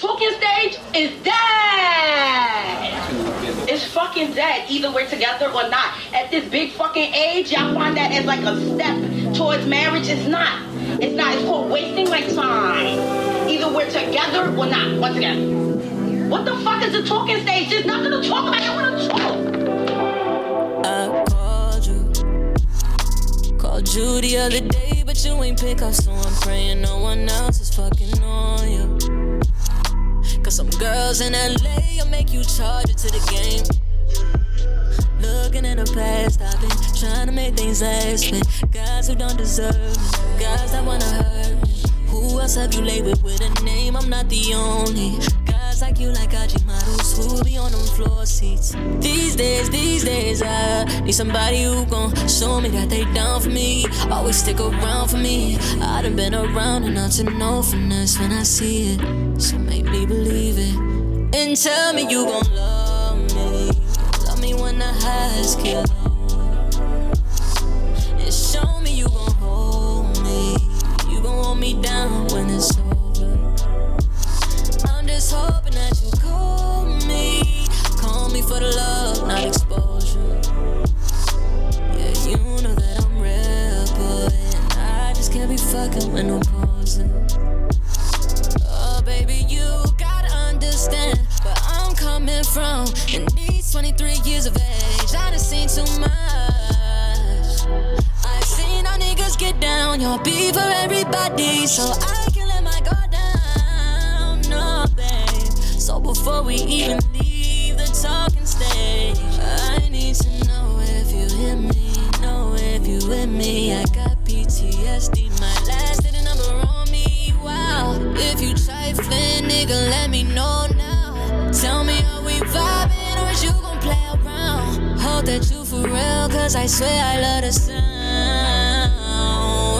talking stage is dead. It's fucking dead. Either we're together or not. At this big fucking age, y'all find that as like a step towards marriage. It's not. It's not. It's called wasting my time. Either we're together or not. Once again. What the fuck is the talking stage? There's nothing to talk about. I want to talk. I called you. Called you the other day, but you ain't pick up, so I'm praying no one else is fucking on you. Some girls in LA I'll make you charge it to the game. Looking in the past, I've been trying to make things last with guys who don't deserve me, guys that wanna hurt me. Who else have you laid with a name? I'm not the only. Guys like you, like IG models who be on them floor seats. These days, these days, I need somebody who gon' show me that they down for me. Always stick around for me. I done been around enough to know finesse when I see it. So make me believe it. And tell me you gon' love me. Love me when the highs get low. And show me you gon' hold me. You gon' hold me down when it's just hoping that you call me. Call me for the love, not exposure. Yeah, you know that I'm real, but I just can't be fucking with no posing. Oh, baby, you gotta understand where I'm coming from. In these 23 years of age, I done seen too much. I've seen how niggas get down, y'all be for everybody, so I So before we even leave the talking stage, I need to know if you hear me, know if you with me. I got PTSD, my last hit a number on me. Wow, if you trifling, nigga, let me know now. Tell me, are we vibing or is you gon' play around? Hope that you for real, cause I swear I love the sound.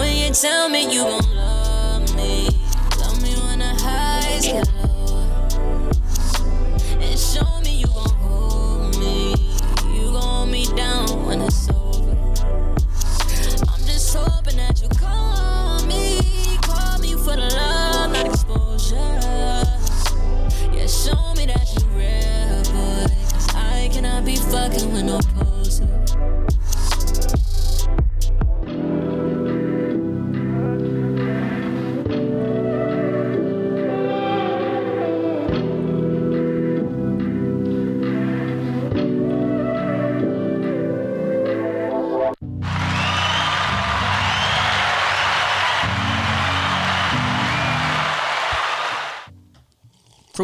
When you tell me you gon' love me, tell me when the highs get low. Yeah, show me that you real. I cannot be fucking with no poser.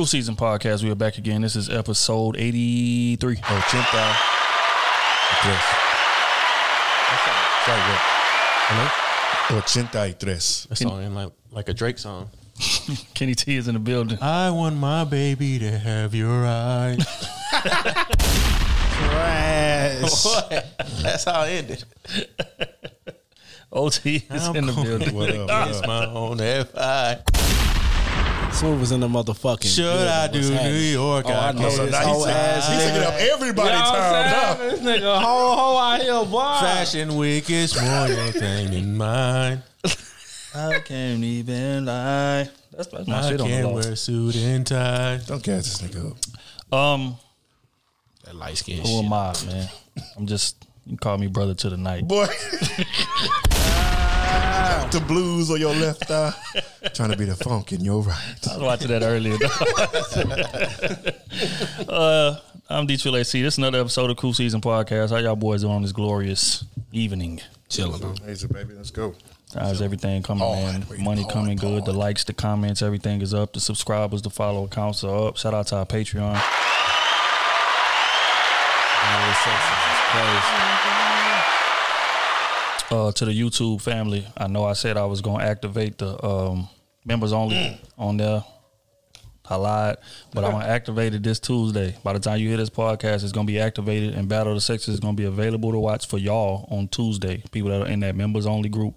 Fruit Season Podcast. We are back again. This is episode 83. Oh, Chinta. Tres. Sorry, what? Hello? 83. That song ain't like like a Drake song. Kenny T is in the building. I want my baby to have your eyes. Trash. what? That's how it ended. OT is in the building. What up? What It's my own FI. Smooth was in the motherfucking. Should building. I do What's New happening? York? Oh, I I know know So this now whole he's, ass he's taking up everybody's time now. This nigga, whole whole out here, boy. Fashion week is more your thing than mine. I can't even lie. That's, that's my I shit on the can't law. wear suit and tie. Don't catch this nigga up. Um, That light skin who shit. am I, man? I'm just, you can call me brother to the night. Boy. the blues on your left eye. Trying to be the funk in your right. I was watching that earlier. uh, I'm D Trill AC. This is another episode of Cool Season Podcast. How y'all boys doing on this glorious evening? Chilling. Amazing, baby. Let's go. How's everything coming, Hard, man? wait, Money hard, coming good. The likes, the comments, everything is up. The subscribers, the follow accounts are up. Shout out to our Patreon. Uh, to the YouTube family, I know I said I was going to activate the um, members only on there. I lied, but I'm going to activate it this Tuesday. By the time you hear this podcast, it's going to be activated, and Battle of the Sexes is going to be available to watch for y'all on Tuesday. People that are in that members only group.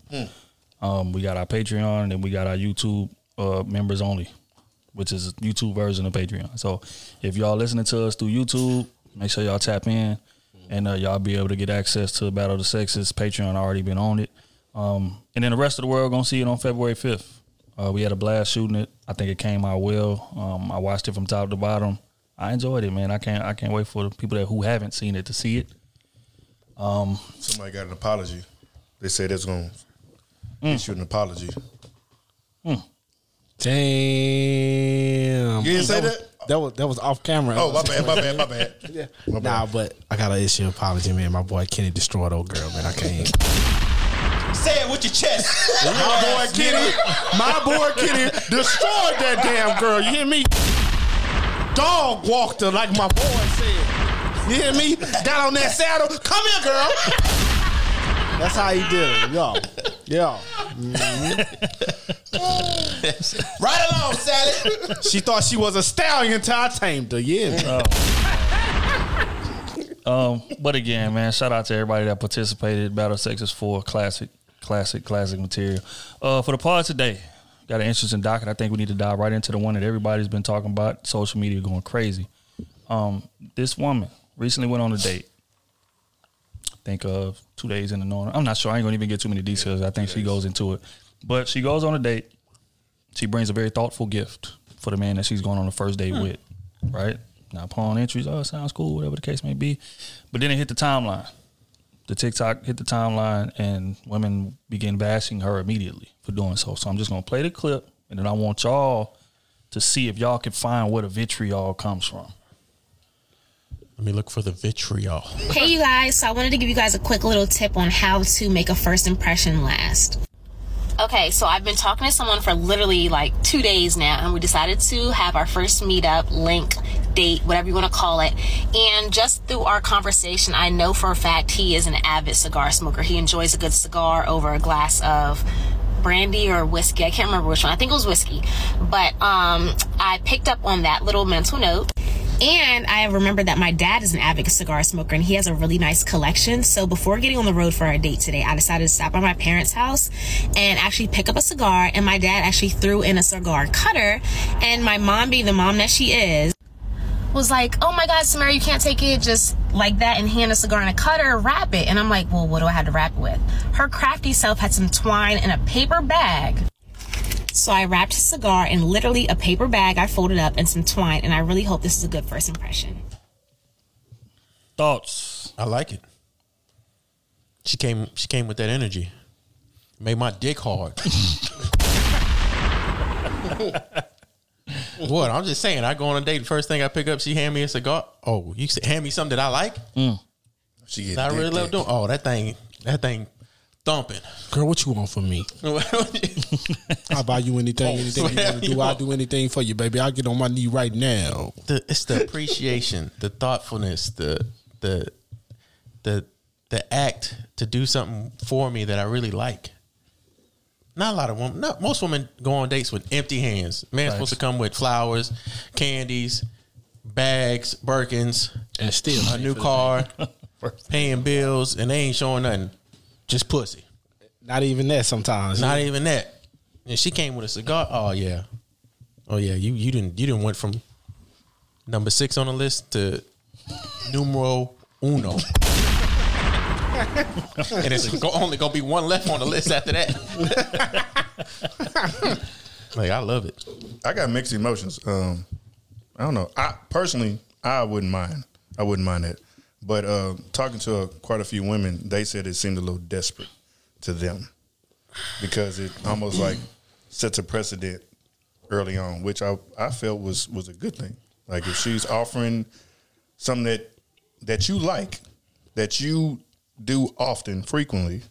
Um, we got our Patreon, and then we got our YouTube uh, members only, which is YouTube version of Patreon. So if y'all listening to us through YouTube, make sure y'all tap in, and uh, y'all be able to get access to Battle of the Sexes. Patreon already been on it, um, and then the rest of the world gonna see it on February fifth. Uh, we had a blast shooting it. I think it came out well. Um, I watched it from top to bottom. I enjoyed it, man. I can't I can't wait for the people that who haven't seen it to see it. Somebody got an apology. They said it's going to issue an apology. Damn. You didn't say that? That was that was off camera. Oh, my bad, my bad, my bad. yeah. My bad. Nah, but I gotta issue an apology, man. My boy Kenny destroyed old girl, man. I can't. Say it with your chest. my boy Kenny, my boy Kenny destroyed that damn girl. You hear me? Dog walked her like my boy said. You hear me? Got on that saddle. Come here, girl. That's how he did it, yo, yo. right along, Sally. She thought she was a stallion until I tamed her. Yeah, Um, but again, man, shout out to everybody that participated. Battle Sex is for classic, classic, classic material. Uh, for the pod today, got an interesting docket. I think we need to dive right into the one that everybody's been talking about. Social media going crazy. Um, this woman recently went on a date. Think of two days in the north. I'm not sure. I ain't gonna even get too many details. I think she goes into it, but she goes on a date. She brings a very thoughtful gift for the man that she's going on the first date hmm. with. Right now, upon entries, oh, sounds cool, whatever the case may be. But then it hit the timeline. The TikTok hit the timeline, and women begin bashing her immediately for doing so. So I'm just gonna play the clip, and then I want y'all to see if y'all can find where the vitriol comes from. Let me look for the vitriol. Hey, you guys. So, I wanted to give you guys a quick little tip on how to make a first impression last. Okay, so I've been talking to someone for literally like two days now, and we decided to have our first meetup, link, date, whatever you want to call it. And just through our conversation, I know for a fact he is an avid cigar smoker. He enjoys a good cigar over a glass of brandy or whiskey. I can't remember which one. I think it was whiskey. But um, I picked up on that little mental note. And I remember that my dad is an avid cigar smoker and he has a really nice collection. So before getting on the road for our date today, I decided to stop by my parents' house and actually pick up a cigar. And my dad actually threw in a cigar cutter. And my mom, being the mom that she is, was like, oh my God, Samara, you can't take it just like that and hand a cigar and a cutter, wrap it. And I'm like, well, what do I have to wrap it with? Her crafty self had some twine in a paper bag. So I wrapped a cigar in literally a paper bag I folded up and some twine, and I really hope this is a good first impression. Thoughts? I like it. She came. She came with that energy. Made my dick hard. what? I'm just saying. I go on a date. First thing I pick up, she hand me a cigar. Oh, you said hand me something that I like. Mm. She get That I dick really love dick. doing. Oh, that thing. That thing thumping. girl, what you want from me? I'll buy you anything, oh, anything you want to do. I'll do anything for you, baby. I'll get on my knee right now. the it's the appreciation, the thoughtfulness, the the the the act to do something for me that I really like. Not a lot of women. Not most women go on dates with empty hands. Man's supposed to come with flowers, candies, bags, Birkins, And still, a new car, paying bills, and they ain't showing nothing. Just pussy. Not even that sometimes. Not even that. And she came with a cigar. Oh yeah. Oh yeah. You you didn't you didn't went from number six on the list to numero uno. and it's only gonna be one left on the list after that. like I love it. I got mixed emotions. Um, I don't know. I personally, I wouldn't mind. I wouldn't mind that. But uh, talking to uh, quite a few women, they said it seemed a little desperate to them because it almost like sets a precedent early on, which I I felt was was a good thing. Like if she's offering something that that you like, that you do often, frequently,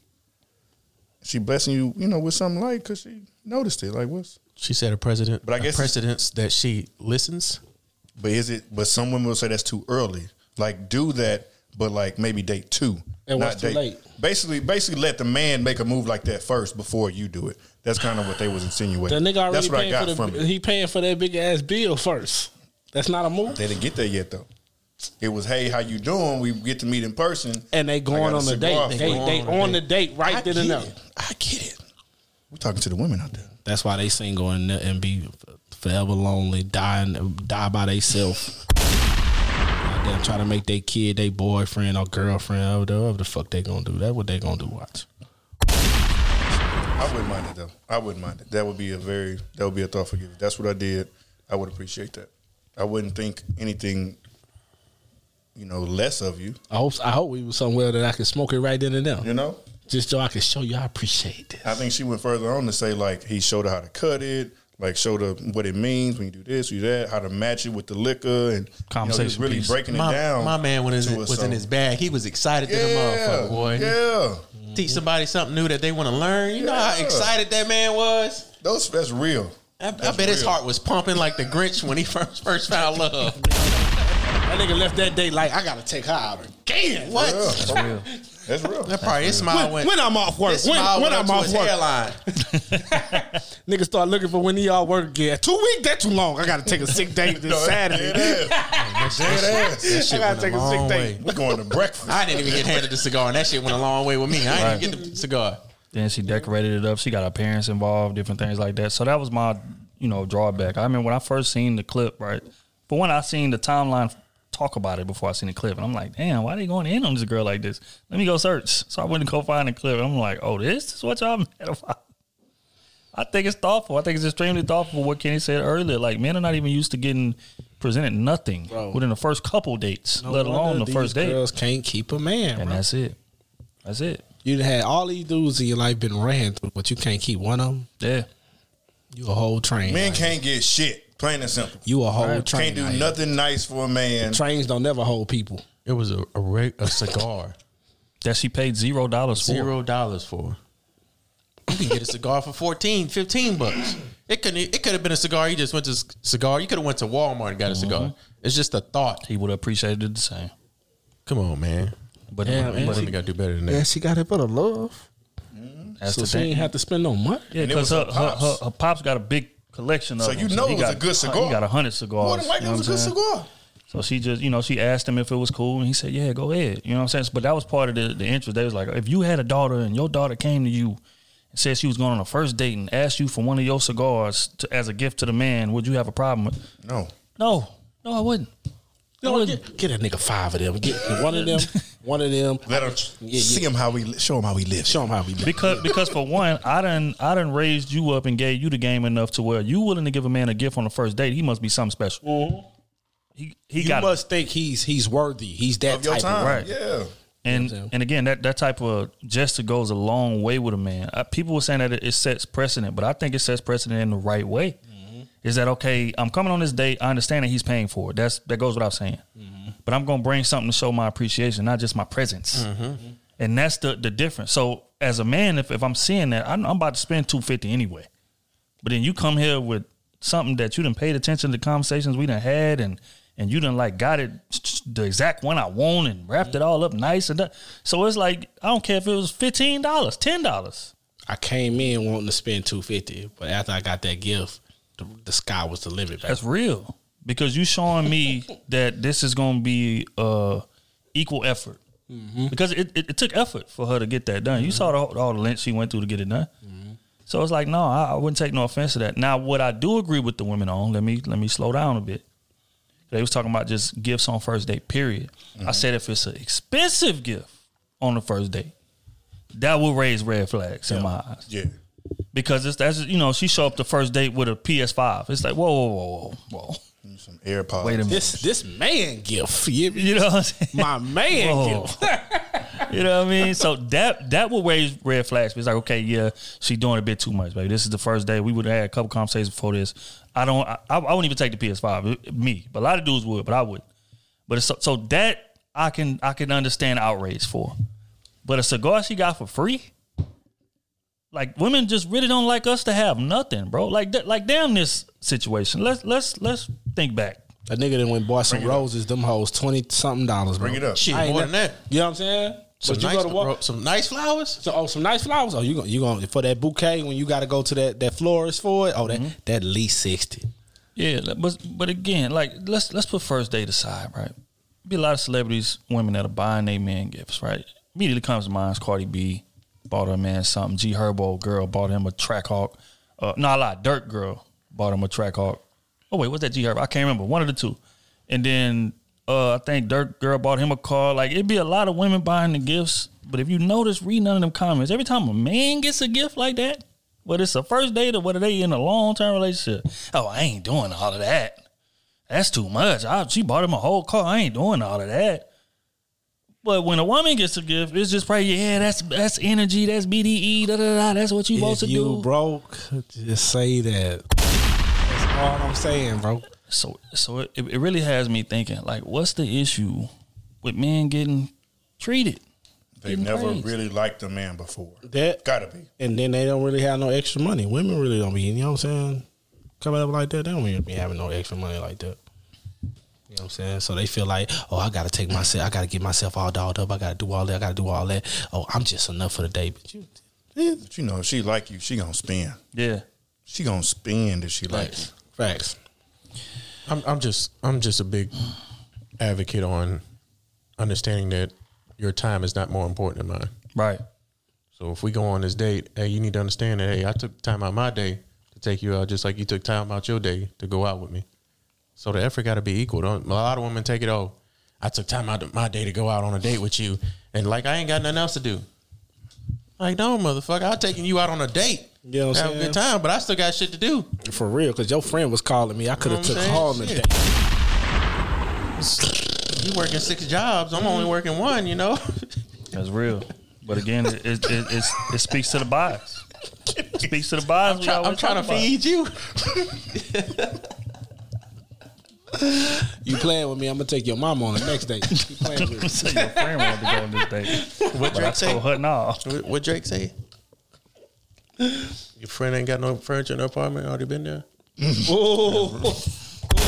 she blessing you, you know, with something like because she noticed it. Like what's She said a president, But I a guess- precedence that she listens. But is it? But some women will say that's too early. Like do that, but like maybe date two. And what's not too date- late? Basically, basically let the man make a move like that first before you do it. That's kind of what they was The insinuating. nigga already that's what I paying got for from the it. he paying for that big ass bill first. That's not a move. They didn't get there yet though. It was, hey, how you doing? We get to meet in person, And they I going got a on the cigar date. for They you. they on the date right I then get and there. it. I get it. We talking to the women out there. That's why they single and and be forever lonely, dying die by themselves. Them try to make their kid, their boyfriend or girlfriend, whatever the fuck they gonna do. That's what they gonna do. Watch. I wouldn't mind it though. I wouldn't mind it. That would be a very that would be a thoughtful gift. If That's what I did. I would appreciate that. I wouldn't think anything, you know, less of you. I hope I hope we was somewhere that I could smoke it right then and there. You know, Just so I can show you I appreciate this. I think she went further on to say like he showed her how to cut it, like show her what it means when you do this, you do that, how to match it with the liquor, and you know, Conversation really piece. breaking it My, down. my man when it was, to in, was in his bag, he was excited to the Yeah, motherfucker, boy. yeah. Teach somebody something new that they want to learn. You know how excited that man was. Those that's real. I, I That's bet his heart was pumping like the Grinch when he first first found love. That nigga left that day like I gotta take her out again. What? Yeah. That's real. That's. That probably his smile When, went. when I'm off work, his when, smile when went I'm up to off his work, hairline. niggas start looking for when he all work again. Two weeks, that too long. I gotta take a sick day this No, Saturday. Dead ass. Dead ass. That shit I gotta went a take a long sick way. day. We going to breakfast. I didn't even get handed the cigar, and that shit went a long way with me. I didn't even get the cigar. Then she decorated it up. She got her parents involved, different things like that. So that was my, you know, drawback. I mean, when I first seen the clip, right? But when I seen the timeline talk about it before I seen the clip, and I'm like, damn, why are they going in on this girl like this? Let me go search. So I went to go find the clip. And I'm like, oh, this is what y'all mad about. I think it's thoughtful. I think it's extremely thoughtful. What Kenny said earlier, like men are not even used to getting presented nothing within the first couple dates, let alone the first date. Girls can't keep a man, And bro. that's it. That's it. You done had all these dudes in your life been ran through, but you can't keep one of them. Yeah. You a whole train. Men like, can't get shit. Plain and simple. You a whole Right. train. Can't do like, nothing nice for a man. Trains don't never hold people. It was a a, reg- a cigar, That she paid zero dollars for. zero dollars for. You can get a cigar for 14, 15 bucks. It could it could have been a cigar. You just went to c- cigar. You could have went to Walmart and got a cigar. Mm-hmm. It's just a thought. He would have appreciated it the same. Come on, man. But Yeah, but man. Women got to do better than that. Yeah, she got it for the love. that's So the she ain't have to spend no money. Yeah, because her, her her, her, pops. her pops got a big collection of So them. you know he it was got a good cigar. He got a hundred cigars. More than likely, you know it was a good saying? cigar. So she just, you know, she asked him if it was cool, and he said, "Yeah, go ahead." You know what I'm saying? But that was part of the, the interest. They was like, if you had a daughter and your daughter came to you and said she was going on a first date and asked you for one of your cigars to, as a gift to the man, would you have a problem with? No. No, no, I wouldn't. I No, get, get a nigga five of them. Get one of them. One of them. Let her Yeah, see yeah. him how we show him how we live. Show him how we live. Because because for one, I done I done raised you up and gave you the game enough to where you willing to give a man a gift on the first date. He must be something special. He he You got must think he's he's worthy. He's that Of your type time. of Right. Yeah. and saying? and again that that type of gesture goes a long way with a man. Uh, people were saying that it, it sets precedent, but I think it sets precedent in the right way. Is that okay? I'm coming on this date. I understand that he's paying for it. That's that goes without saying. Mm-hmm. But I'm gonna bring something to show my appreciation, not just my presence. Mm-hmm. And that's the the difference. So as a man, if, if I'm seeing that, I'm, I'm about to spend two fifty anyway. But then you come here with something that you done paid attention to the conversations we done had and and you done like got it the exact one I want and wrapped it all up nice and that. So it's like I don't care if it was fifteen dollars, ten dollars. I came in wanting to spend two fifty, but after I got that gift, the, the sky was the limit. Back. That's real because you showing me that this is going to be uh equal effort. Mm-hmm. Because it, it, it took effort for her to get that done. You mm-hmm. saw the, all the lengths she went through to get it done. Mm-hmm. So it's like, no, I, I wouldn't take no offense to that. Now, what I do agree with the women on, let me let me slow down a bit. They was talking about just gifts on first date. Period. I said if it's an expensive gift on the first date, that will raise red flags in my eyes Yeah. Because it's that's you know she show up the first date with a PS5. It's like whoa whoa whoa whoa whoa. Some AirPods. Wait a minute. This this man gift. You, You know what I'm saying? my man Whoa. gift. You know what I mean? So that that will raise red flags. It's like, okay, yeah, she doing a bit too much, baby. This is the first day. We would have had a couple conversations before this. I don't. I, I wouldn't even take the PS5. Me, but a lot of dudes would, but I wouldn't. But it's so, so that I can I can understand outrage for. But a cigar she got for free. Like women just really don't like us to have nothing, bro. Like that, like damn this situation. Let's let's let's think back. A nigga that went bought some Bring roses, them hoes twenty something dollars. Bro. Bring it up. Shit, ain't more than that. You know what I'm saying? Some but you nice, go to walk. some nice flowers. So, oh, some nice flowers. Oh, you going you going for that bouquet when you got to go to that that florist for it? Oh, that mm-hmm. that at least sixty. Yeah, but but again, like let's let's put first date aside, right? Be a lot of celebrities, women that are buying their men gifts, right? Immediately comes to mind is Cardi B bought her man something. G Herbo girl bought him a Trackhawk. Uh, no, a lot. Dirt girl bought him a Trackhawk. Oh wait, what's that G Herbo? I can't remember. One of the two. And then uh, I think Dirt girl bought him a car. Like it'd be a lot of women buying the gifts. But if you notice, read none of them comments. Every time a man gets a gift like that, whether it's a first date or whether they in a long term relationship. Oh, I ain't doing all of that. That's too much. I, she bought him a whole car. I ain't doing all of that. But when a woman gets a gift, it's just probably yeah, that's that's energy, that's BDE, da da da. That's what you supposed If to you do. broke, just say that. That's all I'm saying, bro. So so it, it really has me thinking like, what's the issue with men getting treated? They Getting never praised. really liked a man before. That Gotta be. and then they don't really have no extra money. Women really don't be, you know what I'm saying? Coming up like that, they don't really be having no extra money like that. You know what I'm saying? So they feel like, oh, I gotta take myself, I gotta get myself all dolled up, I gotta do all that, I gotta do all that. Oh, I'm just enough for the day. But you, But you know, if she like you, she gonna spend. Yeah. She gonna spend if she likes. you. Facts. facts. I'm I'm just I'm just a big advocate on understanding that your time is not more important than mine. Right. So if we go on this date, hey, you need to understand that hey, I took time out my day to take you out, just like you took time out your day to go out with me. So the effort got to be equal. Don't, a lot of women take it. Oh, I took time out of my day to go out on a date with you, and like I ain't got nothing else to do. Like no, motherfucker, I'm taking you out on a date. You know what I'm have a good time, but I still got shit to do. For real, because your friend was calling me. I could know have what took I'm home saying? today. Shit. You working six jobs? I'm only working one. You know. That's real. But again, it it, it, it's, it speaks to the bias. It speaks to the bias. we Try- I'm trying to about. feed you. You playing with me? I'm gonna take your mama on the next date. You playing with me? So your friend wanted to go on this date. What Drake say? her no. What, what Drake say? Your friend ain't got no furniture in the apartment. Already been there.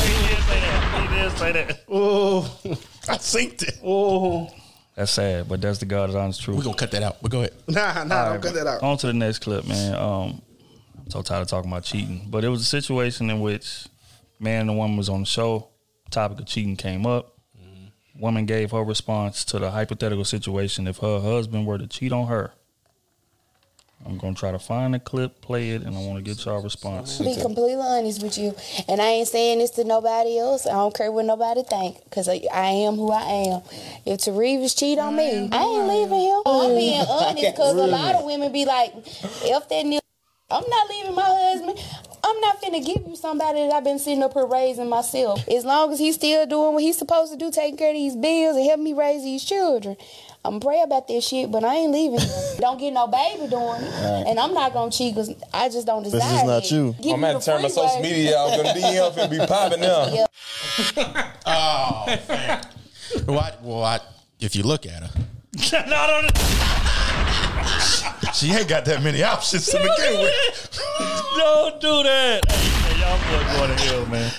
He did say that. He did say that. Oh, I synced it. oh, That's sad, but that's the God's honest truth. We're gonna cut that out. But go ahead. nah, nah, All don't right, cut that out. On to the next clip, man. Um, I'm so tired of talking about cheating, but it was a situation in which man and woman was on the show. Topic of cheating came up. Woman gave her response to the hypothetical situation if her husband were to cheat on her. I'm gonna try to find the clip, play it, and I want to get y'all response. be completely honest with you, and I ain't saying this to nobody else. I don't care what nobody think, cause I, I am who I am. If Tarevis cheat on me, I ain't leaving him. I'm being honest, cause a lot of women be like, "If that nigga, I'm not leaving my husband." I'm not finna give you somebody that I've been sitting up here raising myself. As long as he's still doing what he's supposed to do, taking care of these bills and helping me raise these children. I'm pray about this shit, but I ain't leaving don't get no baby doing it. And I'm not gonna cheat because I just don't desire it. This is not that. you. Give I'm me gonna turn my social media out. Gonna DM finna be popping now. Yeah. Well, I, well I, if you look at her, no, no, no. She ain't got that many options to begin with. Don't do that. Hey, hey, y'all boys going to hell, man.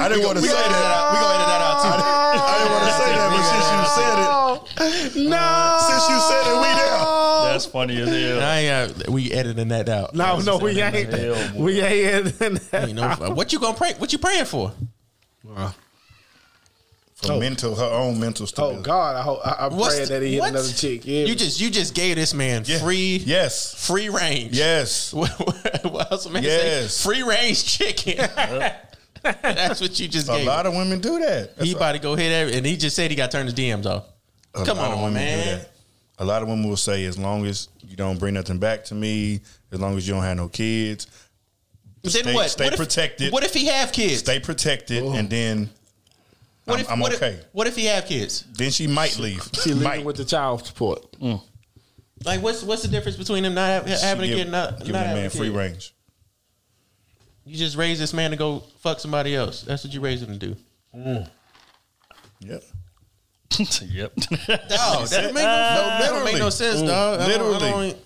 I didn't want to say we gonna that that. out. We gonna edit that out too. I didn't want to say that, but since you said it, No, since you said it, we there. That's funny as hell. I ain't, uh, we editing that out. no, no, we Hell, ain't. boy. We ain't. Ain't no, what you gonna pray? What you praying for? For oh. mental, her own mental oh, stability. Oh God, I hope I, I'm praying that he hit what? another chick. Yeah, You just you just gave this man Yeah. free Yes. free range. Yes. what what else man Yes. say? Free range chicken. That's what you just A gave. lot of women do that. he about to go hit every, and he just said he got to turn his DMs off. A Come on, man. A lot of women will say, as long as you don't bring nothing back to me, as long as you don't have no kids, Then Stay- what? stay what if, protected. What if he have kids? stay protected, and then what I'm, if I'm what okay. If, what if he have kids? then she might leave. she might. living with the child support. Mm. Like what's what's the difference between him not have, She having a give- kid, and not giving not the man free kid? range. You just raise this man to go fuck somebody else. That's what you raise him to do. Mm. Yep. yep. Dog, that, make no, that don't make no literally. sense, mm. dog. I don't- I Literally. don't-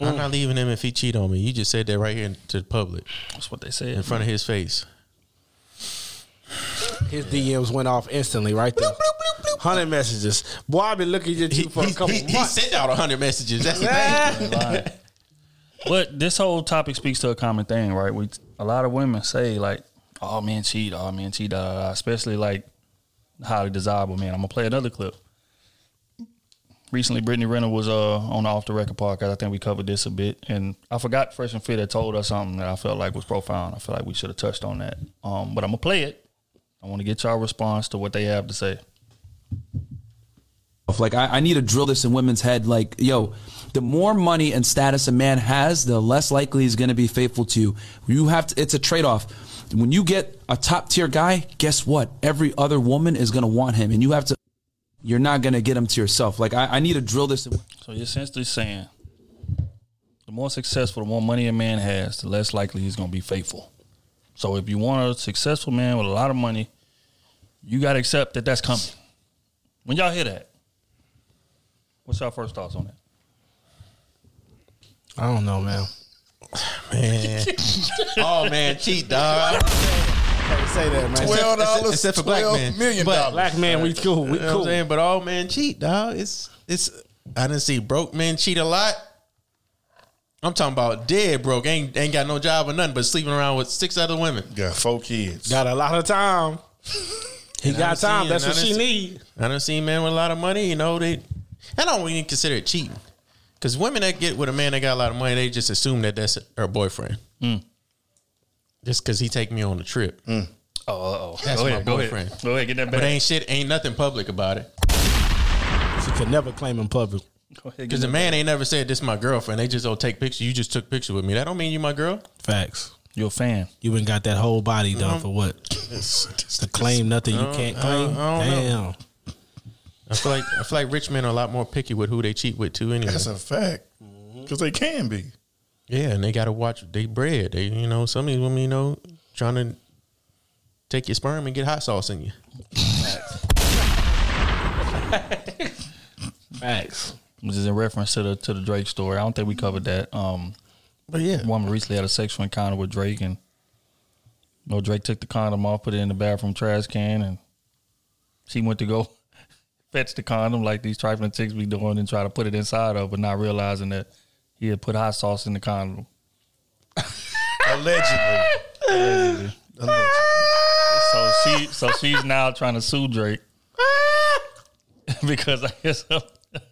I'm not leaving him if he cheat on me. You just said that right here to the public That's what they said in said. front of his face. His DMs went off instantly right there. Hundred messages. Boy, I've been looking at you He, for a he, couple he, he months. sent out hundred messages. That's the thing. Lying. But this whole topic speaks to a common thing, right? We a lot of women say like, "Oh man, cheat, oh man, cheat," da, da, da. especially like highly desirable man. I'm gonna play another clip. Recently, Brittany Renner was uh, on the Off the Record podcast. I think we covered this a bit, and I forgot Fresh and Fit had told us something that I felt like was profound. I feel like we should have touched on that. Um, but I'm gonna play it. I want to get y'all response to what they have to say. Like I, I need to drill this in women's head. Like, yo, the more money and status a man has, the less likely he's going to be faithful to you. You have to. It's a trade off. When you get a top tier guy, guess what? Every other woman is going to want him, and you have to. You're not going to get him to yourself. Like I, I need to drill this. In, So you're essentially saying the more successful, the more money a man has, the less likely he's going to be faithful. So if you want a successful man with a lot of money, you got to accept that that's coming. When y'all hear that, what's your first thoughts on that? I don't know, man. Man. oh man, cheat dog. Can't say that, man. $12, except for black $12 million But- dollars. Black man, we cool. We You know what cool. I'm saying? But all man cheat, dog. It's it's I didn't see broke men cheat a lot. I'm talking about dead broke, ain't ain't got no job or nothing, but sleeping around with six other women. Got four kids. Got a lot of time. He And got time. seen- That's what she seen- need. I don't see men with a lot of money, you know, they I don't even consider it cheating. Because women that get with a man that got a lot of money, they just assume that that's her boyfriend. Mm. Just because he take me on a trip. Oh, oh, That's go my ahead, go boyfriend. ahead, go ahead, get that back. But ain't shit, ain't nothing public about it. She could never claim in public. Go ahead, Because the man ain't never said this is my girlfriend. They just don't take pictures. You just took pictures with me. That don't mean you my girl. Facts. You're a fan. You been got that whole body done uh-huh. for what? to claim nothing you uh, can't claim. I don't know. Damn. I feel like I feel like rich men are a lot more picky with who they cheat with too. Anyway, That's a fact. Mm-hmm. Because they can be. yeah, and they got to watch they bread. They you know some of these women you know trying to take your sperm and get hot sauce in you. Facts. Which is in reference to the to the Drake story. I don't think we covered that. Um, But yeah, woman recently had a sexual encounter with Drake, and you know, Drake took the condom off, put it in the bathroom trash can, and she went to go fetch the condom like these trifling chicks be doing, and try to put it inside of, but not realizing that he had put hot sauce in the condom. Allegedly. Allegedly. So she, so she's now trying to sue Drake because I guess got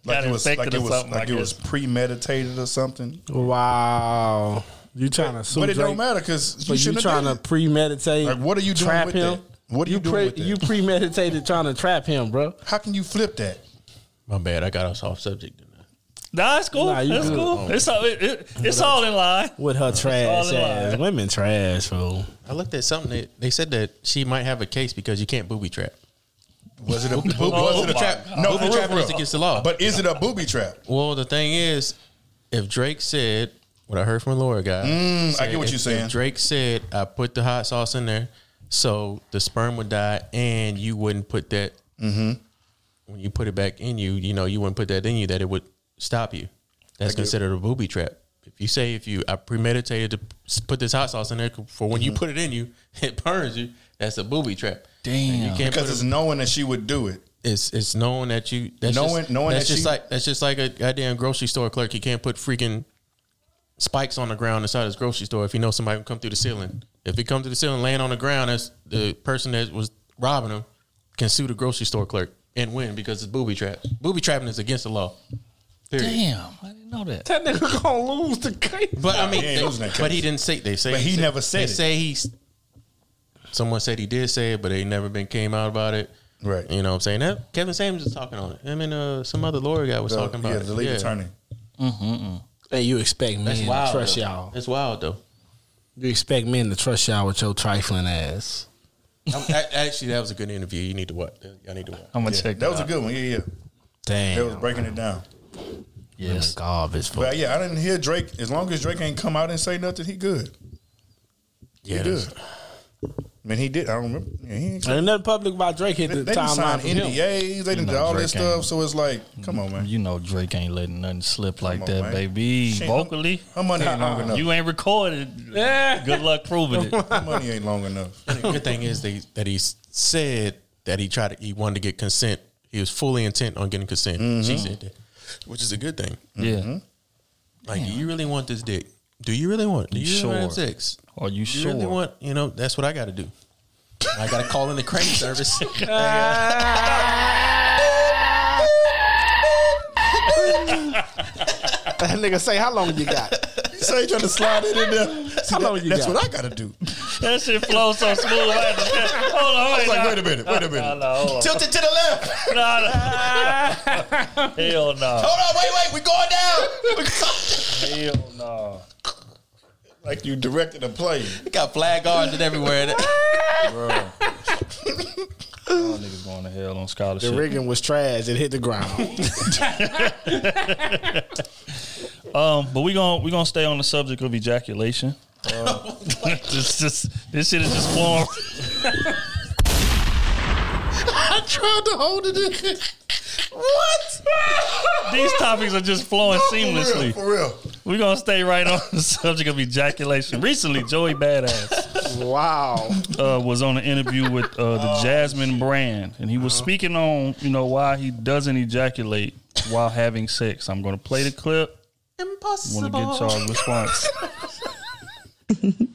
Like it was like it was something. I like it was premeditated or something. Wow. You trying to sue But it Drake, don't matter because you you shouldn't trying have to premeditate? Like, what are you doing trap with him? that? What are you doing pre- with that? You premeditated trying to trap him, bro. How can you flip that? my bad. I got us off subject. Nah, that's cool. Nah, you that's good. cool. It's all it, it, it's all in line. With her trash ass. Women trash, fool. I looked at something that they said that she might have a case because you can't booby trap. Was it a booby, Oh was it a trap? No, Booby for real, trapping for real. is against the law. But is it a booby trap? Well, the thing is, if Drake said what I heard from a lawyer guy, Mm, I get what you're saying. If Drake said I put the hot sauce in there, so the sperm would die, and you wouldn't put that Mm-hmm. when you put it back in you, you know, you wouldn't put that in you, that it would stop you. That's considered a booby trap. If you say if you I premeditated to put this hot sauce in there for when you Mm-hmm. put it in you, it burns you. That's a booby trap. Damn. You can't Because it's it- knowing that she would do it. it's it's knowing that you that's Knowing- just, knowing that's that just she- like that's just like a goddamn grocery store clerk. He can't put freaking spikes on the ground inside his grocery store if he knows somebody will come through the ceiling. If he comes through the ceiling laying on the ground, that's the person that was robbing him can sue the grocery store clerk and win because it's booby trap. Booby trapping is against the law. Period. Damn, I didn't know that. That nigga gonna lose the case. But I mean, He they- but he didn't say. They say, But he said- never said They it. say he's. Someone said he did say it, but they never been came out about it. Right. You know what I'm saying? That Kevin Samuels was talking on it. I mean, uh, some other lawyer guy was The- talking about it. yeah, it. the lead Yeah. attorney. Hey, you expect men That's to trust though. y'all. It's wild though. You expect men to trust y'all with your trifling ass. I'm- actually, that was a good interview. You need to watch. I need to watch. I'm gonna Yeah, check that was a good one. Yeah, yeah. Damn. They was breaking it down. Yes. Garbage. But yeah, I didn't hear Drake. As long as Drake ain't come out and say nothing, he good. Yeah, He good. I mean, he did. I don't remember. Yeah, he ain't, Ain't nothing public about Drake hit they the they done timeline signed from him. NDAs. They done know did all Drake this stuff. ain't- So it's like, come on, man. You know Drake ain't letting nothing slip like on, that, man. baby. Shit, Vocally, Her money ain't long enough. you ain't recorded. Yeah. Good luck proving it. Her money ain't long enough. The good thing is that he, that he said that he tried to, he wanted to get consent. He was fully intent on getting consent. Mm-hmm. She said that, which is a good thing. Yeah. Like, do you really want this dick? Do you really want? Do You you, really want sure? sex? Are you Do you sure? really want? You know, that's what I got to do. I got to call in the crane service. That nigga say, how long you got? You say trying to slide it in there. See, How long that- you that's got? what I got to do. That shit flows so smooth. I had Hold on, wait. was like, wait a minute, wait a minute. Tilt it to the left. Hell no. Hold on, wait, wait, we going down. We go- Hell no. Like you directed a play. We got flag guards and everywhere. Bro. Y'all niggas going to hell on scholarship. The rigging was trash. It hit the ground. Um, but we gonna we gonna stay on the subject of ejaculation. Uh, this just this shit is just flowing. I tried to hold it in. what? These topics are just flowing For real, seamlessly. for real. We're gonna stay right on the subject of ejaculation. Recently, Joey Badass Wow. uh, was on an interview with uh, the Jasmine brand, and he was speaking on you know why he doesn't ejaculate while having sex. I'm gonna play the clip. Impossible. Want to get y'all's response?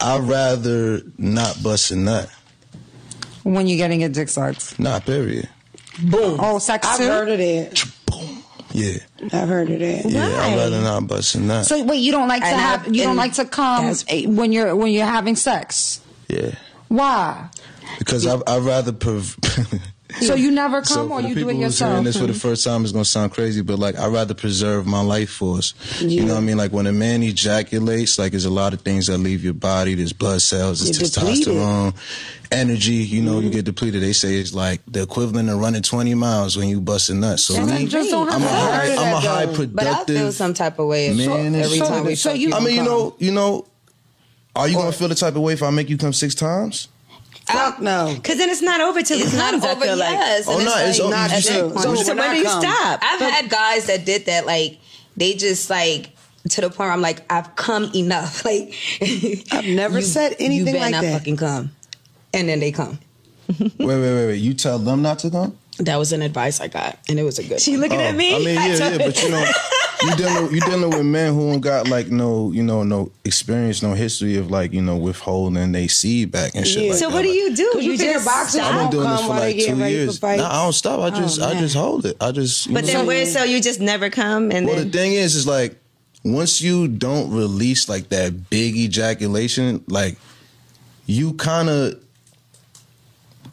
I'd rather not bust a nut. When you're getting your dick sucked. Nah, period. Boom. Oh, sex I've too? heard of that. Yeah. I've heard of that. Yeah, I'd rather not bust a nut. So wait, you don't like to And I- have you don't and like to come when you're when you're having sex. yeah. Why? Because I, I'd rather. Prov- So you never come so or you do it who's hearing yourself? this for the first time, it's gonna sound crazy, but like I'd rather preserve my life force. You know what I mean? Like when a man ejaculates, like there's a lot of things that leave your body. There's blood cells, there's You're depleted. testosterone, energy. You know, you mm-hmm. get depleted. They say it's like the equivalent of running 20 miles when you bust a nut. So me, just don't I'm a high, I'm a high productive. But I feel some type of way man. every So- time we so you- I mean, you know, you know. Are you gonna feel the type of way if I make you come six times? Fuck no. Because then it's not over till It's it not comes, I over. feel like. Yes, Oh, and no, it's like, over. at You that said- so So when when do you come- stop? I've had guys that did that. Like they just like to the point where I'm like, I've come enough. Like I've never said anything you better like not that. fucking come, and then they come. wait, wait, wait, wait. You tell them not to come? That was an advice I got, and it was a good. She one. looking at oh, me. Oh, I mean, yeah, told yeah, but you know, you dealing you dealing with men who don't got like no, you know, no experience, no history of like you know withholding they seed back and shit. Yeah. Like so that. what do Like, you do? 'Cause you figure boxers I've been doing this for like two years. fight? Nah, I don't stop. I oh, just, I just hold it. I just. you But know. then where so you just never come and Well, then the thing is, is like once you don't release like that big ejaculation, like you kind of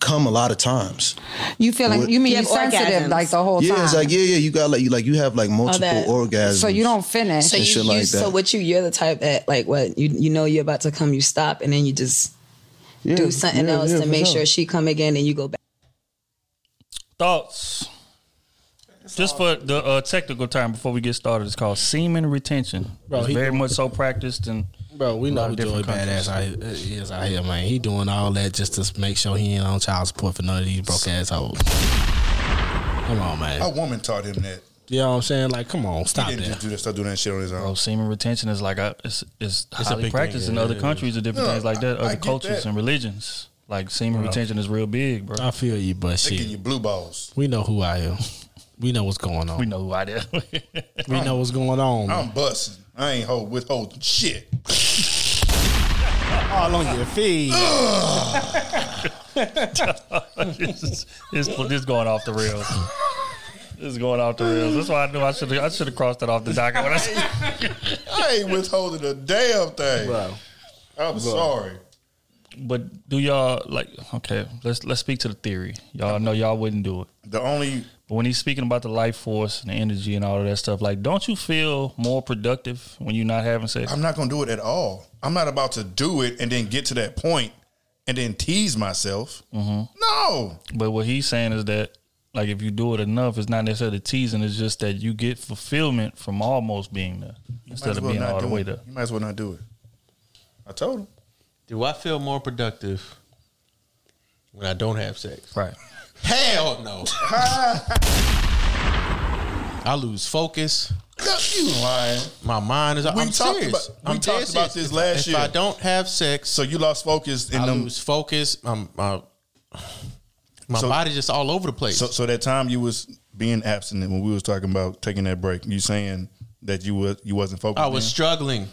come a lot of times. You feeling? What- You mean You you have sensitive orgasms. like the whole yeah, time? it's like yeah, yeah. You got like you like you have like multiple that. orgasms. so you don't finish. So you, shit you like so what you you're the type that like what you you know you're about to come, you stop, and then you just Yeah, do something yeah, else yeah, to make sure. sure she come again, and you go back. Thoughts? Just for the uh, technical term before we get started, it's called semen retention. Bro, it's very much so practiced and Bro, we A know who of Joey different Badass out, uh, is out here, man. He doing all that just to make sure he ain't on child support for none of these broke assholes. Come on, man. A woman taught him that. You know what I'm saying? Like, come on, stop he didn't that. just do that. Start doing that shit on his own. bro, semen retention is like a, it's it's, a highly big practiced thing, in yeah, other it countries and different No, things like that, I- I other get cultures that. and religions. Like semen retention is real big, bro. I feel you, but They give shit, you blue balls. we know who I am. We know what's going on. we know who I am. We know what's going on. I'm busting. I ain't hold withholding shit. all on your feet. this, is, this, this is going off the rails. This is going off the rails. That's why I knew I should have I should have crossed it off the docket when I said I ain't withholding a damn thing. Bro. I'm sorry. But do y'all like okay, let's let's speak to the theory. Y'all know y'all wouldn't do it. The only But when he's speaking about the life force and the energy and all of that stuff, like don't you feel more productive when you're not having sex? I'm not gonna do it at all. I'm not about to do it and then get to that point and then tease myself. Mm-hmm. No. But what he's saying is that like if you do it enough, it's not necessarily teasing, it's just that you get fulfillment from almost being there You instead might of well being not all the way it. there. You might as well not do it. I told him. Do I feel more productive when I don't have sex? Right. Hell no. I lose focus. You lying. My mind is. We I'm talked serious. about- we I'm talked dead about serious. this last if year. If I don't have sex, So you lost focus in I them. lose focus. I'm, my my So- body just all over the place. So, so that time you was being abstinent when we was talking about taking that break, you saying that you was you wasn't focused. I was then? struggling.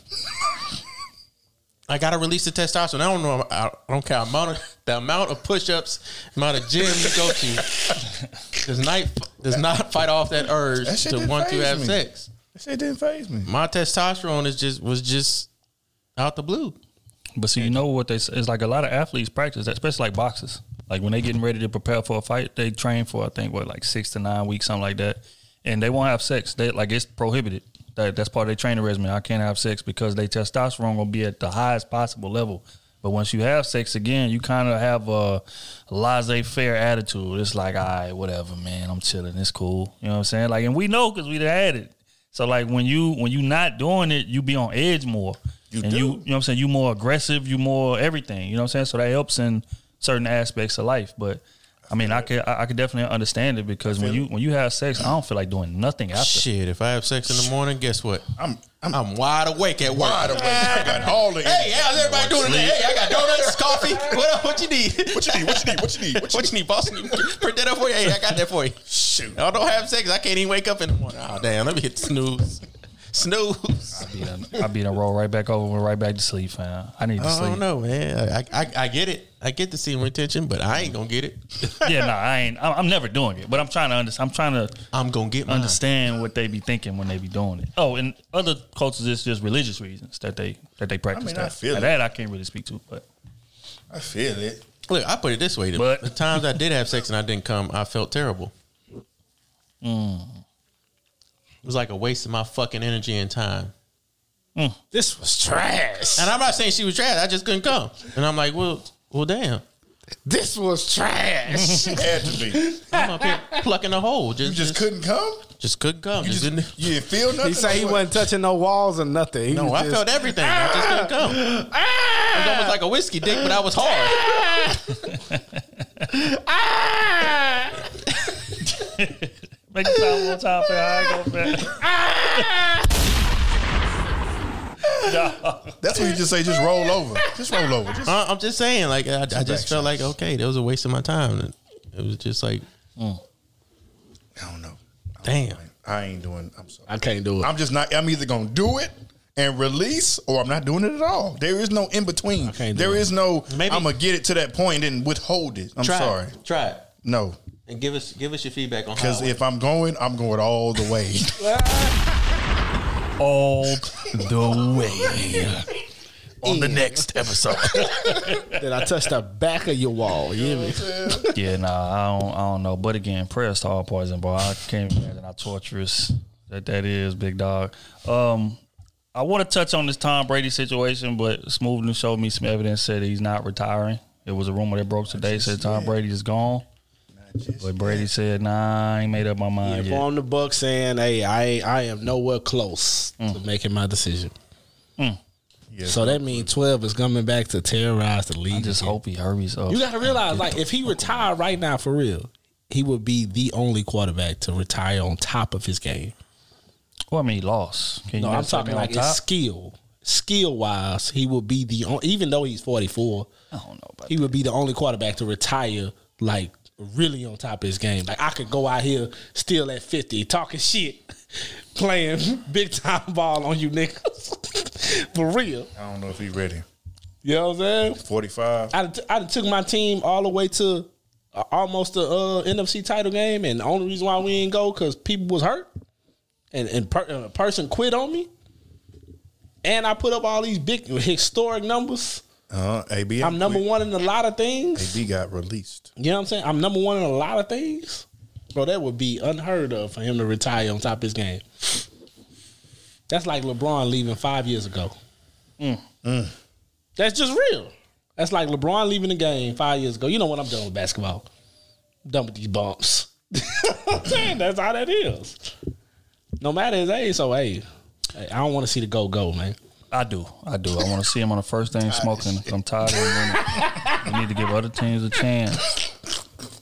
I gotta release the testosterone. I don't know. I don't care amount of the amount of push-ups, amount of gym you go to does not does not fight off that urge That to want to have me. sex. That shit didn't phase me. My testosterone is just was just out the blue. But so you know what they say? It's like a lot of athletes practice that, especially like boxers. Like when they getting ready to prepare for a fight, they train for I think what like six to nine weeks, something like that, and they won't have sex. They like it's prohibited. That that's part of their training regimen. I can't have sex because they testosterone gonna be at the highest possible level. But once you have sex again, you kind of have a laissez faire attitude. It's like, all right, whatever, man. I'm chilling. It's cool. You know what I'm saying? Like, and we know because we done had it. So like when you when you not doing it, you be on edge more. You and do. you you know what I'm saying? You more aggressive, you more everything. You know what I'm saying? So that helps in certain aspects of life. But I mean, I could I I could definitely understand it because when you when you have sex, I don't feel like doing nothing after. Shit, if I have sex in the morning, guess what? I'm I'm, wide awake at work. Wide awake. I got all the Hey, how's everybody doing today? Hey, I got donuts, coffee. What up? What you need? What you need? What you need? What you need? What you, need, boss? Print that up for you. Hey, I got that for you. Shoot. I don't have sex. I can't even wake up in the morning. Oh damn, let me hit snooze. Snooze. I be done, I be done roll right back over, and right back to sleep, fam. I need to sleep. I don't know, man. I, I I get it. I get the semen retention, but I ain't gonna get it. yeah, no, I ain't. I'm, I'm never doing it, but I'm trying to understand. I'm trying to. I'm gonna get mine. understand what they be thinking when they be doing it. Oh, and other cultures, it's just religious reasons that they that they practice mean, that. I feel Now, it. that I can't really speak to, but I feel it. Look, I put it this way: the, But- the times I did have sex and I didn't come, I felt terrible. Mm. Mm, It was like a waste of my fucking energy and time. This was trash. And I'm not saying she was trash. I just couldn't come. And I'm like, well, well, damn. This was trash. Had to be. I'm up here plucking a hole. Just, You just couldn't come. just couldn't come. You Just just didn't- you didn't feel nothing. he said he wasn't touching no walls or nothing. He no, I just- felt everything. I just couldn't come. It was almost like a whiskey dick, but I was hard. make it sound one more time. I ain't gonna no. That's what you just say. Just roll over. Just roll over. Just I- I'm just saying, like, I, I just felt like, okay, that was a waste of my time. It was just like, mm. I don't know. damn. I ain't doing. I'm sorry. I can't do it. I'm just not. I'm either gonna do it and release, or I'm not doing it at all. There is no in between. can't do There it. is no. Maybe- I'm gonna get it to that point and withhold it. I'm Try it. sorry. Try it. No, And give us give us your feedback on how. because if I'm going, I'm going all the way. All the way. On the next episode. Then I touched the back of your wall. You hear me? yeah, nah, I don't, I don't know. But again, prayers to all poison, boy. I can't imagine how torturous that that is, big dog. Um, I want to touch on this Tom Brady situation, but Smooth News showed me some evidence said he's not retiring. It was a rumor that broke today said Tom Brady is gone. But Brady said, "Nah, I ain't made up my He mind yet." informed the Bucs saying, "Hey, I I am nowhere close to mm. making my decision." Yeah. So that means twelve is coming back to terrorize the league. I just again. hope he hurries up. You got to realize, like, if he retired right now for real, he would be the only quarterback to retire on top of his game. Well, I mean, he lost. Can you No, I'm talking like his skill, skill wise, he would be the only. Even though he's 44, I don't know about he would be the only quarterback to retire like really on top of his game. Like I could go out here still at 50 talking shit, playing big time ball on you niggas for real. I don't know if he ready. You know what I'm saying? 45. I I took my team all the way to uh, almost the uh, NFC title game, and the only reason why we didn't go because people was hurt, and and per, a person quit on me, and I put up all these big historic numbers. Uh, AB. I'm number one in a lot of things. AB got released. You know what I'm saying? I'm number one in a lot of things. Bro, that would be unheard of for him to retire on top of his game. That's like LeBron leaving five years ago. That's just real. That's like LeBron leaving the game five years ago. You know what? I'm done with basketball. I'm done with these bumps. I'm that's how that is. No matter his age, so hey, hey, I don't want to see the go go, man. I do. I do. I want to see him on the first thing smoking. I'm tired of him winning. We need to give other teams a chance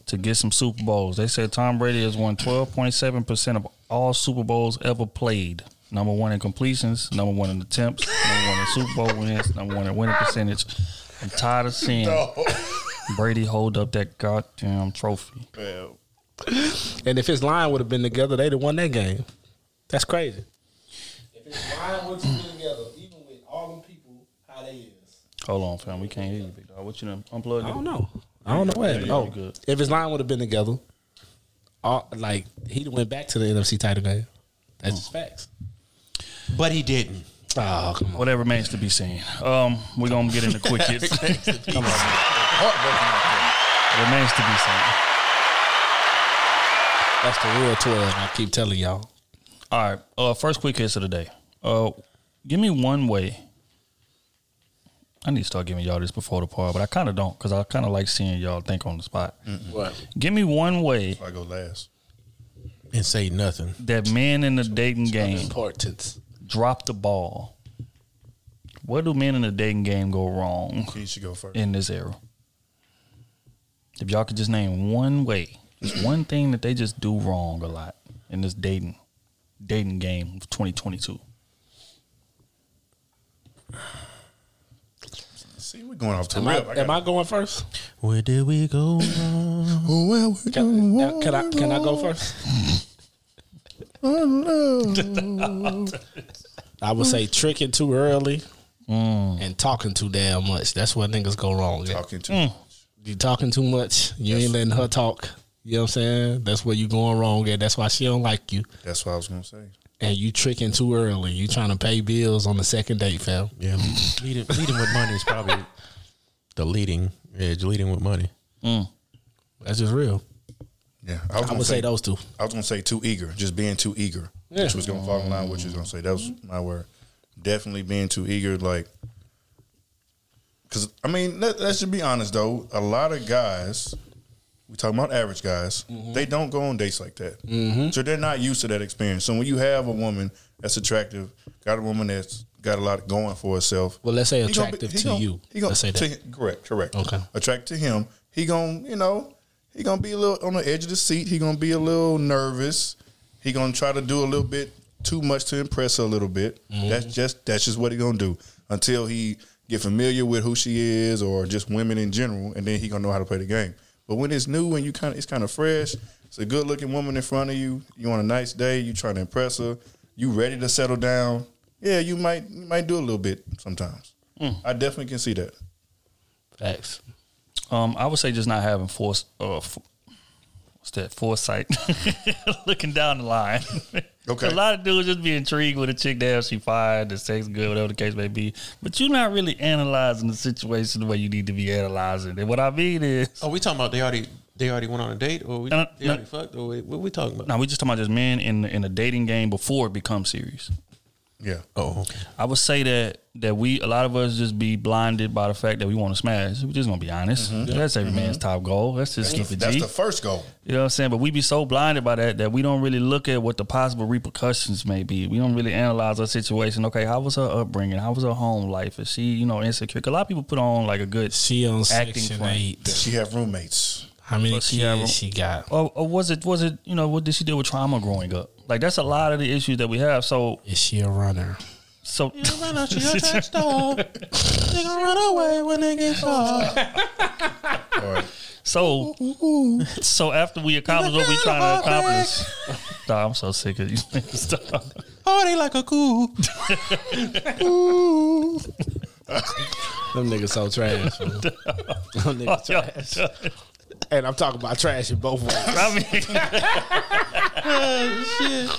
to get some Super Bowls. They said Tom Brady has won 12.7% of all Super Bowls ever played. Number one in completions, number one in attempts, number one in Super Bowl wins, number one in winning percentage. I'm tired of seeing Brady hold up that goddamn trophy. And if his line would have been together, they'd have won that game. That's crazy. If his line would have been together, even with all them people, how they is. Hold on, fam. We can't hear you, big dog. What you done unplugged? I don't know. I don't know what happened. Yeah, Oh, good. if his line would have been together, all, like he'd went back to the NFC title game. That's just facts. But he didn't. Oh, come on. Whatever remains to be seen. Um, we're gonna get into quick hits. Come on. Remains to be seen. That's the real twelve. I keep telling y'all. All right. Uh, first quick hits of the day. Uh, give me one way. I need to start giving y'all this before the part, but I kind of don't because I kind of like seeing y'all think on the spot. What? Give me one way If I go last. and say nothing. that men in the dating game Importance. drop the ball. Where do men in the dating game go wrong He should go first. in this era? If y'all could just name one way, just one thing that they just do wrong a lot in this dating dating game of 2022. See, we're going off the Am I, rip. I am I going first? Where did we go wrong? Oh, well, we Can, don't can I can I go first? I would say tricking too early and talking too damn much. That's where niggas go wrong. talking to Mm. You talking too much. You ain't letting her talk. You know what I'm saying? That's where you going wrong at. That's why she don't like you. That's what I was gonna say. And you tricking too early. You trying to pay bills on the second date, fam. Yeah, leading, leading with money is probably the leading edge. Leading with money. Mm. That's just real. Yeah, I was gonna would say those two. I was gonna say too eager, just being too eager. Yeah. Which was gonna fall in line with what you was gonna say. That was my word. Definitely being too eager, like, because I mean, let, let's just be honest though. A lot of guys, we talking about average guys, Mm-hmm. they don't go on dates like that. So they're not used to that experience. So when you have a woman that's attractive, got a woman that's got a lot going for herself. Well, let's say attractive to gonna- you. He gonna Let's say to that. him- correct, correct. Okay. Attracted to him. He gonna, you know, he gonna be a little on the edge of the seat. He gonna be a little nervous. He gonna try to do a little bit too much to impress her a little bit. Mm-hmm. That's just that's just what he gonna do until he get familiar with who she is or just women in general, and then he gonna know how to play the game. But when it's new and you kind of it's kind of fresh, it's a good looking woman in front of you. You on a nice day, you trying to impress her. You ready to settle down? Yeah, you might you might do a little bit sometimes. I definitely can see that. Facts. Um, I would say just not having force. Uh, that? Foresight, looking down the line. Okay. a lot of dudes just be intrigued with a chick. Damn, she fine, the sex good, whatever the case may be. But you're not really analyzing the situation the way you need to be analyzing. And what I mean is, Oh, we talking about they already they already went on a date, or we, No, they no. already fucked, or we, what we talking about? now we just talking about just men in in a dating game before it becomes serious. Yeah. Oh, okay. I would say that that we a lot of us just be blinded by the fact that we want to smash. We're just gonna be honest. Mm-hmm. That's every man's top goal. Let's just keep it That's the first goal. You know what I'm saying? But we be so blinded by that that we don't really look at what the possible repercussions may be. We don't really analyze our situation. Okay, how was her upbringing? How was her home life? Is she, you know, insecure? 'Cause a lot of people put on like a good She on acting front. eight. Does she have roommates? How many Well, she have- kids she got? Or, or was it was it you know what did she deal with trauma growing up? Like that's a lot of the issues that we have. So Is she a runner? so She a track star. They gonna run away when they get caught. All right. so so after we accomplish what we trying to accomplish. Nah, I'm so sick of these niggas. Stop. Oh, they like a cool. Them niggas so trash. man. Them niggas oh, trash. And I'm talking about trash in both ways. I mean, oh,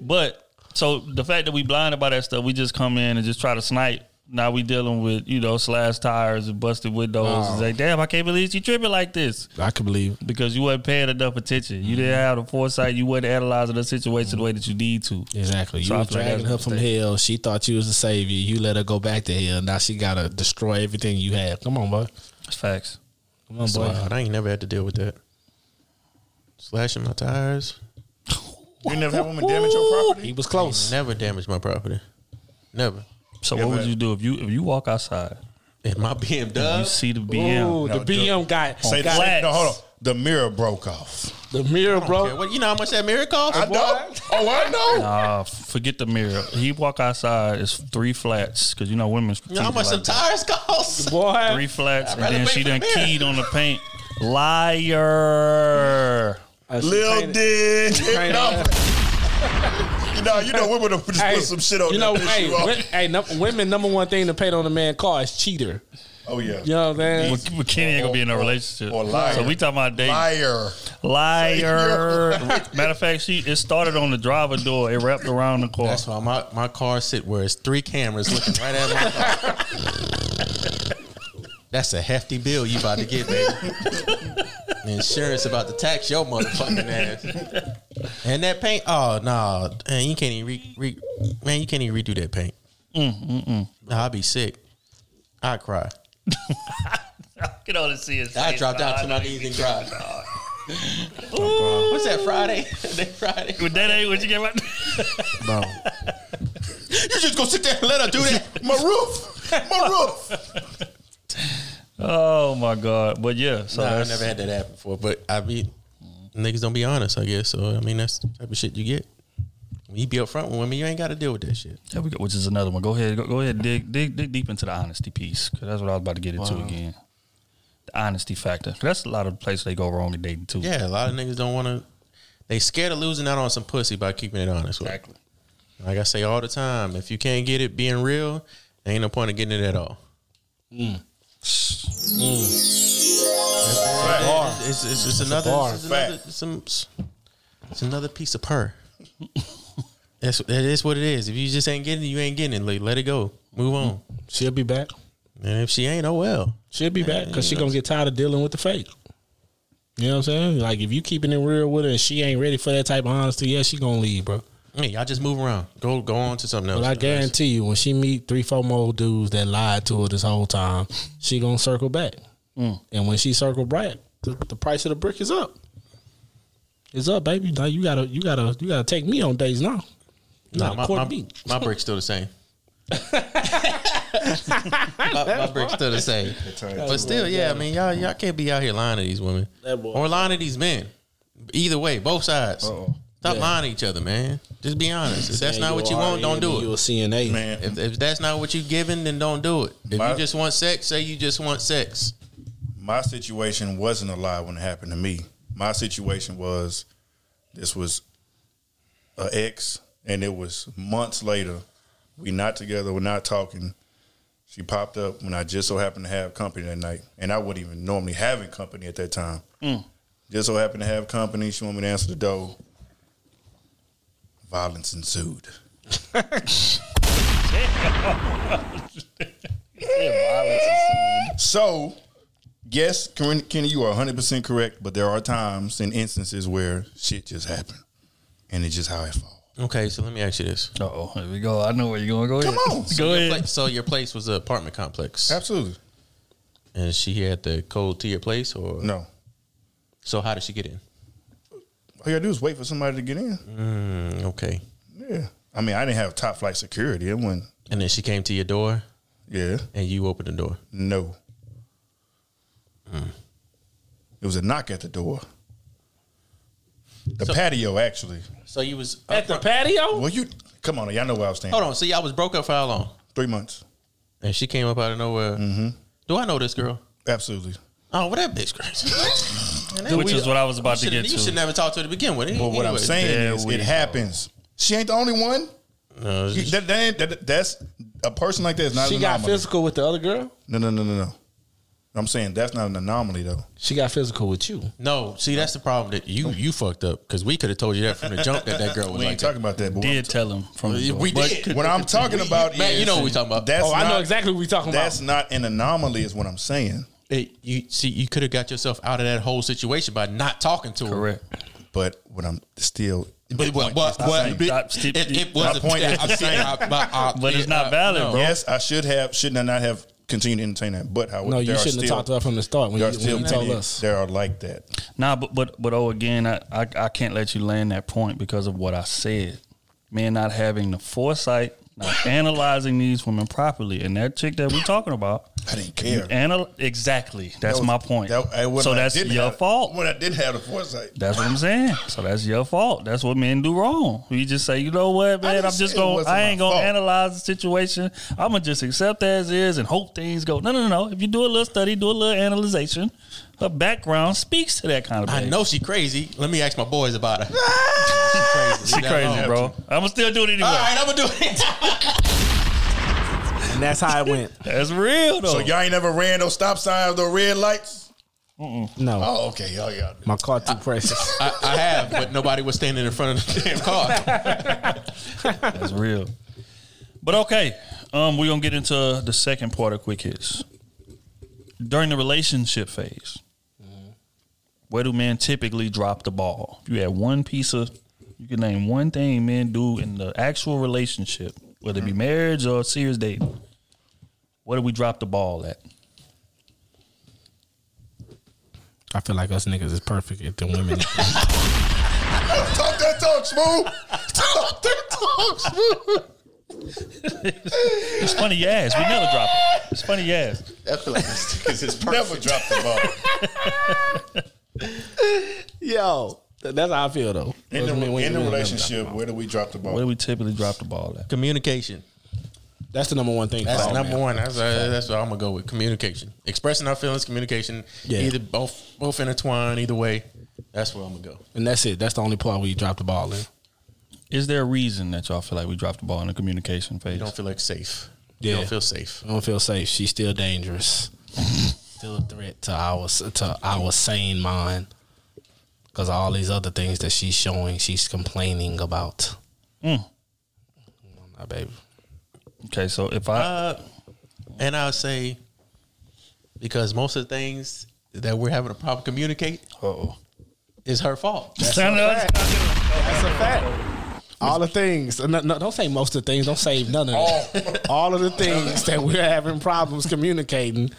but so the fact that we blinded by that stuff, we just come in and just try to snipe. Now we dealing with you know slashed tires and busted windows. Oh. It's like, damn, I can't believe she tripping like this I can believe. because you wasn't paying enough attention. You didn't mm-hmm. have the foresight. You wasn't analyzing the situation the way that you need to. Exactly. So You I was like dragging her from mistake. hell. She thought you was the savior. You let her go back to hell. Now she gotta destroy everything you had. Come on, boy. That's facts. Come on, boy. Wow, I ain't never had to deal with that. Slashing my tires. You never had women damage your property? He was close. Never damaged my property. Never. So Yeah, what would you do if you if you walk outside In my BMW. you see the BM? Ooh, No, the BM guy. Say got that. No, hold on. The mirror broke off. The mirror, Okay, bro. what, you know how much that mirror cost? I know. Oh, I know. Nah, forget the mirror. He walk outside. It's three flats because you know women's. You know how much like some tires cost? Boy. three flats, and then she done the mirror. keyed on the paint. Liar. Uh, she Lil painted- Dick. painted- No. you know, you know, women will just Hey, put some shit on you know, hey, you hey, num- women number one thing to paint on a man car is cheater. Oh yeah. You know what I'm? But, but Kenny ain't gonna be in a relationship. or liar. So we talking about dating. Liar. Liar. Matter of fact, she it started on the driver door. It wrapped around the car. That's why my, my car sit where it's three cameras looking right at my car. That's a hefty bill you about to get, baby. Insurance about to tax your motherfucking ass. And that paint, oh no, man, you can't even re, re, man, you can't even redo that paint. Mm, mm, mm. Nah, I'd be sick. I'd cry. I can only see his I face. dropped down to my knees and cried. What's that Friday? that Friday. With that ain't what you get right. Bro. You just go sit there and let her do that. My roof, my roof. Oh my god! But yeah, so nah, I that's, never had that happen before. But I mean, niggas don't be honest, I guess. So I mean, that's the type of shit you get. When you be up front with women, you ain't got to deal with that shit. There we go. Which is another one. Go ahead. Go, go ahead. Dig, dig, dig deep into the honesty piece because that's what I was about to get into Wow. again. The honesty factor. that's a lot of places they go wrong in dating too. Yeah, a lot of niggas don't want to. They scared of losing out on some pussy by keeping it honest. With. Exactly. Like I say all the time, if you can't get it being real, there ain't no point of getting it at all. Mm. It's, it's, it's, it's another, bar. it's another, it's, some, it's another piece of purr. That's that is what it is. If you just ain't getting it, you ain't getting it. Like, let it go. Move on. She'll be back. And if she ain't, oh well. She'll be back because she gonna get tired of dealing with the fake. You know what I'm saying? Like if you keeping it real with her and she ain't ready for that type of honesty, yeah, she gonna leave, bro. Hey, y'all just move around. Go go on to something else. But I guarantee you, when she meet three, four more dudes that lied to her this whole time, she gonna circle back. Mm. And when she circle back, the, the price of the brick is up. It's up, baby. Now you gotta, you gotta, you gotta take me on days now. You my, my, me. my brick's still the same. my, my brick's still the same. But still, yeah, I mean, y'all y'all can't be out here lying to these women That boy. or lying to these men. Either way, both sides. Stop Yeah. lying to each other, man. Just be honest. If that's Saying not what you want, don't do it. You're a. CNA. Man, If, if that's not what you're giving, then don't do it. If My- you just want sex, say you just want sex. my situation wasn't a lie when it happened to me. My situation was this was a ex, and it was months later. We not together. We're not talking. She popped up when I just so happened to have company that night, and I wouldn't even normally having company at that time. Mm. Just so happened to have company. She wanted me to answer the door. Violence ensued. So, yes, Ken- Kenny, you are 100% correct, but there are times and instances where shit just happened. And it's just how it falls. Okay, so let me ask you this. Uh oh. Here we go. I know where you're going. To go Come ahead. on. So Go your ahead. pla- so your place was an apartment complex, Absolutely. and she had the code to your place, or No. So how did she get in? All you gotta do is wait for somebody to get in. Mm, okay. Yeah. I mean, I didn't have top flight security. It wasn't. And then she came to your door, Yeah. and you opened the door. No. It was a knock at the door. The So- patio, actually. So you was At the patio? Well, you come on, y'all know where I was standing. Hold on. So y'all was broke up for how long? Three months. And she came up out of nowhere. Mm-hmm. Do I know this girl? Absolutely. Oh, well, that bitch crazy. Man, Which we- is what I was about to get should- You to. should never talk to her to begin with. But what I'm saying There is, we it go. happens. She ain't the only one. No, You- that, that that- that's a person like that is not. She an got anomaly. physical with the other girl. No, no, no, no, no. I'm saying that's not an anomaly though. She got physical with you. no, see, that's the problem that you you fucked up because we could have told you that from the jump that that girl was We like ain't talking about that. But Did tell him from the We did. what I'm talking about Man, is you know what we talking about. That's Oh, I know exactly what we talking That's about. That's not an anomaly, is what I'm saying. It- you see, you could have got yourself out of that whole situation by not talking to her. Correct. But what I'm still. But what? It's What? what it, Stop, stop, it, it My was point is the I'm saying, same. but, But it's not valid, no. bro. Yes, I should have, should I not have continued to entertain that. But however, No, you shouldn't have talked to her from the start when there you, are still when you told us. There are like that. Nah, but but but oh, again, I, I I can't let you land that point because of what I said. Man, not having the foresight, analyzing these women properly, and that chick that we're talking about. I didn't care. Anal- exactly. That's That was- my point. that- so I that's your have- fault. When I didn't have the foresight. That's what I'm saying. So that's your fault. That's what men do wrong. You just say, you know what, man, I'm just going. I ain't gonna fault. analyze the situation. I'm gonna just accept as is and hope things go. No, no, no, no. If you do a little study, do a little analyzation. Her background speaks to that kind of. I know she crazy. Let me ask my boys about her. she crazy. she that crazy, alone. bro. I'm gonna still do it anyway. All right, I'm gonna do it. And that's how it went. That's real though. So y'all ain't never ran those stop signs, those red lights. No, Oh, okay. Oh, yeah. my car too precious. I, I have, but nobody was standing in front of the damn car. That's real. But okay, um, we're gonna get into the second part of quick hits. During the relationship phase, where do men typically drop the ball? If you had one piece of, you can name one thing men do in the actual relationship, whether it be marriage or serious dating. Where do we drop the ball at? I feel like us niggas is perfect if the women. Talk that talk, smooth. Talk that talk, smooth. It's funny you ask. We never drop it. It's funny you ask. I feel like this niggas is Never drop the ball. Yo, that's how I feel though. In the, Us in the relationship, drop where do we drop the ball? Where do we typically drop the ball at? Communication. That's the number one thing. That's for all number men. one. That's uh, that's what I'm gonna go with. Communication, expressing our feelings, communication. Yeah. Either both both intertwined. Either way, that's where I'm gonna go. and that's it. That's the only part where you drop the ball in. Is there a reason that y'all feel like we dropped the ball in the communication phase? You don't feel like safe. Yeah. You don't feel safe. I don't feel safe. She's still dangerous. still a threat to our to our sane mind. Because all these other things that she's showing, she's complaining about. Mm. Nah, baby. Okay, so if I Uh, and I'll say because most of the things that we're having a problem communicate oh is her fault. That's a fact. That's a fact. All the things. No, no, don't say most of the things. Don't save none of it. All of the things that we're having problems communicating,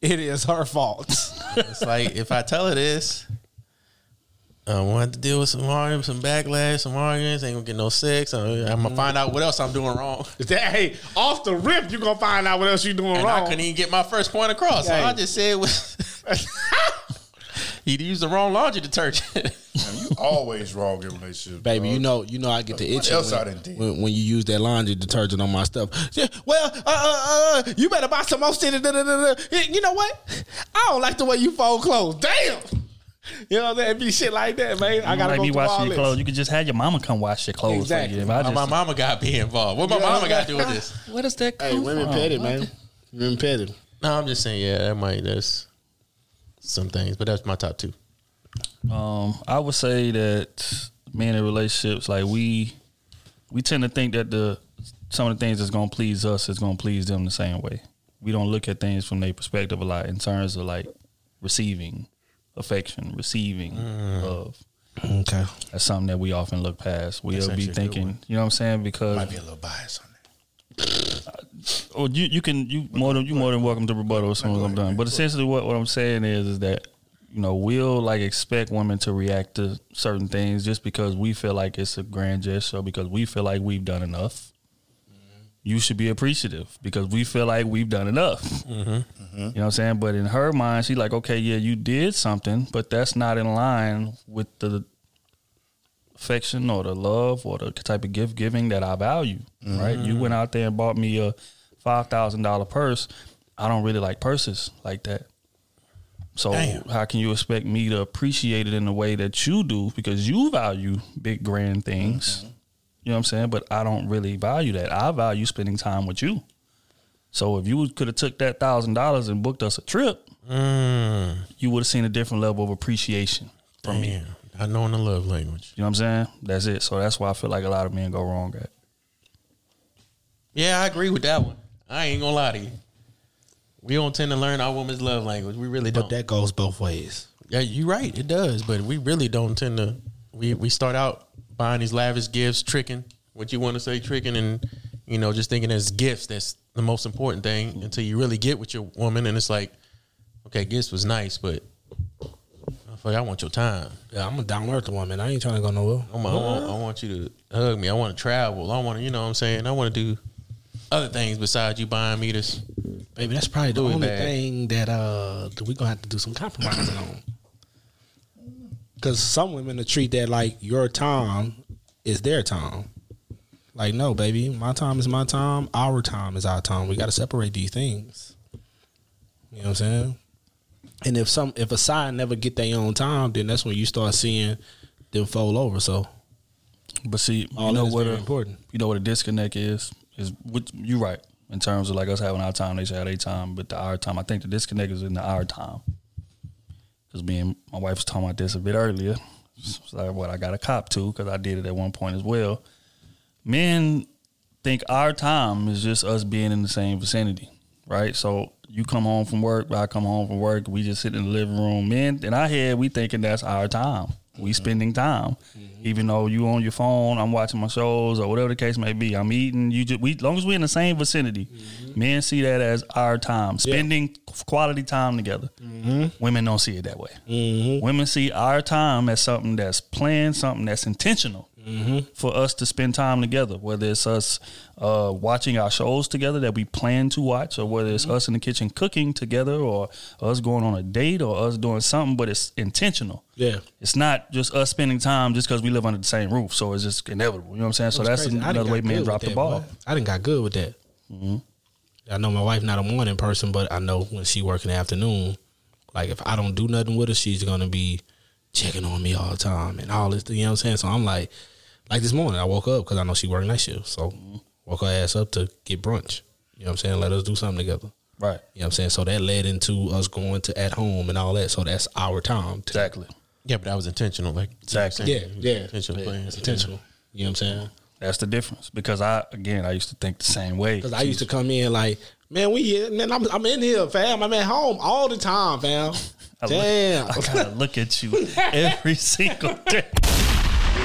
it is her fault. it's like if I tell her this, I want to deal with some arguments, some backlash, some arguments. Ain't gonna get no sex. I'm Mm-hmm. gonna find out what else I'm doing wrong. That, hey, off the rip, you're gonna find out what else you're doing And wrong. I couldn't even get my first point across. So I just said was he used the wrong laundry detergent. Man, you always wrong in relationships, Baby, dog. you know, you know, I get the What itch when, when, when you use that laundry detergent on my stuff. Yeah, well, uh, uh, uh, you better buy some more shit. You know what? I don't like the way you fold clothes. Damn. You know, there be shit like that, man. I gotta might go be through washing your this. clothes, you could just have your mama come wash your clothes Exactly. for you. If I my mama got to be involved. What my Yeah. mama got to do with this? where does that come Hey, women from? petty, man. Women petty. No, I'm just saying. Yeah, that might. That's some things, but that's my top two. Um, I would say that men in relationships, like we, we tend to think that the some of the things that's gonna please us is gonna please them the same way. We don't look at things from their perspective a lot in terms of like receiving affection, receiving love. Okay. That's something that we often look past. We'll be actually a good thinking, you know what I'm saying? Because Might be a little bias on that. Oh, you you can you more than you more than welcome to rebuttal as soon as I'm done. But essentially, what, what I'm saying is is that you know we'll like expect women to react to certain things just because we feel like it's a grand gesture, because we feel like we've done enough. You should be appreciative because we feel like we've done enough. Mm-hmm. You know mm-hmm. what I'm saying? But in her mind, she's like, okay, yeah, you did something, but that's not in line with the affection or the love or the type of gift giving that I value. Right? You mm-hmm. went out there and bought me a five thousand dollar purse. I don't really like purses like that. So Damn. how can you expect me to appreciate it in the way that you do because you value big grand things? You know what I'm saying? But I don't really value that. I value spending time with you. So if you could have took that thousand dollars and booked us a trip, Mm, you would have seen a different level of appreciation from me. I know in the love language. You know what I'm saying? That's it. So that's why I feel like a lot of men go wrong at. Yeah, I agree with that one. I ain't gonna lie to you. We don't tend to learn our woman's love language. We really don't. But that goes both ways. Yeah, you're right. It does, but we really don't tend to. We we start out buying these lavish gifts, tricking what you want to say, tricking, and you know, just thinking as gifts. That's the most important thing until you really get with your woman, and it's like, okay, gifts was nice, but like I want your time. Yeah, I'm a down earth woman. I ain't trying to go nowhere. I want, I want, I want you to hug me. I want to travel. I want to, you know what I'm saying? I want to do other things besides you buying me this. Baby, that's probably the Louis only bag. thing that uh that we gonna have to do some compromising on. Cause some women will treat that like your time is their time. Like, no, baby, my time is my time. Our time is our time. We got to separate these things. You know what I'm saying? And if some if a side never get their own time, then that's when you start seeing them fold over. So But see, all you know that is what? very A, important. you know what a disconnect is? Is what you right in terms of like us having our time. They have their time, but the our time. I think the disconnect is in the our time. Because me and my wife was talking about this a bit earlier. It's like what I got a cop to because I did it at one point as well. Men think our time is just us being in the same vicinity. right? So you come home from work, I come home from work, we just sit in the living room. Men in our head, we thinking that's our time. We spending time, mm-hmm. even though you on your phone, I'm watching my shows or whatever the case may be. I'm eating. You just we, long as we in the same vicinity, mm-hmm. men see that as our time, spending quality time together. Mm-hmm. Women don't see it that way. Women see our time as something that's planned, something that's intentional for us to spend time together. Whether it's us uh, watching our shows together that we plan to watch, or whether it's us in the kitchen cooking together, or us going on a date, or us doing something, but it's intentional. Yeah. It's not just us spending time just because we live under the same roof. So it's just inevitable. You know what I'm saying? So that's crazy. Another way man dropped with the ball. boy. I didn't got good with that. Mm-hmm. I know my wife not a morning person, but I know when she work in the afternoon, like if I don't do nothing with her, she's gonna be checking on me all the time and all this. You know what I'm saying? So I'm like, like this morning, I woke up because I know she work night shift, so Mm-hmm. woke her ass up to get brunch. You know what I'm saying? Let us do something together. Right. You know what I'm saying? So that led into us going to at home and all that. So that's our time. Exactly. Yeah, but that was intentional. Like Exactly. Yeah, yeah. intentional Yeah, plans. It's intentional. You know what I'm saying? That's the difference. Because I again, I used to think the same way. Because I used to come in like, man, we here, man, I'm, I'm in here, fam. I'm at home all the time, fam. I look- Damn. I gotta look at you every single day.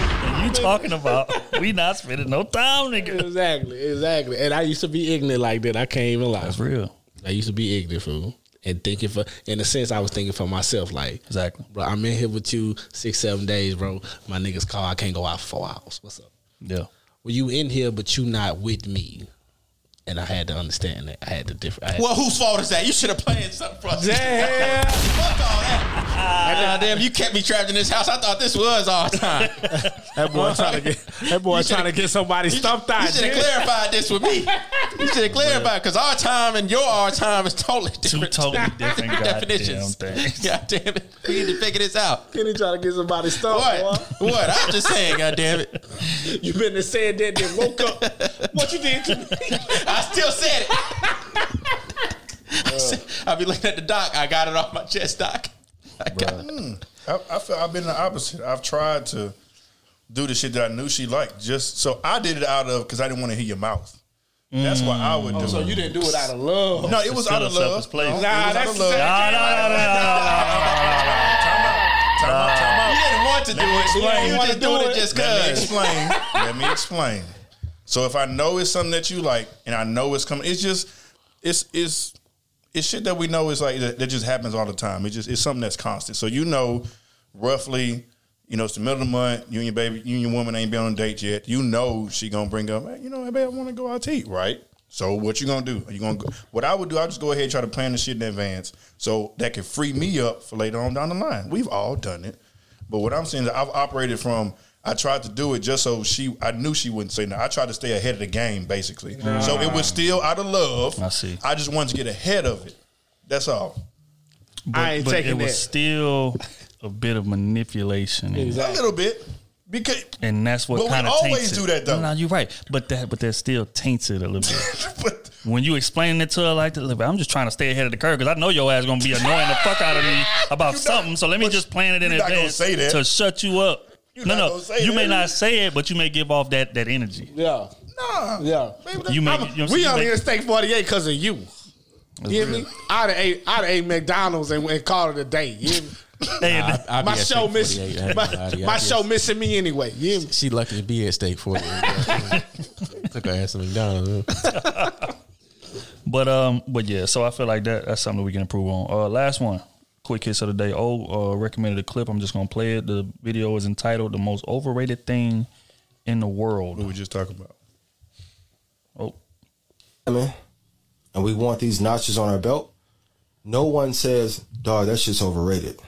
And you talking about we not spending no time together. exactly, exactly. And I used to be ignorant like that. I can't even lie. That's real. I used to be ignorant, fool. And thinking for, in a sense, I was thinking for myself, like, exactly, bro. I'm in here with you six, seven days, bro. My niggas call, I can't go out for four hours. What's up? Yeah. Well, you in here, but you not with me. And I had to understand that. I had to different. I had Well, whose fault is that? You should have planned something for us. Damn. Fuck all that. Ah, damn, you kept me trapped in this house. I thought this was our time. That boy trying to get that boy trying to get somebody stumped out. You should have clarified this with me. You should have clarified because our time and your our time is totally different. Two totally different goddamn definitions. things. God damn it. We need to figure this out. Kenny trying to get somebody stumped. What? Boy. What? I'm just saying, God damn it. You been there saying that, then woke up. What you did to me? I still said it. I said- I'll be looking at the doc. I got it off my chest, doc. I got it. Mm. I, I feel I've been the opposite. I've tried to do the shit that I knew she liked. Just so I did it out of because I didn't want to hear your mouth. That's why I would do. Oh, so you didn't do it out of love? No, it was Still out of love. selfless place. It was Nah, out that's of love. the same- Nah, nah, nah, nah, nah, nah, nah, nah, Time out. Time out. Time out. You didn't want to do it. explain. You just doing it just Let me cause. explain. Let me explain. So if I know it's something that you like, and I know it's coming, it's just it's it's it's shit that we know is like that, just happens all the time. It just it's something that's constant. So you know, roughly, you know, it's the middle of the month. You and your baby, you and your woman ain't been on a date yet. You know she gonna bring up, hey, you know, babe, I want to go out to eat, right? So what you gonna do? Are you gonna go? What I would do, I just go ahead and try to plan the shit in advance, so that can free me up for later on down the line. We've all done it, but what I'm saying is I've operated from. I tried to do it just so she. I knew she wouldn't say no. I tried to stay ahead of the game, basically. So it was still out of love. I see. I just wanted to get ahead of it. That's all. But, I ain't but taking it was that. still a bit of manipulation, in it. A little bit because and that's what But we kind of always do that, though. No, no, you're right, but that but that still taints it a little bit. but when you explaining it to her like that, I'm just trying to stay ahead of the curve because I know your ass gonna be annoying the fuck out of me about something. So let me just plan it in you're not gonna advance say that. to shut you up. You're no, not no, gonna say you that. may not say it, but you may give off that that energy. Yeah. Nah, Yeah. You may, you know we saying? on You may- Interstate 48 because of you. You hear me? I'd have ate, I'd have ate McDonald's and, and called it a day. You hear me? Hey, I- I be my show State miss 48, my, gonna lie to you. I my show missing me anyway. You hear me? She lucky to be at State 40. Took her ass to McDonald's. But um, but yeah, so I feel like that that's something we can improve on. Uh, last one, quick hits of the day. Oh, uh, recommended a clip. I'm just gonna play it. The video is entitled "The Most Overrated Thing in the World." What we just talking about? Oh, man! and we want these notches on our belt, no one says, dog, that shit's overrated.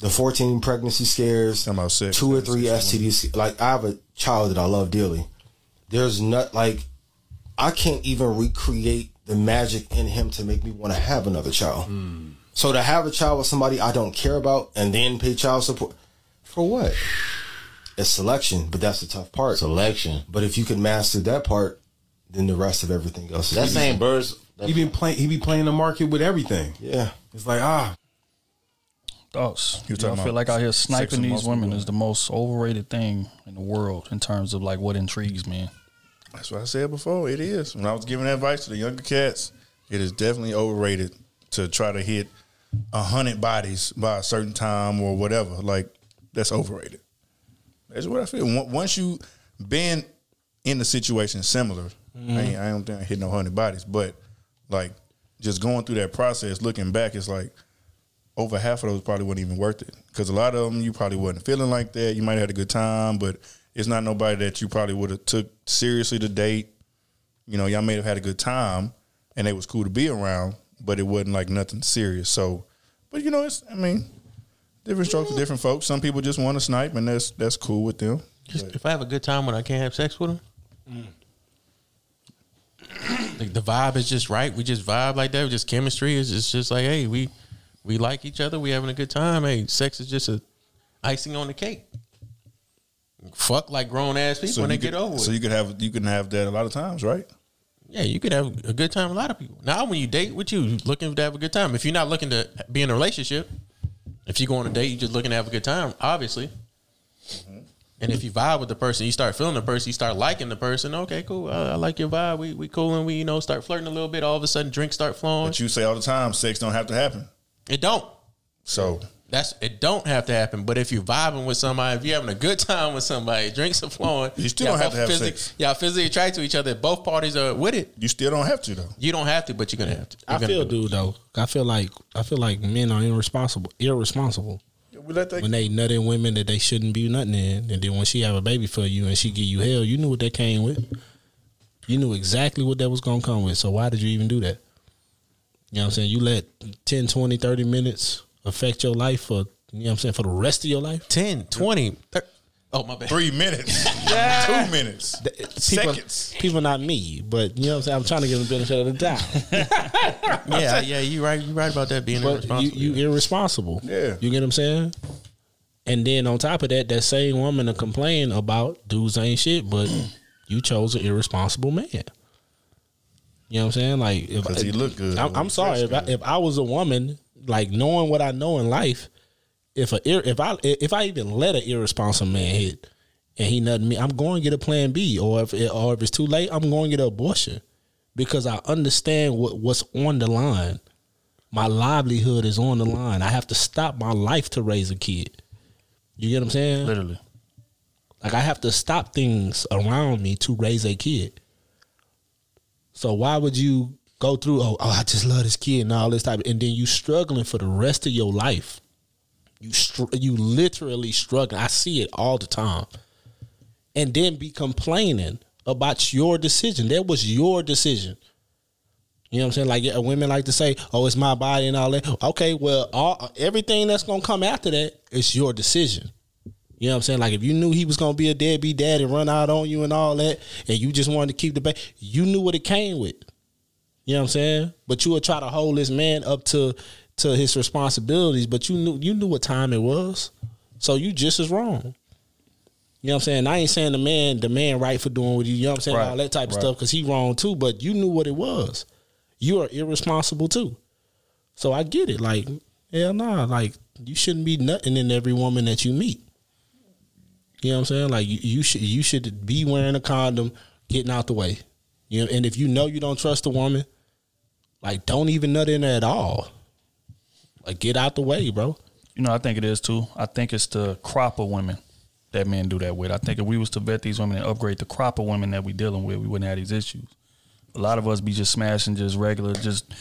The 14 pregnancy scares, i'm also two or three STDs. Like, I have a child that I love dearly. There's not, like, I can't even recreate the magic in him to make me want to have another child. So to have a child with somebody I don't care about and then pay child support, for what? It's selection, but that's the tough part. Selection. But if you can master that part, then the rest of everything else. is That easy. same birds. He been playing. He be playing the market with everything. Yeah, it's like ah, thoughts. You You talking know, I feel like out here sniping these women women. is the most overrated thing in the world in terms of like what intrigues men. That's what I said before. It is. When I was giving advice to the younger cats, It is definitely overrated to try to hit a hundred bodies by a certain time or whatever. Like that's overrated. That's what I feel. Once you been in a situation similar, Mhm. I, I don't think I hit no hundred bodies, but like just going through that process, looking back, it's like over half of those probably wasn't even worth it because a lot of them you probably wasn't feeling like that. You might have had a good time, but it's not nobody that you probably would have took seriously to date. You know, y'all may have had a good time and it was cool to be around, but it wasn't like nothing serious. So, but you know, it's I mean, different strokes for different folks. Some people just want to snipe, and that's that's cool with them. Just if I have a good time when I can't have sex with them, mm. like the vibe is just right. We just vibe like that. We just chemistry. Is it's just, just like, hey, we we like each other. We having a good time. Hey, sex is just a icing on the cake. Fuck like grown ass people So when you they get could- over. So it. you could have you can have that a lot of times, right? Yeah, you could have a good time. with A lot of people. Now, when you date with you, you looking to have a good time. If you're not looking to be in a relationship, if you go on a date, you're just looking to have a good time, obviously. Mm-hmm. And if you vibe with the person, you start feeling the person, you start liking the person. Okay, cool. I, I like your vibe. We we cool and we you know start flirting a little bit. All of a sudden, drinks start flowing. But you say all the time, sex don't have to happen. It don't. So That's it. Don't have to happen. But if you're vibing with somebody, if you're having a good time with somebody, drinks are flowing. You still don't have to have physic- sex. Y'all physically attracted to each other. Both parties are with it. You still don't have to though. You don't have to, but you're gonna have to. I You're gonna feel, do it. dude, though. I feel like I feel like men are irresponsible. Irresponsible. We let that when they nut in women that they shouldn't be nutting in, and then when she have a baby for you and she give you hell, you knew what that came with. You knew exactly what that was gonna come with. So why did you even do that? You know what I'm saying? You let 10, 20, 30 minutes affect your life for you know what I'm saying for the rest of your life. 10, 20, 30. Oh my bad. Three minutes. Two minutes. People, Seconds. people not me, but you know what I'm saying. I'm trying to give them the benefit of the doubt. yeah, yeah, you right. You right about that being but irresponsible. You, you irresponsible. Yeah. You get what I'm saying? And then on top of that, that same woman to complain about dudes ain't shit, but you chose an irresponsible man. You know what I'm saying? Like, if 'Cause he look good. I'm, I'm sorry if I, if I was a woman, like knowing what I know in life, if a if I if I even let an irresponsible man hit and he nutting me, I'm going to get a plan B, or if it, or if it's too late, I'm going to get an abortion because I understand what what's on the line. My livelihood is on the line. I have to stop my life to raise a kid. You get what I'm saying? Literally. Like I have to stop things around me to raise a kid. So why would you go through? Oh, oh I just love this kid and all this type, and then you struggling for the rest of your life. You str- you literally struggling. I see it all the time, and then be complaining about your decision. That was your decision. You know what I'm saying? Like yeah, women like to say, "Oh, it's my body and all that." Okay, well, all everything that's gonna come after that is your decision. You know what I'm saying? Like if you knew he was gonna be a deadbeat dad and run out on you and all that, and you just wanted to keep the baby, you knew what it came with. You know what I'm saying? But you would try to hold this man up to to his responsibilities, but you knew you knew what time it was. So you just as wrong. You know what I'm saying? I ain't saying the man the man right for doing what you, you know what I'm saying, Right, all that type of right. stuff, because he wrong too, but you knew what it was. You are irresponsible too. So I get it. Like, hell nah, like you shouldn't be nothing in every woman that you meet. You know what I'm saying? Like you, you should you should be wearing a condom, getting out the way. You know, and if you know you don't trust a woman, like don't even nut in at all. Like get out the way, bro. You know, I think it is too. I think it's the crop of women that men do that with. I think if we was to vet these women and upgrade the crop of women that we dealing with, we wouldn't have these issues. A lot of us be just smashing just regular, just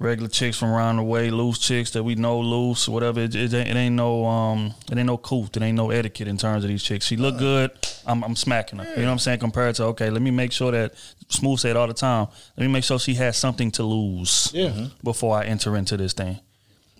regular chicks from around the way, loose chicks that we know loose, whatever. It, it, ain't, it ain't no um, it ain't no couth, it ain't no etiquette in terms of these chicks. She look good, I'm, I'm smacking her. You know what I'm saying? Compared to okay, let me make sure that Smooth said all the time. Let me make sure she has something to lose Yeah. before I enter into this thing.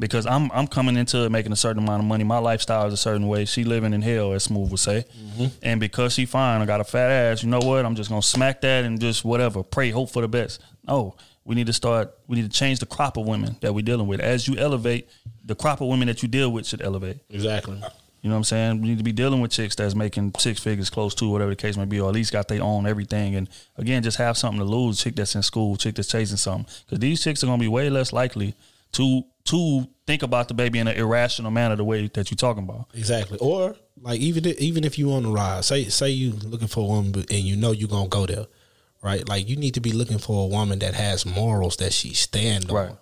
Because I'm I'm coming into it making a certain amount of money. My lifestyle is a certain way. She living in hell, as Smooth would say. Mm-hmm. And because she fine, I got a fat ass. You know what? I'm just gonna smack that and just whatever. Pray, hope for the best. No, we need to start. We need to change the crop of women that we're dealing with. As you elevate, the crop of women that you deal with should elevate. Exactly. You know what I'm saying? We need to be dealing with chicks that's making six figures, close to whatever the case may be, or at least got their own everything. And again, just have something to lose. Chick that's in school, chick that's chasing something, because these chicks are gonna be way less likely to to think about the baby in an irrational manner, the way that you're talking about. Exactly. Or like even if, even if you on the ride, say say you looking for a woman and you know you're gonna go there, right? Like you need to be looking for a woman that has morals that she stand on. Right.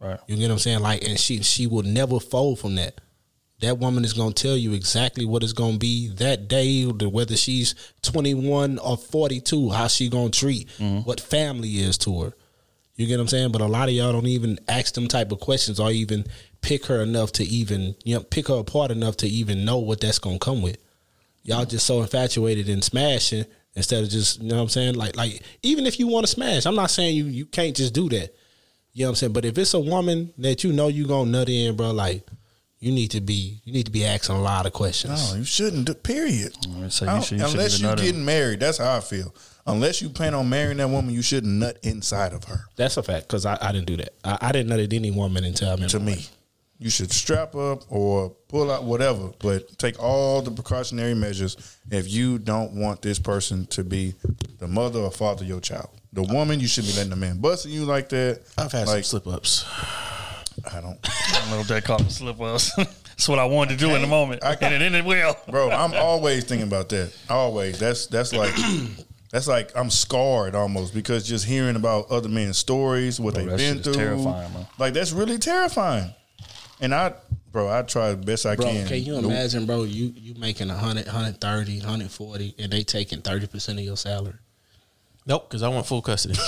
Right. You get what I'm saying? Like, and she she will never fold from that. That woman is gonna tell you exactly what it's gonna be that day, whether she's 21 or 42, how she gonna treat, mm-hmm. what family is to her. You get what I'm saying? But a lot of y'all don't even ask them type of questions or even pick her enough to even you know pick her apart enough to even know what that's gonna come with. Y'all just so infatuated in smashing instead of just you know what I'm saying? Like like even if you want to smash, I'm not saying you you can't just do that. You know what I'm saying? But if it's a woman that you know you gonna nut in, bro, like you need to be you need to be asking a lot of questions. No, you shouldn't. do- Period. So you should, you unless you're getting married, that's how I feel. Unless you plan on marrying that woman, you shouldn't nut inside of her. That's a fact because I, I didn't do that. I, I didn't nut at any woman until I met To me, wife. you should strap up or pull out whatever, but take all the precautionary measures if you don't want this person to be the mother or father of your child. The woman, you shouldn't be letting a man busting you like that. I've had like, some slip ups. I don't. I don't know if that called slip ups. That's what I wanted to do in the moment, I- and it ended well. bro. I'm always thinking about that. Always. That's that's like that's like I'm scarred almost because just hearing about other men's stories, what Bro, they've been through, terrifying, man. like that's really terrifying. And I, bro, I try the best I Bro, can. can you Nope. imagine, bro, you you making 100, 130, 140, and they taking 30% of your salary? Nope, because I want full custody.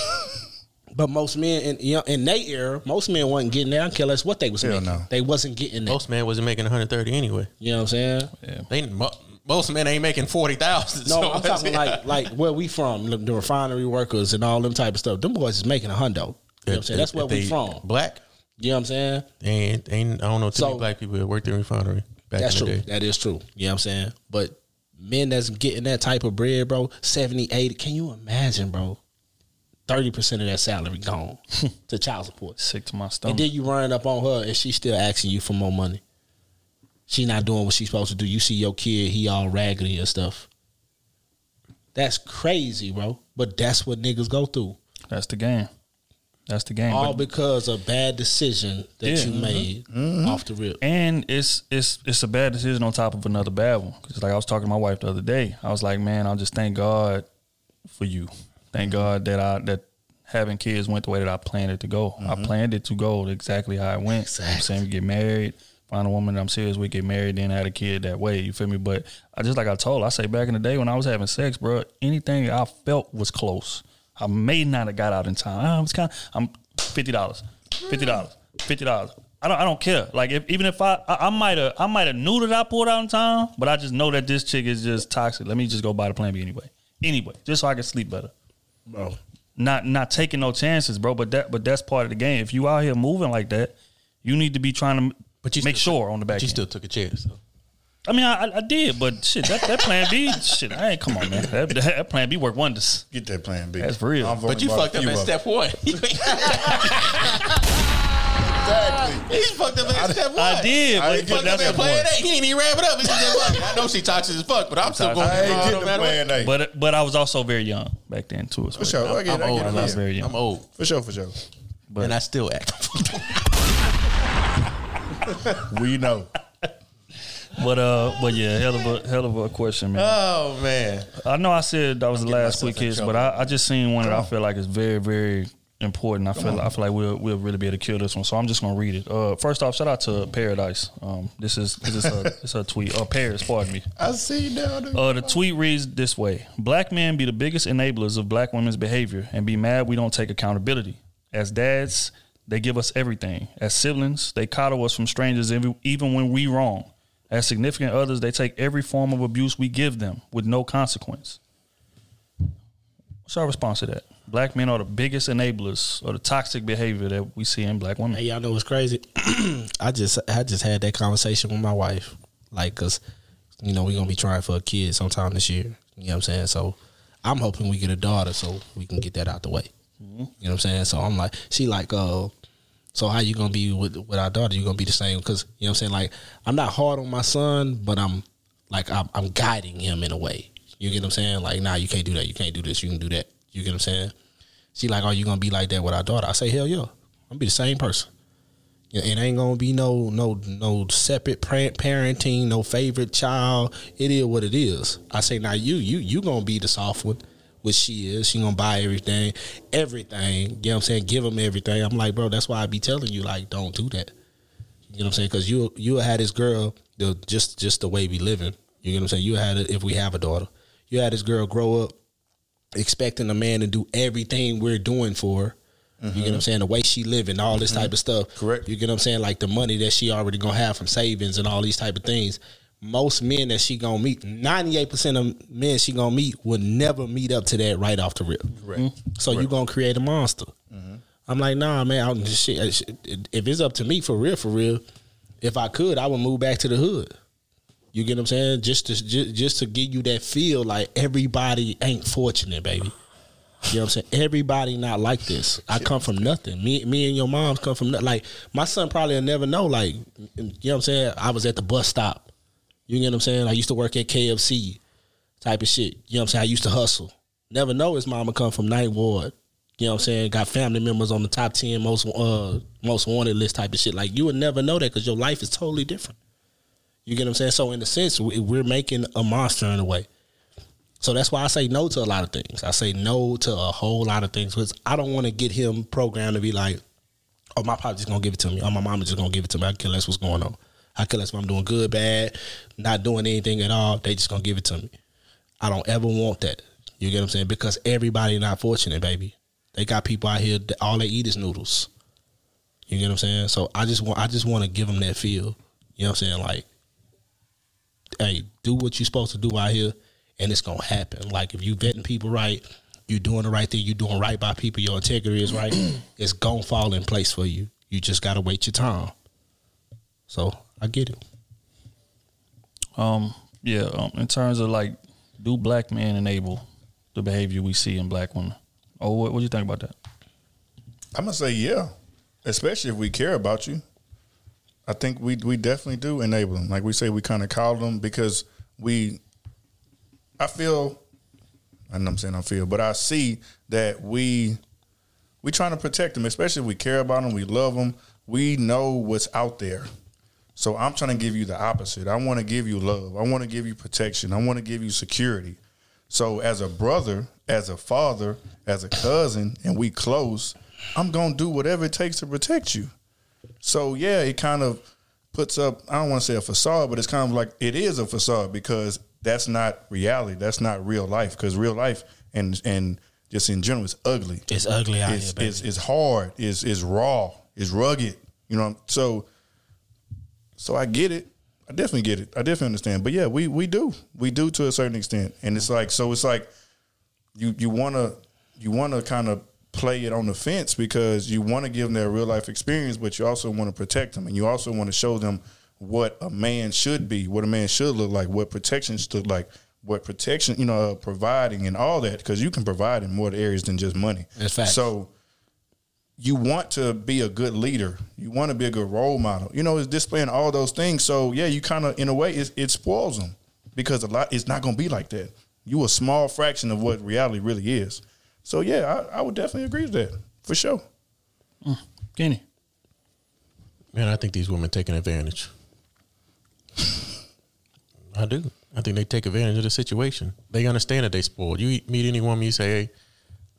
But most men in you know, in their era, most men wasn't getting that. I don't care less what they was Hell making. no. They wasn't getting that. Most men wasn't making 130 anyway. You know what I'm saying? Yeah. They mo- most men ain't making 40,000. No, so I'm talking like like where we from, the, the refinery workers and all them type of stuff. Them boys is making a hundo. You know what I'm saying? That's where we from. Black. You know what I'm saying? And ain't I don't know too So- many black people that worked in refinery back That's in true. day. That is true. You know what I'm saying? But men that's getting that type of bread, bro, 70, 80, can you imagine, bro? 30% of that salary gone to child support. Sick to my And stomach. then you run up on her and she's still asking you for more money. She not doing what she's supposed to do. You see your kid, he all raggedy and stuff. That's crazy, bro. But that's what niggas go through. That's the game. That's the game. all But- because of bad decision that Yeah. you Mhm. made mm-hmm. off the rip. And it's it's it's a bad decision on top of another bad one. Because like I was talking to my wife the other day, I was like, man, I'll just thank God for you. Thank mm-hmm. God that I that having kids went the way that I planned it to go. I mm-hmm. planned it to go exactly how it went. You know I'm saying we get married, find a woman that I'm serious with, get married, then had a kid that way. You feel me? But I just like I told, I say back in the day when I was having sex, bro, anything I felt was close. I may not have got out in time. Ah, I was kind of, I'm fifty dollars, fifty dollars, fifty dollars. I don't, I don't care. Like if even if I, I, I might have, I might have knew that I pulled out in time, but I just know that this chick is just toxic. Let me just go buy the plan B anyway, anyway, just so I can sleep better, bro. Not, not taking no chances, bro. But that, but that's part of the game. If you out here moving like that, you need to be trying to, but you make sure on the back. But you end. still took a chance. So. I mean, I, I- I did, but shit, that, that plan B, shit, I ain't come on, man. That, that plan B work wonders. Get that plan B. That's for real. I've But you fucked up few at step one. Exactly. He's fucked up at step one. I did, I but- ain't but fucked up at the plan point. A. He ain't even wrap it up. He just fuck. I know she toxic as fuck, but I'm still going. I ain't to get no the matter what. plan A. But but I was also very young back then too. For sure. I get it. I'm I old. get it. I was very young. I'm old, For sure, for sure. But and I still act. We know. But uh, but yeah, hell of a hell of a question, man. oh man, I know I said that was the last quick hits, but I, I just seen one that I feel like is very very important. I feel I feel like we'll we'll really be able to kill this one, so I'm just gonna read it. Uh, first off, shout out to Paradise. Um, this is this is a it's a tweet. Uh, Paris, pardon me. I see now. the- Uh, the tweet reads this way: Black men be the biggest enablers of black women's behavior, and be mad we don't take accountability. As dads, they give us everything. As siblings, they coddle us from strangers even when we wrong. As significant others, they take every form of abuse we give them with no consequence. What's our response to that? Black men are the biggest enablers of the toxic behavior that we see in black women. Hey, y'all know what's crazy? I just I just had that conversation with my wife, like, cause you know we're gonna be trying for a kid sometime this year. You know what I'm saying? So I'm hoping we get a daughter so we can get that out the way. You know what I'm saying? So I'm like, she like, uh, so how you gonna be with with our daughter? You gonna be the same? Cause you know what I'm saying? Like, I'm not hard on my son, but I'm like I'm, I'm guiding him in a way. You get what I'm saying? Like, nah, you can't do that. You can't do this. You can do that. You get what I'm saying? She like, are you gonna be like that with our daughter? I say, hell yeah. I'm gonna be the same person. It ain't gonna be no no no separate parenting, no favorite child. It is what it is. I say now you you you gonna be the soft one. What she is. She gonna buy everything, everything. You know what I'm saying? Give them everything. I'm like, bro, that's why I be telling you, like, don't do that. You know what I'm saying? Because you you had this girl, the, just just the way we living. You know what I'm saying? You had it if we have a daughter. You had this girl grow up expecting a man to do everything we're doing for her. You get what I'm mm-hmm. saying? The way she living, all this mm-hmm. type of stuff. Correct. You get what I'm saying? Like the money that she already gonna have from savings and all these type of things. Most men that she gonna meet, 98% of men she gonna meet would never meet up to that right off the rip. Correct. Mm-hmm. So you gonna create a monster. Mm-hmm. I'm like, nah, man. I'm just shit. If it's up to me, for real, for real, if I could, I would move back to the hood. You get what I'm saying? Just to just, just to give you that feel like everybody ain't fortunate, baby. You know what I'm saying? Everybody not like this. I come from nothing. Me, me and your moms come from nothing. Like my son probably will never know. Like you know what I'm saying? I was at the bus stop. You get what I'm saying? I used to work at KFC, type of shit. You know what I'm saying? I used to hustle. Never know his mama come from Ninth Ward. You know what I'm saying? Got family members on the top ten most uh most wanted list type of shit. Like you would never know that because your life is totally different. You get what I'm saying? So in a sense, we- we're making a monster in a way. So that's why I say no to a lot of things. I say no to a whole lot of things because I don't want to get him programmed to be like, oh, my pop just gonna give it to me. Oh, my mama just gonna give it to me. I care less what's going on. I less if I'm doing good, bad, not doing anything at all. They just gonna give it to me. I don't ever want that. You get what I'm saying? Because everybody not fortunate, baby. They got people out here that all they eat is noodles. You get what I'm saying? So I just want I just want to give them that feel. You know what I'm saying? Like, hey, do what you're supposed to do out here, and it's gonna happen. Like if you vetting people right, you're doing the right thing, You're doing right by people, your integrity is right, it's gonna fall in place for you. You just gotta wait your time. So I get it. Um, yeah. Um, in terms of like, do black men enable the behavior we see in black women? Oh, what, what do you think about that? I'm gonna say yeah, especially if we care about you. I think we we definitely do enable them. Like we say, we kind of call them because we. I feel, and I'm saying I feel, but I see that we we trying to protect them, especially if we care about them, we love them, we know what's out there. So I'm trying to give you the opposite. I want to give you love. I want to give you protection. I want to give you security. So as a brother, as a father, as a cousin, and we close, I'm gonna do whatever it takes to protect you. So yeah, it kind of puts up I don't want to say a facade, but it's kind of like it is a facade because that's not reality. That's not real life. Because real life and and just in general is ugly. It's ugly out it's, here, baby. It's, it's hard. It's it's raw. It's rugged. You know. So so I get it. I definitely get it. I definitely understand. But yeah, we we do. We do to a certain extent. And it's like so it's like you you wanna you wanna kind of play it on the fence because you want to give them their real life experience, but you also want to protect them and you also want to show them what a man should be, what a man should look like, what protection should look like, what protection, you know, uh, providing and all that because you can provide in more areas than just money. That's facts. So you want to be a good leader. You want to be a good role model. You know, it's displaying all those things. So yeah, you kind of in a way it, it spoils them because a lot it's not going to be like that. You a small fraction of what reality really is. So yeah, I, I would definitely agree with that for sure. Kenny. Man, I think these women taking advantage. I do. I think they take advantage of the situation. They understand that they spoiled. You meet any woman, you say, hey,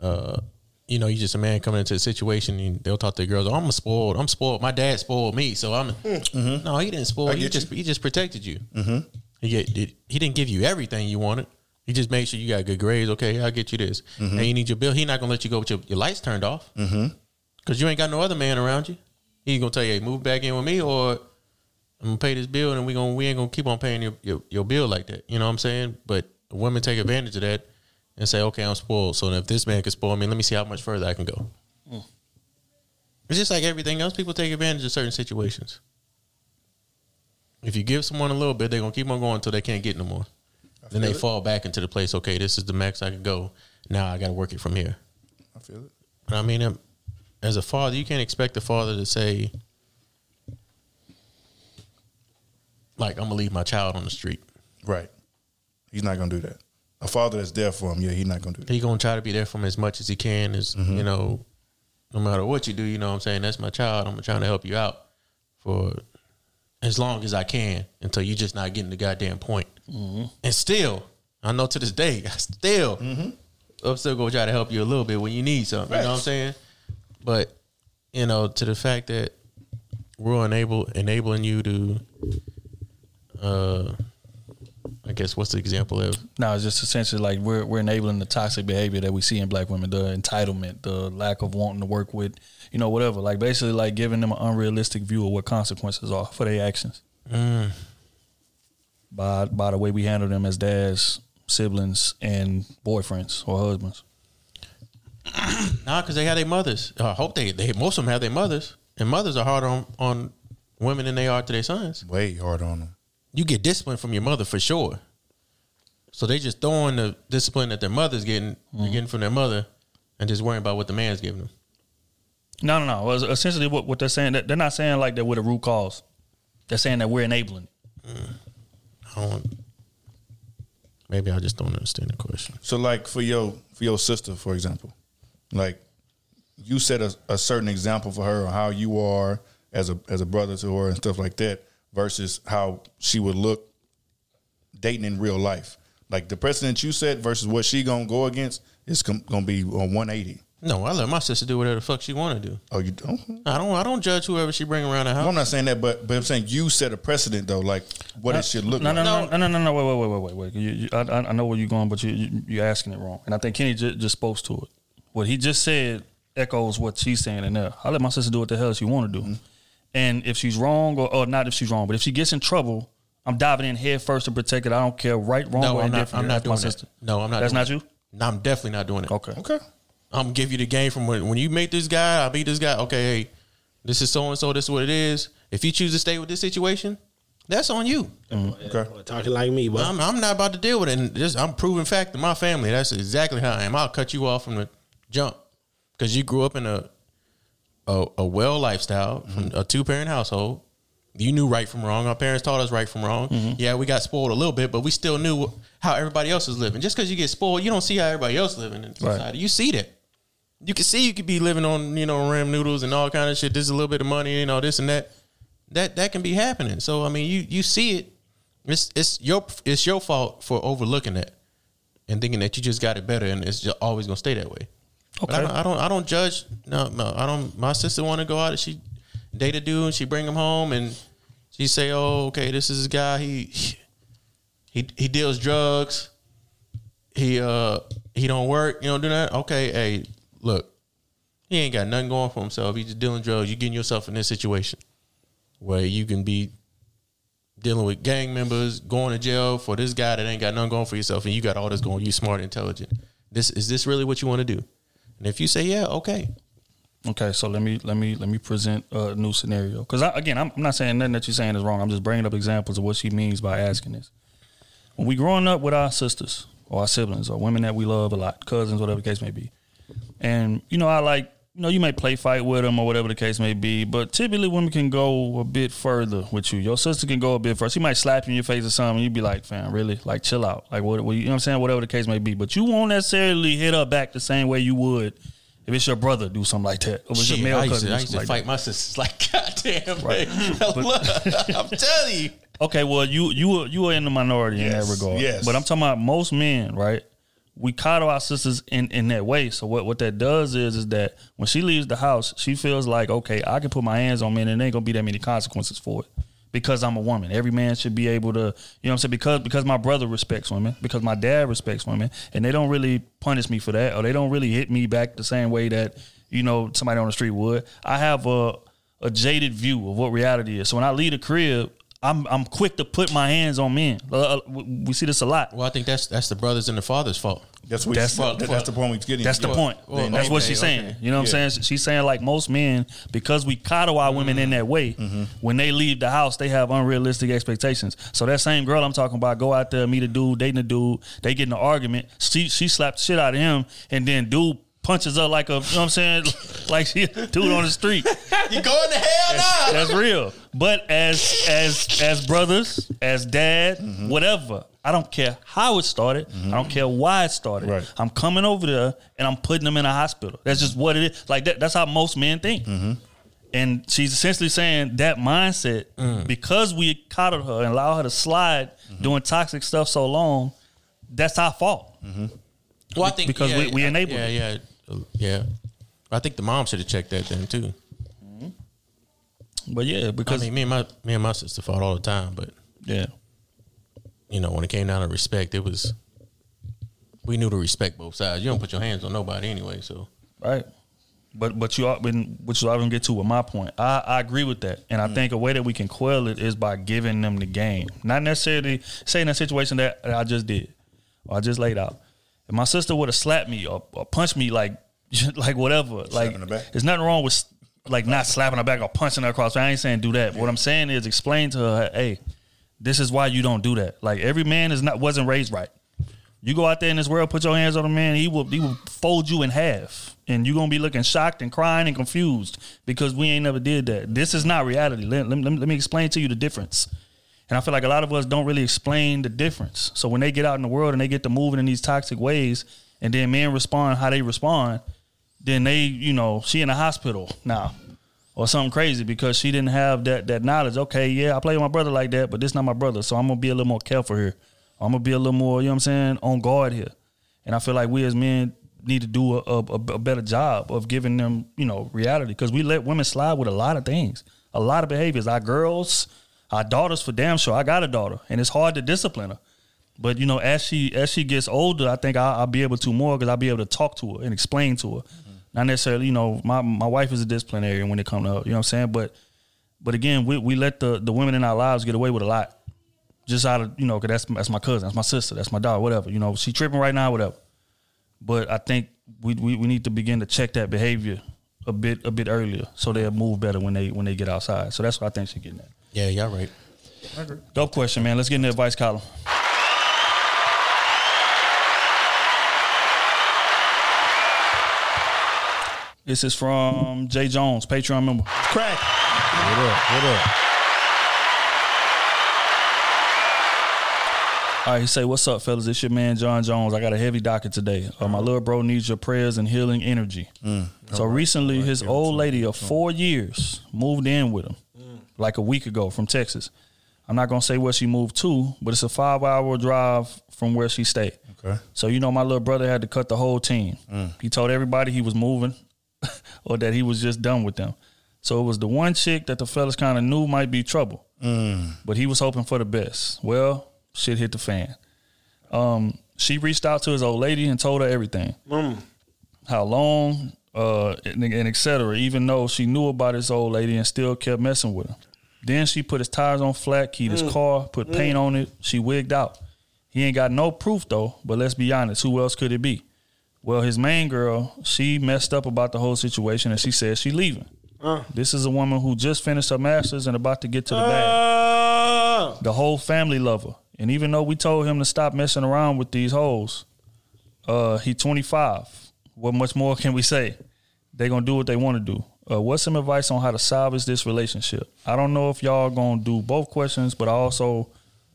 uh, you know, you just a man coming into a situation, and they'll talk to the girls. Oh, I'm spoiled. I'm spoiled. My dad spoiled me, so I'm. No, he didn't spoil. He just he just protected you. Mm-hmm. He get, he didn't give you everything you wanted. He just made sure you got good grades. Okay, I'll get you this. Mhm. And you need your bill. He not gonna let you go with your, your lights turned off Mm-hmm. because you ain't got no other man around you. He gonna tell you, hey, move back in with me, or I'm gonna pay this bill, and we gonna we ain't gonna keep on paying your, your your bill like that. You know what I'm saying? But women take advantage of that and say, okay, I'm spoiled. So if this man can spoil me, let me see how much further I can go. Mm. It's just like everything else. People take advantage of certain situations. If you give someone a little bit, they're gonna keep on going until they can't get no more. Then they it. fall back into the place. Okay, this is the max I can go. Now I got to work it from here. I feel it. I mean, um, as a father, you can't expect a father to say, like, I'm gonna leave my child on the street. Right. He's not gonna do that. A father that's there for him, yeah, he's not gonna do that. He gonna try to be there for him as much as he can. As Mhm. you know, no matter what you do, you know what I'm saying. That's my child. I'm trying to help you out for as long as I can until you're just not getting the goddamn point. Mm-hmm. And still, I know to this day, I still I'm still gonna try to help you a little bit when you need something. You know what I'm saying? But you know, to the fact that we're unable enabling you to, uh, I guess what's the example of? No, it's just essentially like we're we're enabling the toxic behavior that we see in black women, the entitlement, the lack of wanting to work with, you know, whatever. Like basically like giving them an unrealistic view of what consequences are for their actions. Mm. By by the way we handle them as dads, siblings, and boyfriends or husbands. Nah, because they have their mothers. I hope they they most of them have their mothers, and mothers are hard on on women than they are to their sons. Way hard on them. You get discipline from your mother for sure. So they just throwing the discipline that their mother's getting, Mm-hmm. getting from their mother, and just worrying about what the man's giving them. No, no, no. Essentially, what, what they're saying, that they're not saying like that with a root cause. They're saying that we're enabling. I don't. Maybe I just don't understand the question. So like for your for your sister, for example, like you set a, a certain example for her on how you are as a as a brother to her and stuff like that, versus how she would look dating in real life. Like the precedent you set versus what she gonna go against is com- gonna be on one eighty. No, I let my sister do whatever the fuck she want to do. Oh, you don't? I don't. I don't judge whoever she bring around the house. No, I'm not saying that, but but I'm saying you set a precedent though, like what it should look no, like. no, no, no, no, no, Wait, wait, wait, wait, wait, wait. You, you, I, I I know where you're going, but you, you you're asking it wrong. And I think Kenny just, just spoke to it. What he just said echoes what she's saying in there. I let my sister do what the hell she want to do, mm-hmm. And if she's wrong or, or not, if she's wrong, but if she gets in trouble, I'm diving in head first to protect it. I don't care right, wrong, No, or I'm not. indifferent. I'm not That's doing my that. No, I'm not. That's doing not that. you. No, I'm definitely not doing it. Okay. Okay. I'm gonna give you the game from when, when you meet this guy. I meet this guy. Okay, hey, this is so and so. This is what it is. If you choose to stay with this situation, that's on you. Mm-hmm. Okay. Talking like me, but I'm, I'm not about to deal with it. And just I'm proving fact to my family. That's exactly how I am. I'll cut you off from the jump because you grew up in a a, a well lifestyle, from mm-hmm. a two parent household. You knew right from wrong. Our parents taught us right from wrong. Mm-hmm. Yeah, we got spoiled a little bit, but we still knew how everybody else is living. Just because you get spoiled, you don't see how everybody else living in society. You see that. You can see you could be living on you know ram noodles and all kind of shit. This is a little bit of money, you know, this and that. That that can be happening. So I mean, you you see it. It's it's your it's your fault for overlooking that and thinking that you just got it better and it's just always gonna stay that way. But I don't, I don't I don't judge. No, no, I don't. My sister want to go out and she date a dude and she bring him home and she say, "Oh, okay, this is a guy. He he he deals drugs. He uh he don't work. You know, do that. Okay, hey, look, he ain't got nothing going for himself. He's just dealing drugs. You getting yourself in this situation where you can be dealing with gang members, going to jail for this guy that ain't got nothing going for yourself, and you got all this going. You smart, intelligent. This is this really what you want to do? And if you say yeah, okay, Okay, so let me let me let me present a new scenario. Because again, I'm, I'm not saying nothing that you're saying is wrong. I'm just bringing up examples of what she means by asking this. When we growing up with our sisters or our siblings or women that we love a lot, cousins, whatever the case may be, and you know, I like you know, you may play fight with them or whatever the case may be, but typically women can go a bit further with you. Your sister can go a bit further. She might slap you in your face or something. You'd be like, fam, really? Like, chill out. Like, what, what you know what I'm saying? Whatever the case may be. But you won't necessarily hit her back the same way you would if it's your brother do something like that. Or it's Shit, your male I used cousin to, I used to something fight like my sisters like goddamn. Right. I'm telling you. Okay, well, you you were you were in the minority in that regard. yes. But I'm talking about most men, right? We coddle our sisters in, in that way. So what, what that does is is that when she leaves the house, she feels like, okay, I can put my hands on men and there ain't gonna be that many consequences for it. Because I'm a woman. Every man should be able to, you know what I'm saying? Because because my brother respects women, because my dad respects women, and they don't really punish me for that, or they don't really hit me back the same way that, you know, somebody on the street would. I have a a jaded view of what reality is. So when I leave the crib, I'm I'm quick to put my hands on men. Uh, uh, we we see this a lot. Well, I think that's that's the brothers and the father's fault. That's what That's- that's, that's the point we're getting. That's the Yeah. point. Then That's what okay, she's okay. saying. You know what Yeah. I'm saying? She's saying like most men, because we coddle our women in that way, Mm-hmm. when they leave the house, they have unrealistic expectations. So that same girl I'm talking about, go out there, meet a dude, dating a dude, they get in an argument. She she slapped the shit out of him, and then dude punches her like a, you know what I'm saying, like she a dude on the street. You going to hell now? That's real. But as as as brothers, as dad, Mm-hmm. whatever, I don't care how it started. I don't care why it started. Right. I'm coming over there and I'm putting them in a hospital. That's just what it is. Like that, that's how most men think. Mm-hmm. And she's essentially saying that mindset Mm. because we coddled her and allowed her to slide Mm-hmm. doing toxic stuff so long. That's our fault. Well, I think because yeah, we, we yeah, enabled Yeah, it. yeah, Um, yeah. I think the mom should have checked that then too. But yeah, because I mean, me and my me and my sister fought all the time, but yeah, you know, when it came down to respect, it was we knew to respect both sides. You don't put your hands on nobody anyway, so right. But but you are when which I don't get to with my point. I, I agree with that, and I mm. think a way that we can quell it is by giving them the game, not necessarily saying a situation that I just did or I just laid out. If my sister would have slapped me or, or punched me like like whatever, like there's nothing wrong with like not slapping her back or punching her across. I ain't saying do that. What I'm saying is explain to her, hey, this is why you don't do that. Like every man is not wasn't raised right. You go out there in this world, put your hands on a man, he will he will fold you in half, and you're gonna be looking shocked and crying and confused because we ain't never did that. This is not reality. Let, let, let me explain to you the difference. And I feel like a lot of us don't really explain the difference. So when they get out in the world and they get to moving in these toxic ways, and then men respond how they respond, then they, you know, she in the hospital now or something crazy because she didn't have that that knowledge. Okay, yeah, I play with my brother like that, but this not my brother, so I'm gonna be a little more careful here. I'm gonna be a little more, you know what I'm saying, on guard here. And I feel like we as men need to do a, a, a better job of giving them, you know, reality because we let women slide with a lot of things, a lot of behaviors. Our girls, our daughters, for damn sure. I got a daughter, and it's hard to discipline her. But you know, as she as she gets older, I think I'll, I'll be able to more because I'll be able to talk to her and explain to her. Mm-hmm. Not necessarily, you know, my my wife is a disciplinarian when it comes to her, you know what I'm saying. But but again, we we let the the women in our lives get away with a lot, just out of you know, cause that's that's my cousin, that's my sister, that's my daughter, whatever. You know, she tripping right now, whatever. But I think we, we we need to begin to check that behavior a bit a bit earlier so they'll move better when they when they get outside. So that's what I think she's getting at. Yeah, y'all right. Dope question, man. Let's get in the advice column. This is from Jay Jones, Patreon member. Crack. What up? What up? All right, he say, "What's up, fellas? It's your man John Jones. I got a heavy docket today. Uh, my little bro needs your prayers and healing energy. So recently, his old lady of four years moved in with him, like a week ago from Texas. I'm not gonna say where she moved to, but it's a five hour drive from where she stayed. Okay. So you know, my little brother had to cut the whole team. He told everybody he was moving, or that he was just done with them. So it was the one chick that the fellas kind of knew might be trouble, but he was hoping for the best. Well, shit hit the fan. Um, she reached out to his old lady and told her everything, how long, uh, and, and et cetera. Even though she knew about his old lady and still kept messing with him. Then she put his tires on flat, keyed his Mm. car, put Mm. paint on it. She wigged out. He ain't got no proof though. But let's be honest, who else could it be? Well, his main girl, she messed up about the whole situation, and she said she leaving. Uh. This is a woman who just finished her masters and about to get to the Uh. bag. The whole family love her, and even though we told him to stop messing around with these hoes, uh, he 25. What much more can we say? They gonna do what they want to do. Uh, what's some advice on how to salvage this relationship? I don't know if y'all gonna do both questions, but I also,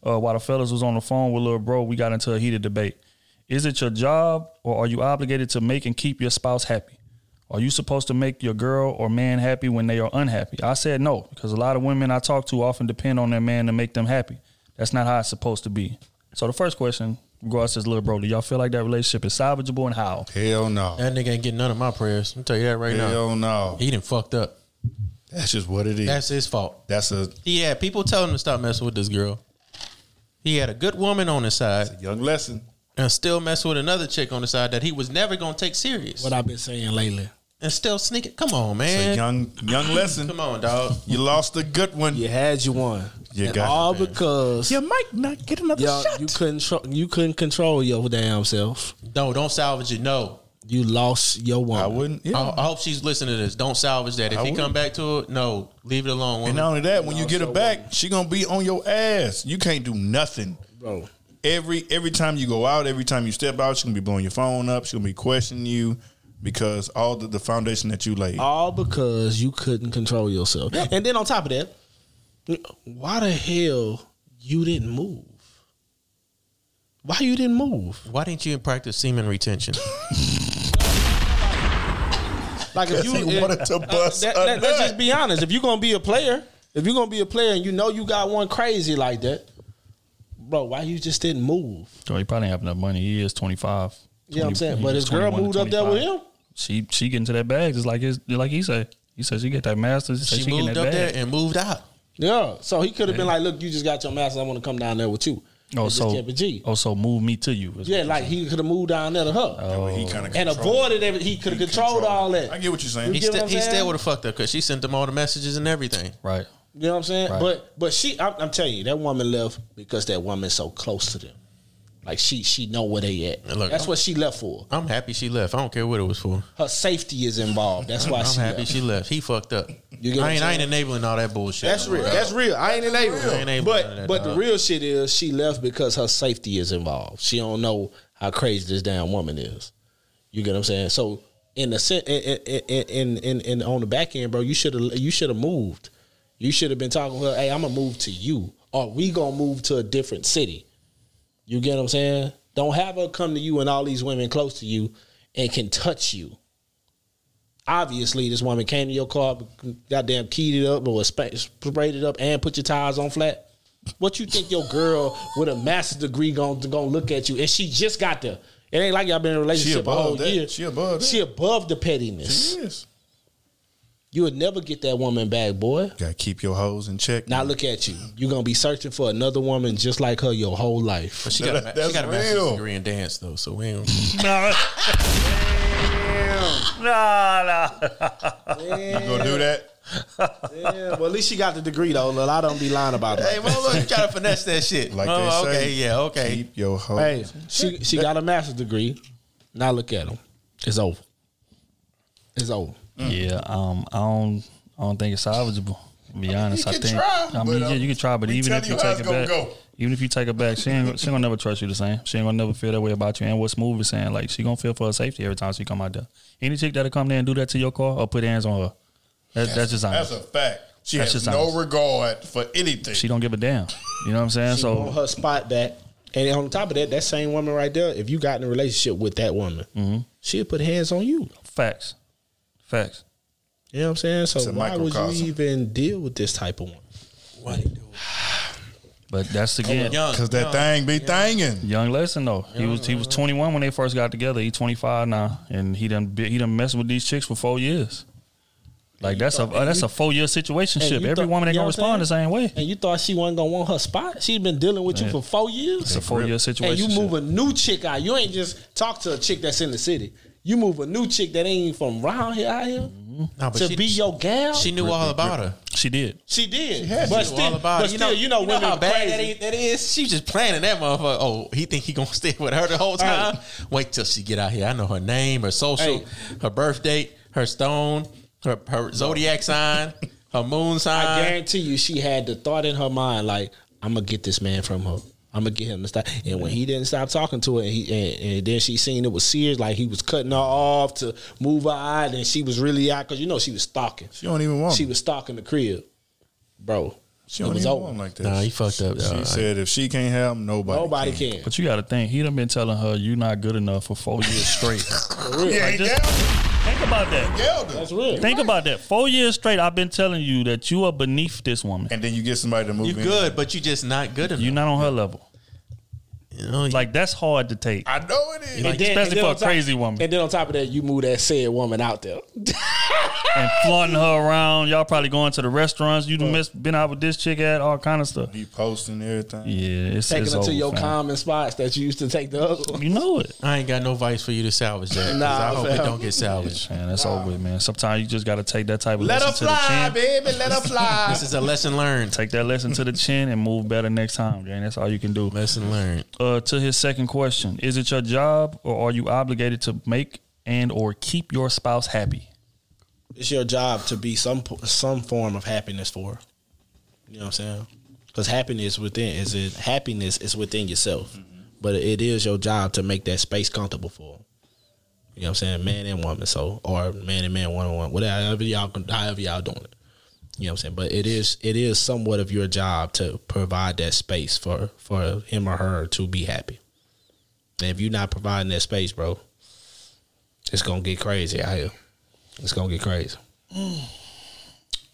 uh, while the fellas was on the phone with little bro, we got into a heated debate. Is it your job, or are you obligated to make and keep your spouse happy? Are you supposed to make your girl or man happy when they are unhappy? I said no, because a lot of women I talk to often depend on their man to make them happy. That's not how it's supposed to be. So the first question, regards to this little bro, do y'all feel like that relationship is salvageable and how? Hell no. That nigga ain't getting none of my prayers. I'm tell you that right now. Hell no. He done fucked up. That's just what it is. That's his fault. That's a He had people telling him to stop messing with this girl. He had a good woman on his side. young lesson. And still messing with another chick on the side that he was never gonna take serious. What I've been saying lately. And still sneaking. Come on, man. It's a young young lesson. Come on, dog. You lost a good one. You had you one. You And got all it, man. because you might not get another y'all, You couldn't tr- you couldn't control your damn self. No, don't salvage it. No. You lost your one. I wouldn't. I, I hope she's listening to this. Don't salvage that. If I he come wouldn't. back to it, no, leave it alone. And woman. not only that, when you get her back, she gonna be on your ass. You can't do nothing, bro. Every every time you go out, every time you step out, she gonna be blowing your phone up. She gonna be questioning you because all the, the foundation that you laid. All because you couldn't control yourself. And then on top of that, why the hell you didn't move? Why you didn't move? Why didn't you practice semen retention? Like if you, He if- wanted to uh, bust that- that- let's just be honest. If you're gonna be a player, if you're gonna be a player and you know you got one crazy like that, bro, why you just didn't move? So he probably have enough money. He is 25. You know I'm saying? But his girl moved up there with him. She she get into that bag just like his like he said. He said she get that master's. She, getting moved up bag. there and moved out. Yeah. So he could have been like, "Look, you just got your master. I want to come down there with you." Oh, And just so kept G. oh, so move me to you. Yeah, what like he could have moved down there to her. Oh. He kind of and avoided every. He could have controlled all that. I get what you're saying. He, get what still I'm he saying? still would have fucked up because she sent him all the messages and everything. Right. You know what I'm saying? Right. But but she, I'm, I'm telling you, that woman left because that woman's so close to them. Like she she know where they at. Look, That's I'm- what she left for. I'm happy she left. I don't care what it was for. Her safety is involved. That's why I'm she happy left. she left. He fucked up. You get I ain't, I'm ain't enabling all that bullshit. That's no real. more. That's real. I ain't enabling. I ain't enabling But that, but the real shit is she left because her safety is involved. She don't know how crazy this damn woman is. You get what I'm saying? So in the sen- in in in, in, in on the back end, bro, you should have you should have moved. You should have been talking to her. Hey, I'm gonna move to you, or we gonna move to a different city. You get what I'm saying? Don't have her come to you and all these women close to you and can touch you. Obviously, this woman came to your car, goddamn keyed it up or sprayed it up and put your tires on flat. What you think your girl with a master's degree gonna, gonna look at you and she just got there? It ain't like y'all been in a relationship a whole that. year. She above that. She above the pettiness. She is. You would never get that woman back, boy. Gotta keep your hoes in check. Now look at you. You're gonna be searching for another woman just like her your whole life. But she got, a, ma- she got a master's degree in dance though, so we ain't. Nah. nah, nah. You gonna do that? Yeah, well, at least she got the degree though. A lot of them be lying about it. Hey, well, look, you gotta finesse that shit. Like oh, they say. okay, yeah, okay. Keep your hoes. Hey, she she got a master's degree. Now look at him. It's over. It's over. Yeah, um, I don't, I don't think it's salvageable. To be honest, I can think. try, I mean, yeah, um, you can try, but even if you you take it back, go. even if you take it back, she ain't, she gonna never trust you the same. She ain't gonna never feel that way about you. And what Smooth is saying, like she gonna feel for her safety every time she come out there. Any chick that'll come there and do that to your car or put hands on her, that, that's, just That's a fact. She That's has just no honest. regard for anything. she don't give a damn. You know what I'm saying? She so want her spot back. And on top of that, that same woman right there, if you got in a relationship with that woman, Mm-hmm. she'll put hands on you. facts, facts. You know what I'm saying? So It's a why would you microcosm. even deal with this type of one? woman? But that's again, young, Cause that young. thing be thangin'. Young lesson though. He was he was 21 when they first got together. He 25 now, and he done be- he done messed with these chicks for four years. Like that's a uh, that's a four year situation. And you Every thought- woman ain't you know gonna what I'm respond the same way. And you thought she wasn't gonna want her spot? She's been dealing with you for four years. It's a four year situation. And situation. you move a new chick out. You ain't just talk to a chick that's in the city. You move a new chick that ain't from around here out here mm-hmm. No, but to she, be your gal. she knew all about her. She did. She did, She but knew still, all about but it. still, you know, women how are bad crazy. that, is, that is. She just planning that motherfucker. Oh, he think he gonna stay with her the whole time. Wait till she get out here. I know her name, her social, Hey. her birth date, her stone, her, her zodiac sign, her moon sign. I guarantee you, she had the thought in her mind like, "I'm gonna get this man from her. I'm gonna get him to stop." And when he didn't stop talking to her, and, he, and, and then she seen it was serious, like he was cutting her off to move her out, and she was really out because you know she was stalking. She don't even want. She him. was stalking the crib, bro. She it don't was even over. want him like that. Nah, he fucked up. She dog. said if she can't have him, nobody. Nobody can. can. But you got to think he done been telling her you not good enough for four years straight. Yeah, Like, he just- gelled her. Think about that. Gelled. That's real. Think about that. Four years straight, I've been telling you that you are beneath this woman. And then you get somebody to move you in. good, but you're just not good enough. You're not on her level. You know, Like that's hard to take, I know it is. Like, especially for a top- crazy woman. And then on top of that, you move that said woman out there. and flaunting her around. Y'all probably going to the restaurants you done missed, been out with this chick at all kind of stuff. He posting everything. Yeah, it's, Taking it's her to your fam. common spots that you used to take the other one. You know it. I ain't got no vice for you to salvage that. Nah, I hope it don't get salvaged. Man, that's over with, man. Sometimes you just got to take that type of Let her lesson to the fly, chin. baby. Let her fly. This is a lesson learned. Take that lesson to the chin and move better next time, gang. That's all you can do. Lesson learned. Uh, Uh, to his second question, is it your job or are you obligated to make and or keep your spouse happy? it's your job to be some some form of happiness for. her. You know what I'm saying? Because happiness within is it happiness is within yourself, but it is your job to make that space comfortable for. You know what I'm saying? Man and woman, so or man and man, one on one, whatever y'all however y'all doing it. You know what I'm saying? But it is it is somewhat of your job to provide that space for for him or her to be happy. And if you're not providing that space, bro, it's gonna get crazy out here. It's gonna get crazy.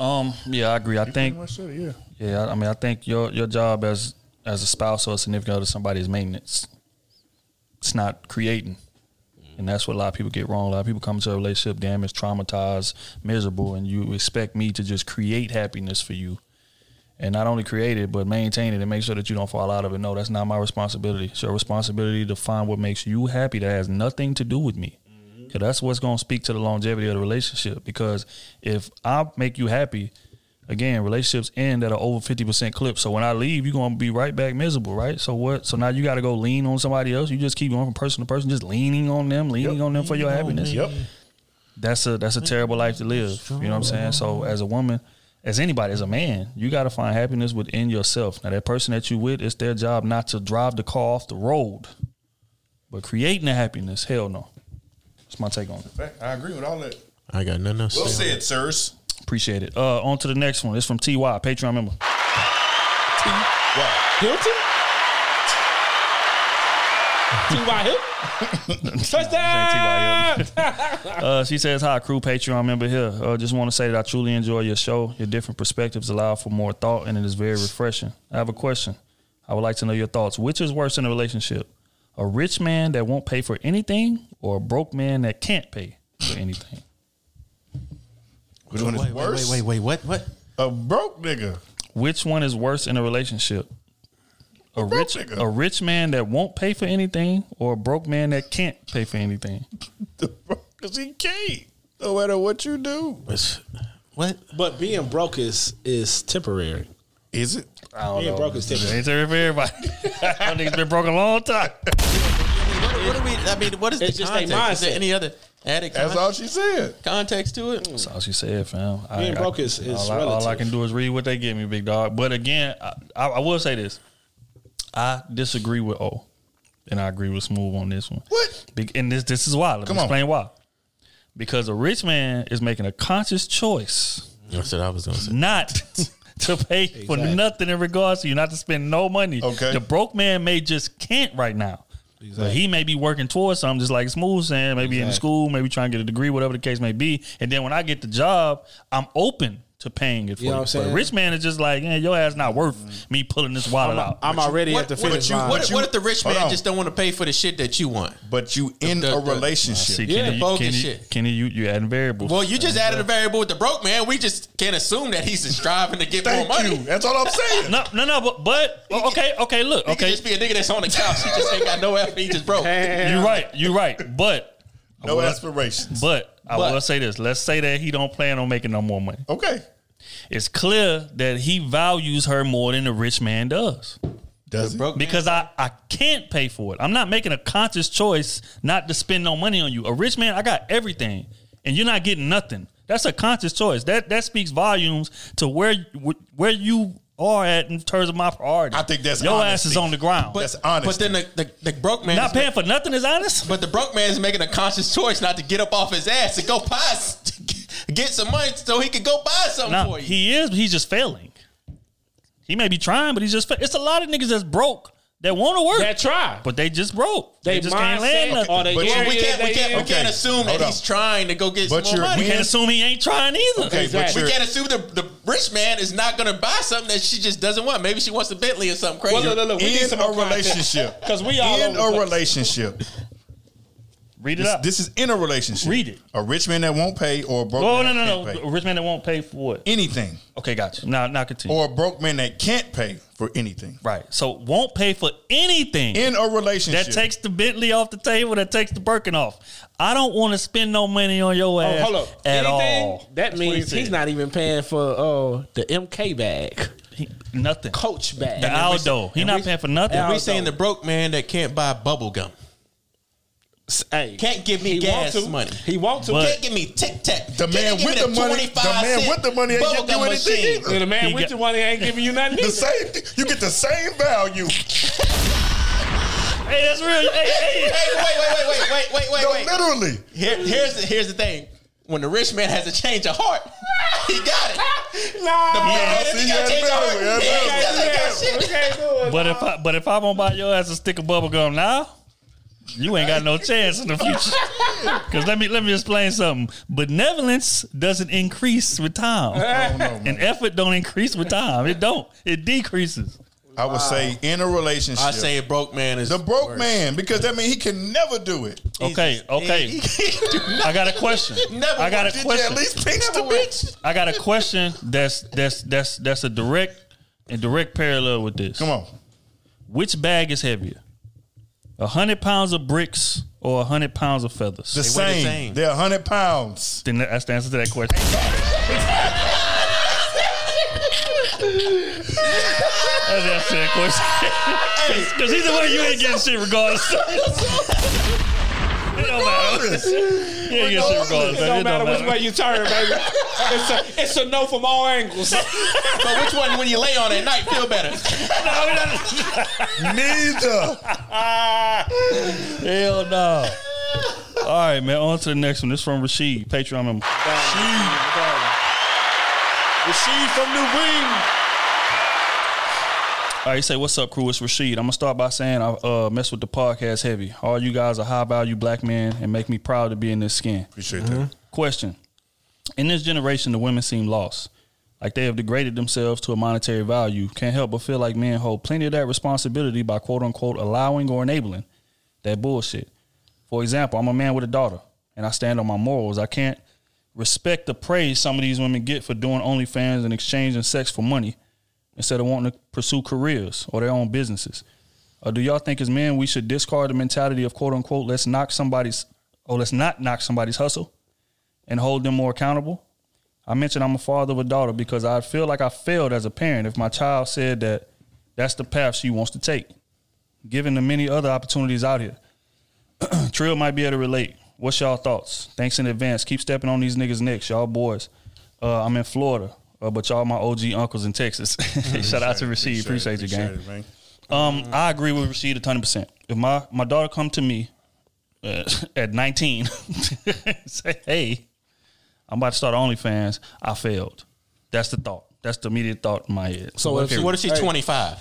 Um, yeah, I agree. I think, said it, yeah. yeah, I mean, I think your your job as as a spouse or a significant other, somebody is maintenance. It's not creating. And that's what a lot of people get wrong. A lot of people come into a relationship damaged, traumatized, miserable, and you expect me to just create happiness for you. And not only create it, but maintain it and make sure that you don't fall out of it. No, that's not my responsibility. It's your responsibility to find what makes you happy that has nothing to do with me. Mm-hmm. Because that's what's going to speak to the longevity of the relationship. Because if I make you happy, again, relationships end at an over 50% clip. So when I leave, you're going to be right back miserable, right? So what? So now you got to go lean on somebody else. You just keep going from person to person, just leaning on them, leaning on them for your happiness. Yep. That's a that's a terrible life to live. You know what I'm saying? So as a woman, as anybody, as a man, you got to find happiness within yourself. Now that person that you with, it's their job not to drive the car off the road, but creating the happiness. Hell no. That's my take on it. I agree with all that. I got nothing else. to Well say. said, sirs. Appreciate it. Uh, on to the next one. It's from Ty, Patreon member. Ty Hilton? T.Y. Hilton? Touchdown! Uh, she says, "Hi, crew Patreon member here. Uh, just want to say that I truly enjoy your show. Your different perspectives allow for more thought, and it is very refreshing. I have a question. I would like to know your thoughts. Which is worse in a relationship? A rich man that won't pay for anything, or a broke man that can't pay for anything? Which one is Wait, wait, worse? wait, wait, wait, what? What? A broke nigga. Which one is worse in a relationship? A rich nigga. a rich man that won't pay for anything, or a broke man that can't pay for anything? Because he can't. No matter what you do. What? But being broke is is temporary. Is it? I don't Being know. broke is temporary. Ain't there for everybody? I think it's been broke a long time. What, what do we? I mean, what is It's the just they context? Is there mindset. any other added? That's all she said. context to it. That's all she said, fam. Being I, broke I, is- is all, I, all I relative. can do is read what they give me, big dog. But again, I, I, I will say this: I disagree with O, and I agree with Smooth on this one. What? Be- And this this is why. Let Come me on. explain why. Because a rich man is making a conscious choice That's what I was gonna say. not to pay for Exactly. nothing in regards to you, not to spend no money. Okay. The broke man may just can't right now. But he may be working towards something, just like Smooth saying, maybe in school, maybe trying to get a degree, whatever the case may be. And then when I get the job, I'm open to paying it for You know what I'm But saying? rich man is just like, yeah, your ass not worth mm. me pulling this wallet I'm, out. I'm already What, at the what, finish you, line. what, what if the rich Hold man on. just don't want to pay for the shit that you want? But you in The- a the- relationship. See, Yeah, Kenny, you- bogus Kenny, shit. Kenny, you you adding variables. Well, you just added a variable with the broke man. We just can't assume that he's striving to get Thank more money. you. That's all I'm saying. no, no, no, but but oh, okay, okay, look, He could okay, just be a nigga that's on the couch. He just ain't got no effort. He just broke. you're right, you're right, but No Well, aspirations. but I But- will say this: let's say that he don't plan on making no more money. Okay. It's clear that he values her more than the rich man does. Does he? Broke man. Because I, I can't pay for it. I'm not making a conscious choice not to spend no money on you. A rich man, I got everything, and you're not getting nothing. That's a conscious choice. That that speaks volumes to where where you are at in terms of my priority. I think that's your ass is on the ground. But, That's honest. But then the, the, the broke man not is paying for nothing is honest. But the broke man is making a conscious choice not to get up off his ass and go buy, get some money so he can go buy something No, for you. he is. But he's just failing. He may be trying, but he's just. Fa- it's a lot of niggas that's broke that want to work, That try. but they just broke. They, They just can't land mindset nothing. or they But Well, area we can't, we can't, we can't Okay. assume that Hold on. he's trying to go get But some more you're- money. We can't assume he ain't trying either. Okay, but we can't assume the, the rich man is not going to buy something that she just doesn't want. Maybe she wants a Bentley or something crazy. Well, look, look, look, we need in some a relationship, because we all in a relationship. Read it This, up. this is in a relationship. Read it. A rich man that won't pay or a broke Oh man no no no! pay. A rich man that won't pay for what? anything. Okay, gotcha. Now now continue. Or a broke man that can't pay for anything. right. So won't pay for anything. In a relationship. that takes the Bentley off the table. That takes the Birkin off. I don't want to spend no money on your Oh, ass hold up. at Anything, all. That That's means he's not even paying for uh, the MK bag, He- nothing. Coach bag. The Aldo. He not we- paying for nothing. And we saying the broke man that can't buy bubble gum. Hey, Can't give me gas to. money. He want to. But- Can't give me Tic Tac. The man with the money- the man with the money ain't giving you anything either. the man He with got- the money ain't giving you nothing. the either. same thing. You get the same value. Hey, that's real. Hey, hey. Hey, wait, wait, wait, wait, wait, wait, wait, No, wait. literally. Here, here's the here's the thing. When the rich man has a change of heart, he got it. Nah, The Yeah, man see, he got change of heart. He got- ain't got we shit. can't do it. But if I but if I won't buy your ass a stick of bubble gum now, you ain't got no chance in the future. Because let me let me explain something. Benevolence doesn't increase with time, and effort don't increase with time. It don't. It decreases. I would say in a relationship. I say a broke man is the broke worse. man because that means he can never do it. Okay, okay. I got a question. Never I got did a question. at least pinch the bitch? I got a question that's that's that's that's a direct and direct parallel with this. Come on. Which bag is heavier? A hundred pounds of bricks or a hundred pounds of feathers? The same. They're hundred pounds. Then that's the answer to that question. That's the answer to that question. Because either way, you ain't getting shit regardless. it don't matter. You ain't getting shit regardless. It baby. don't matter don't which way you turn, baby. It's a it's a no from all angles. but which one, when you lay on at night, feel better? Neither. Hell no. All right, man. On to the next one. This from Rashid, Patreon member. Rashid from New Wing. All right, you say, what's up, crew? It's Rashid. I'm going to start by saying I uh, mess with the podcast heavy. All you guys are high value black men and make me proud to be in this skin. Appreciate that. Question. In this generation, the women seem lost. Like they have degraded themselves to a monetary value. Can't help but feel like men hold plenty of that responsibility by quote unquote allowing or enabling that bullshit. For example, I'm a man with a daughter and I stand on my morals. I can't respect the praise some of these women get for doing OnlyFans and exchanging sex for money instead of wanting to pursue careers or their own businesses. Or do y'all think as men we should discard the mentality of quote unquote let's knock somebody's or let's not knock somebody's hustle and hold them more accountable? I mentioned I'm a father of a daughter because I feel like I failed as a parent if my child said that that's the path she wants to take, given the many other opportunities out here. Trill might be able to relate. What's y'all thoughts? Thanks in advance. Keep stepping on these niggas' necks, y'all boys. Uh, I'm in Florida, uh, but y'all my OG uncles in Texas. Shout out to Rasheed. Appreciate, you, gang. Appreciate it, man. Um, I agree with Rasheed a hundred percent. If my my daughter come to me uh, at 19, say, "Hey, I'm about to start OnlyFans," I failed. That's the thought. That's the immediate thought in my head. So what if she- what if she's Hey. 25?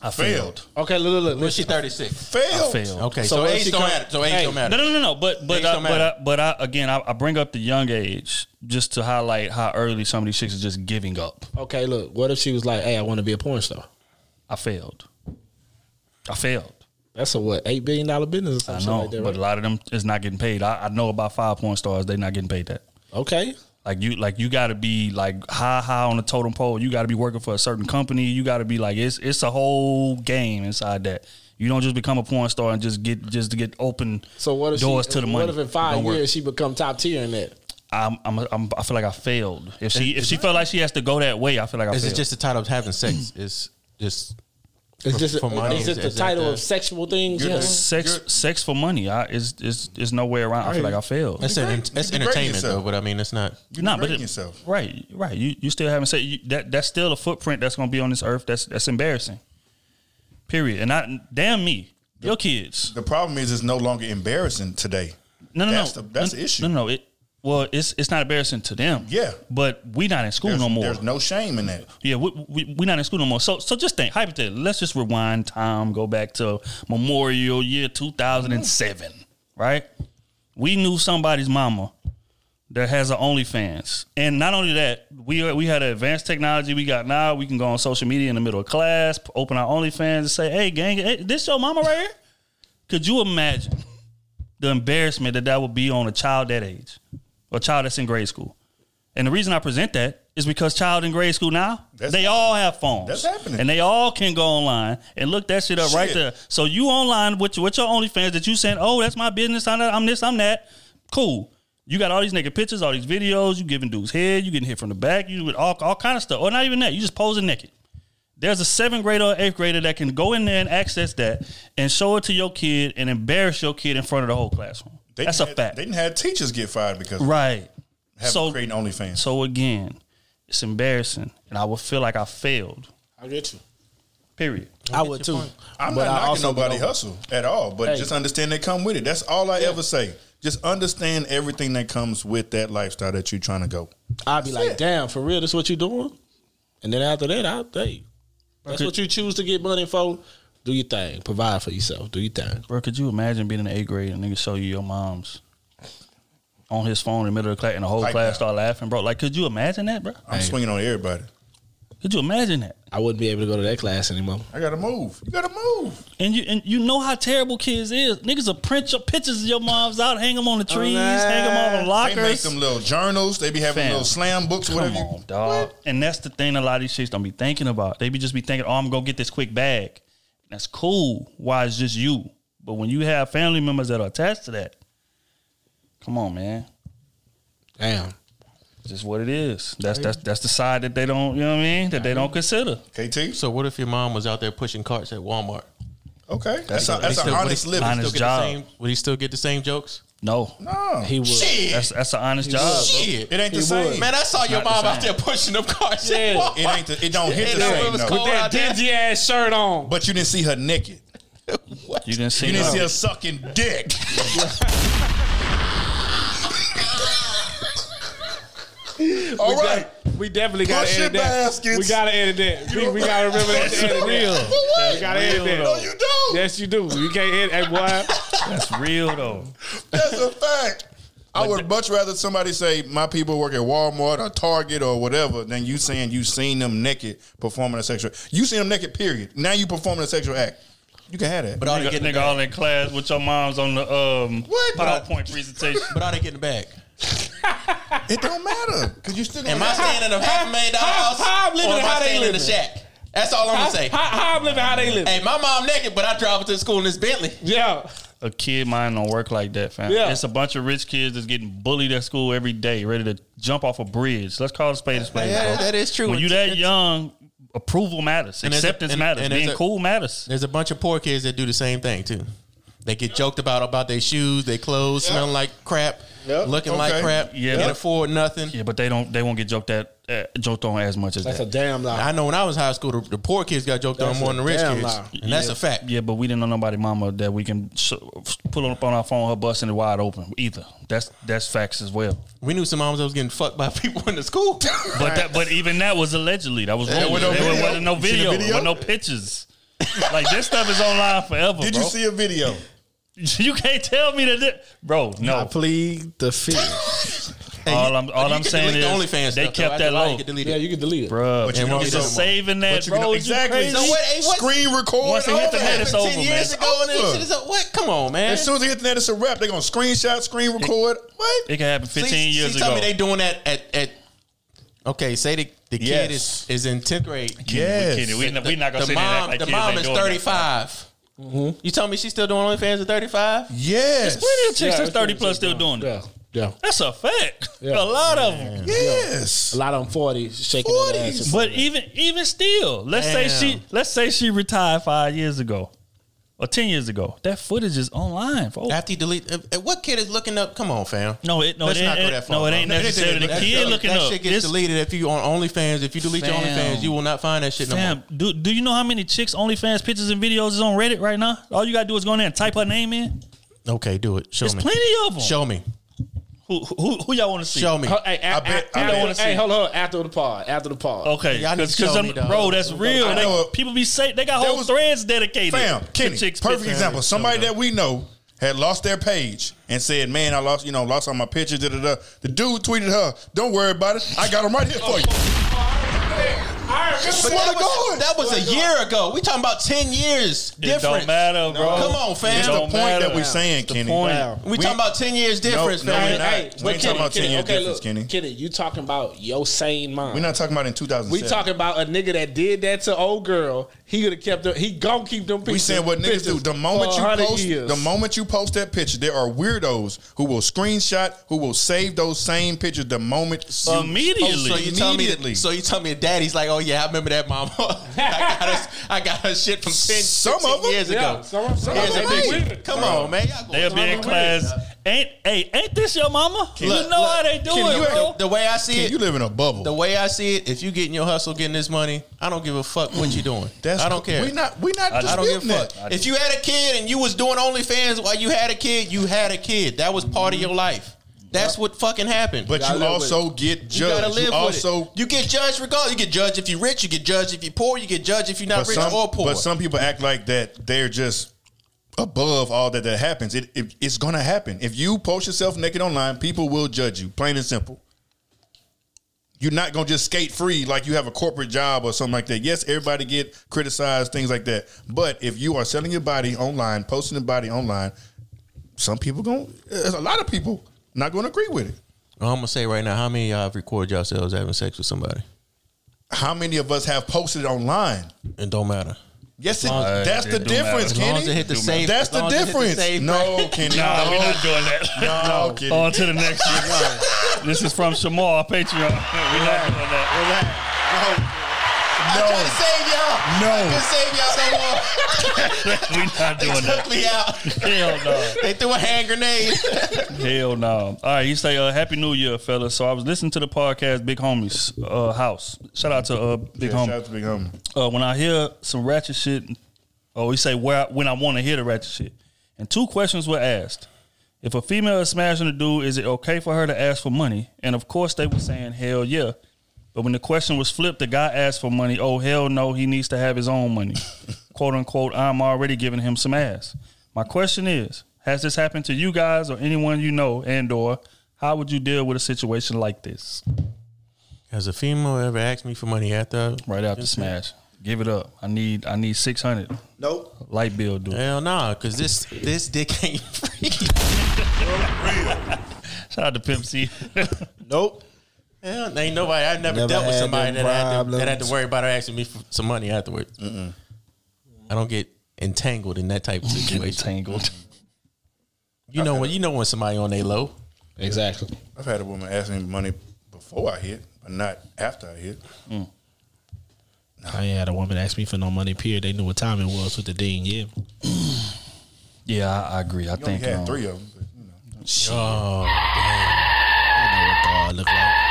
I failed. Okay, look, look, look. What if she 36? Failed. I failed. Okay, so, age don't matter. So age don't matter. No, no, no, no. But but Age I, don't but matter. I, but I, again, I, I bring up the young age just to highlight how early some of these chicks are just giving up. Okay, look. What if she was like, "Hey, I want to be a porn star"? I failed. I failed. That's a what eight billion dollar business or I something know, like that, but right? a lot of them is not getting paid. I, I know about five porn stars; they not getting paid that. Okay. Like you, like you got to be like high, high on the totem pole. You got to be working for a certain company. You got to be like it's it's a whole game inside that. You don't just become a porn star and just get just to get open So what if doors she, to the money. What if in 5 Don't work. years she become top tier in that? I'm, I'm, I'm, I feel like I failed. If she if she felt like she has to go that way, I feel like I Is failed. it just the title of having sex? Is just It's just for money? Is it the title of sexual things? Yeah, Yeah. sex sex for money. I is is is no way around. I feel like I failed. That's, an, that's entertainment though, but I mean, it's not. You're Nah, but it- yourself. Right, right. You you still haven't said you, that. That's still a footprint that's going to be on this earth. That's that's embarrassing. Period. And I damn me, your kids. The problem is it's no longer embarrassing today. No, no, that's no. The, that's no, the issue. No, no. It well, it's it's not embarrassing to them. Yeah. but we not in school There's, no more. there's no shame in that. Yeah, we, we we not in school no more. So so just think hypothetically. Let's just rewind time, go back to Memorial Year two thousand and seven. Right, we knew somebody's mama that has an OnlyFans, and not only that, we we had advanced technology we got now. We can go on social media in the middle of class, open our OnlyFans, and say, "Hey, gang, hey, this your mama right here." Could you imagine the embarrassment that that would be on a child that age, or a child that's in grade school? And the reason I present that is because child in grade school now, they all have phones. That's happening. And they all can go online and look that shit up right there. So you online with your, with your OnlyFans that you send, oh, that's my business, I'm this, I'm that. Cool. You got all these naked pictures, all these videos, you giving dudes head, you getting hit from the back, you with all, all kind of stuff. Or not even that, you just posing naked. There's a seventh grader or eighth grader that can go in there and access that and show it to your kid and embarrass your kid in front of the whole classroom. They That's a had- fact. They didn't have teachers get fired because Right. Have So- creating OnlyFans. So again, it's embarrassing, and I would feel like I failed. I get you. Period. I would too. I'm But not knocking nobody hustle at all, but Hey. just understand they come with it. That's all I ever say. Just understand everything that comes with that lifestyle that you're trying to go. I'd be like, damn, for real, this what you doing? And then after that, I hey, that's what you choose to get money for. Do your thing. Provide for yourself. Do your thing. Bro, could you imagine being in the eighth grade and nigga show you your mom's on his phone in the middle of the class and the whole Like class that. start laughing, bro? Like, could you imagine that, bro? I'm swinging on everybody. Could you imagine that? I wouldn't be able to go to that class anymore. I gotta move. You gotta move. And you and you know how terrible kids is. Niggas will print your pictures of your moms out, hang them on the oh, trees, hang them on the lockers. They make them little journals. They be having Fam. little slam books, Come whatever. on, dog. And that's the thing a lot of these chicks don't be thinking about. They be just be thinking, oh, I'm gonna get this quick bag. That's cool. Why it's just you. But when you have family members that are attached to that, come on, man. Damn. Just what it is. That's that's that's the side that they don't, you know what I mean? That they don't consider. KT. So what if your mom was out there pushing carts at Walmart? Okay, that's a, Would that's an still- would he- honest he living. still get the same- Would he still get the same jokes? No. No, he would. Shit. That's that's an honest He job. would. bro. Shit. It ain't the He same. would. Man, I saw It's your not the mom out there pushing them carts. Yeah. It ain't. The, it don't hit Ain't the same. it was no. cold That out there. dingy ass shirt on. But you didn't see her naked. You didn't see You didn't her. see her sucking dick. All right. We definitely got to your edit that. baskets. We got to edit that. We, we got to remember that. to edit real. that. We got to edit that. No, you don't. Yes, you do. You can't edit. Hey, boy. That's real though. That's a fact. I would much rather somebody say my people work at Walmart or Target or whatever than you saying you seen them naked performing a sexual. You seen them naked. Period. Now you performing a sexual act. You can have that. But are they Nigga, getting the nigga all in class with your moms on the um What? PowerPoint presentation. But are they getting the bag? It don't matter because you still. Am gonna I staying in a half a million dollar house? how I'm living or am how I they staying in the shack? That's all I'm How, gonna say. how, how I'm living, how they live. Hey, my mom naked, but I drive her to school in this Bentley. Yeah. A kid mind don't work like that, fam. Yeah. It's a bunch of rich kids that's getting bullied at school every day, ready to jump off a bridge. Let's call it a spade a spade. Yeah, bro. that is true. When you It's- that young, approval matters. And there's a- Acceptance and- matters. and Being a- cool matters. There's a bunch of poor kids that do the same thing too. They get joked about about their shoes, their clothes, smelling like crap, Yep. looking like crap, Yeah. can't afford nothing. Yeah, but they don't. They won't get joked at, uh, joked on as much as That's that. a damn lie. I know when I was in high school, the, the poor kids got joked That's on more than the rich damn kids, lie. and that's a fact. Yeah, but we didn't know nobody mama that we can pull up on our phone, her busting it wide open either. That's that's facts as well. We knew some moms that was getting fucked by people in the school. But that, but even that was allegedly. That was There wrong. was no there video? wasn't no You the video. video? There was no pictures. like this stuff is online forever. Did bro. you see a video? You can't tell me that, it- bro. No, I plead the fifth. all I'm all I'm saying is the OnlyFans they stuff, kept After that a low, you can delete yeah, you can delete it. bro. But you and know we're just over. saving that, But you bro. know, You exactly. crazy? So what? Hey, what? Screen record. Once they hit the net, that. it's over, Ten man. years ago, and this shit is up. What? Come on, man. As soon as they hit the net, it's a wrap. They're gonna screenshot, screen record. What? It can happen 15 See- years see, ago. Tell me they doing that at at. Okay, say the, the kid Yes. is, is in tenth grade. Yes. kidding. We, we not gonna the sit there and mom, like the mom is thirty five. Mm-hmm. You tell me she's still doing OnlyFans at thirty five? Yes. Plenty of chicks Yeah, that's 30 plus still sick, doing it. Yeah. Yeah. That's a fact. Yeah. A lot of them. Yes. A lot of them 40 shaking their ass. But even even still, let's say she let's say she retired five years ago or ten years ago. That footage is online, folks. After you delete, uh, uh, what kid is looking up? Come on, fam. No, it no, Let's it not go that far. no, it ain't No, necessarily the kid that- looking that up. shit gets This- deleted if you on OnlyFans. If you delete your OnlyFans, you will not find that shit no more. Do, do you know how many chicks OnlyFans pictures and videos is on Reddit right now? All you gotta do is go in there and type her name in. Okay, do it. Show There's me. plenty of them. Show me. Who who, who y'all want to see? Show me. Hey, a- I bet- a- I bet- wanna see. hey, hold on. After the pod. After the pod. Okay, Yeah, I need to because show me, dog. bro, that's real. I They- know it. people be say they got That whole was- threads dedicated. Fam, to Kenny, chicks perfect pictures. example. Somebody that we know had lost their page and said, "Man, I lost, you know, lost all my pictures." Da, da, da. The dude tweeted her, "Don't worry about it. I got them right here for you." Oh, But that was, that was a year ago. We talking about ten years difference. It don't matter, bro. Come on, fam. It's the point matter. that we're saying, Kenny. point. We, talking about ten years difference, no, man. we're not. Hey, We but ain't talking Kenny, about 10 years okay, difference, look, Kenny. Kenny, you talking about your sane mind. We're not talking about in 2007. We talking about a nigga that did that to old girl. He could have kept them. He gon' keep them pictures. We saying what niggas do. The moment you 100 post, years. the moment you post that picture, there are weirdos who will screenshot, who will save those same pictures the moment you Immediately. So it. you tell me, Immediately. so you tell me, daddy's like, oh yeah, I remember that, mama. I got her, I got her shit from 10, Some 15 of 'em. years Yeah, ago. some- some Here's of a them picture. Come on, man. They'll be in class. Ain't hey, ain't this your mama? you Look, know look, how they do it, you- bro. The way I see Ken, it, you live in a bubble. the way I see it, if you getting your hustle, getting this money, I don't give a fuck what you doing. That's I don't care. We not. We not. I don't give a fuck. If you had a kid and you was doing OnlyFans while you had a kid, you had a kid. That was part of your life. That's what fucking happened. But you also get You judged. gotta live You with also it. You get judged regardless. You get judged if you're rich. You get judged if you're poor. You get judged if you're not rich some, or poor. But some people act like that they're just above all that that happens. It, it it's gonna happen. If you post yourself naked online, people will judge you. Plain and simple. You're not gonna just skate free like you have a corporate job or something like that. Yes, everybody get criticized, things like that. But if you are selling your body online, posting your body online, some people going there's a lot of people not gonna agree with it. I'm gonna say right now, how many of y'all have recorded yourselves having sex with somebody? How many of us have posted online? It don't matter. Yes, it, Uh, that's it the difference, matter. As long Kenny. as it hit the save- that's the long as it hit the difference. no, bracket. Kenny. Nah, no. we're not doing that. No, Kenny. On to the next one. this is from Shamar our Patreon. We're not doing that. I tried to save y'all. No. I couldn't save y'all no more. We're not They doing took that. me out. Hell no. They threw a hand grenade. Hell no. All right, he say, uh, Happy New Year, fellas. So I was listening to the podcast Big Homies uh, House. Shout out to uh, Big Yeah, Homie. shout out to Big Homie. Uh, when I hear some ratchet shit, oh, he say where I, when I want to hear the ratchet shit. And two questions were asked. If a female is smashing a dude, is it okay for her to ask for money? And of course, they were saying hell yeah. But when the question was flipped, the guy asked for money. Oh hell no, he needs to have his own money. Quote unquote. I'm already giving him some ass. My question is: Has this happened to you guys or anyone you know? And or how would you deal with a situation like this? Has a female ever asked me for money after? Right after smash, give it up. I need I need six hundred. Nope. Light bill, dude. Hell nah, cause this this dick ain't free. Shout out to Pimp C. Nope. Hell, ain't nobody. I never, Never dealt with somebody that had, to, that had to worry about her asking me for some money afterwards. I don't get entangled in that type of situation. entangled. You know when you know when somebody on a low. Exactly. I've had a woman ask me money before I hit, but not after I hit. I ain't had a woman ask me for no money. Period. They knew what time it was with the ding. Yeah. Yeah, I, I agree. I You only think had um, three of them. But, you know. Oh, I know what God look like.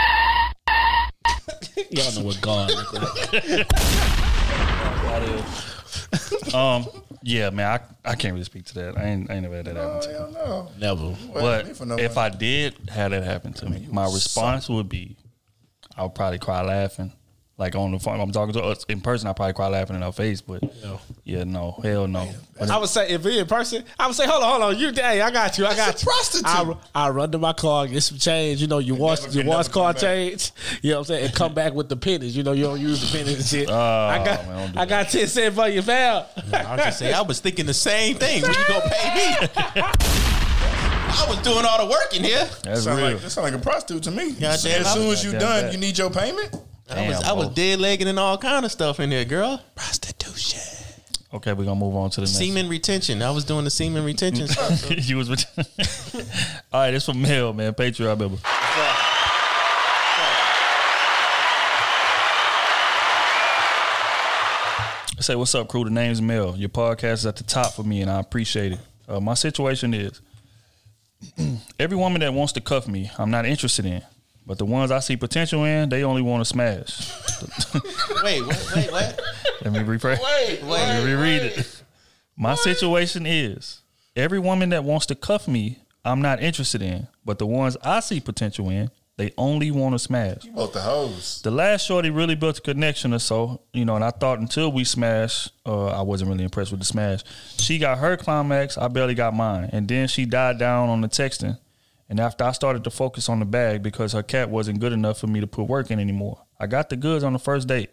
Y'all know what God look like. um, yeah, man, I, I can't really speak to that. I ain't, I ain't never had that happen to me. No. Never. But no if money. I did have that happen to me, my response would be, I would probably cry laughing. Like on the phone, I'm talking to us in person. I probably cry laughing in her face, but yeah, no, hell no. I would say if we in person, I would say, hold on, hold on, you, hey, I got you, I got you. prostitute. I, I run to my car, get some change. You know, you wash, never- you you wash car back. change. You know what I'm saying, and come back with the pennies. You know, you don't use the pennies and shit. Oh, I got, man, don't I got ten cents for you, fam. I was just say I was thinking the same thing. When you gonna pay me? I was doing all the work in here. That's sound real. like that sound like a prostitute to me. Yeah, as soon as you Damn done, that. you need your payment. I was Damn, I was dead legging and all kind of stuff in there, girl. Prostitution. Okay, we're gonna move on to the next. Semen retention. I was doing the semen retention stuff. you was with. All right, It's from Mel, man. Patreon member. I say what's up, crew. The name's Mel. Your podcast is at the top for me, and I appreciate it. Uh, my situation is every woman that wants to cuff me, I'm not interested in. But the ones I see potential in, they only want to smash. wait, what, wait, what? Let me rephrase. Wait, wait, Let me reread it. My situation is every woman that wants to cuff me, I'm not interested in. But the ones I see potential in, they only want to smash. You both the hoes. The last shorty really built a connection or so, you know, and I thought until we smashed, uh, I wasn't really impressed with the smash. She got her climax, I barely got mine. And then she died down on the texting. And after I started to focus on the bag because her cat wasn't good enough for me to put work in anymore. I got the goods on the first date,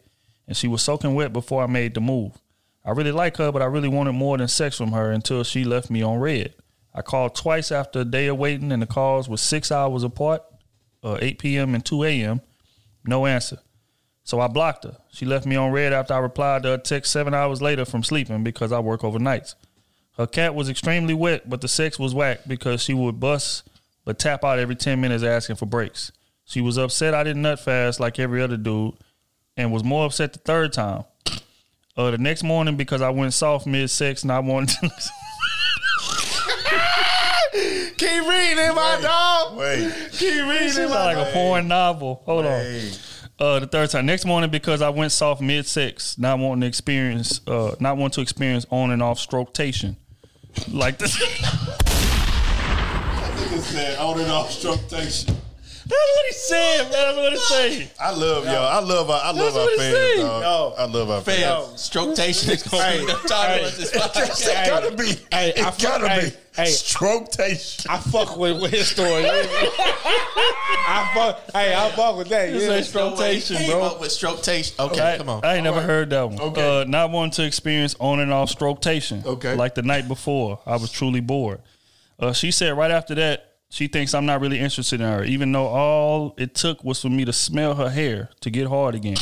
and she was soaking wet before I made the move. I really like her, but I really wanted more than sex from her until she left me on red. I called twice after a day of waiting, and the calls were six hours apart, uh, 8 p.m. and 2 a.m. No answer. So I blocked her. She left me on red after I replied to her text seven hours later from sleeping because I work overnights. Her cat was extremely wet, but the sex was whack because she would bust but tap out every 10 minutes asking for breaks. She was upset I didn't nut fast like every other dude and was more upset the third time. Uh, the next morning, because I went soft mid sex and I wanted to. Keep reading, my dog. Wait. Keep reading, Sound my like dog. a porn novel. Hold on. Uh, the third time. Next morning, because I went soft mid sex, not wanting to experience, uh, not wanting to experience on and off stroketation, like this. Nigga said on and off stroketation. what he said, man. That's what he said. I love y'all. I love our, I That's love our what he fans, said. dog. I love our fans. Fam, stroketation is going to be the title of this podcast. It gotta be. Hey, it I fuck- gotta hey, be. hey. Stroketation. I fuck with, with his story. I fuck. Hey, I fuck with that. You Yeah. say stroketation, Came bro. up with stroketation. Okay, I, come on. I ain't never heard that one. Okay. Uh, not wanting to experience on and off stroketation. Okay. Like the night before, I was truly bored. Uh, she said right after that, she thinks I'm not really interested in her, even though all it took was for me to smell her hair to get hard again.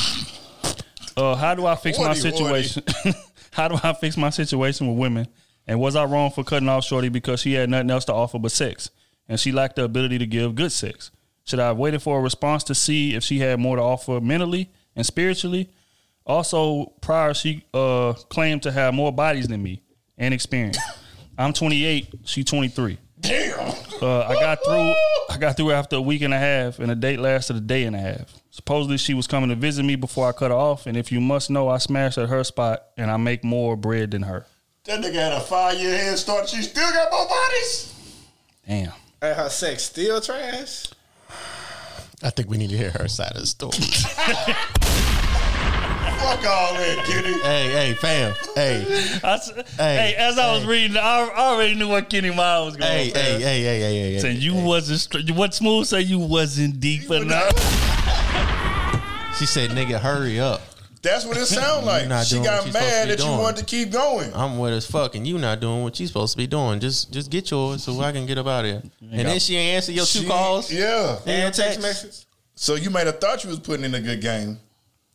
Uh, how do I fix my situation? how do I fix my situation with women? And was I wrong for cutting off Shorty because she had nothing else to offer but sex, and she lacked the ability to give good sex? Should I have waited for a response to see if she had more to offer mentally and spiritually? Also, prior she uh, claimed to have more bodies than me and experience. I'm 28, she 23. Damn. Uh, I got through. I got through after a week and a half, and the date lasted a day and a half. Supposedly, she was coming to visit me before I cut her off, and if you must know, I smashed at her spot, and I make more bread than her. That nigga had a five year head start. She still got more bodies. Damn. Hey, her sex still trash. I think we need to hear her side of the story. Fuck all that, kitty. hey, hey, fam. Hey, I s- hey, as I was reading, I, I already knew what Kenny Miles was going. hey, to hey, hey, hey, hey, hey. Saying you wasn't str- what smooth say you wasn't deep enough. She said, "Nigga, hurry up." That's what it sound like. She got what you're supposed to mad be that you wanted to keep going. I'm with as fuck, and you not doing what you supposed to be doing. Just, just get yours so I can get up out of here. And then she ain't answer your two She- calls. Yeah. and your text. So you might have thought you was putting in a good game.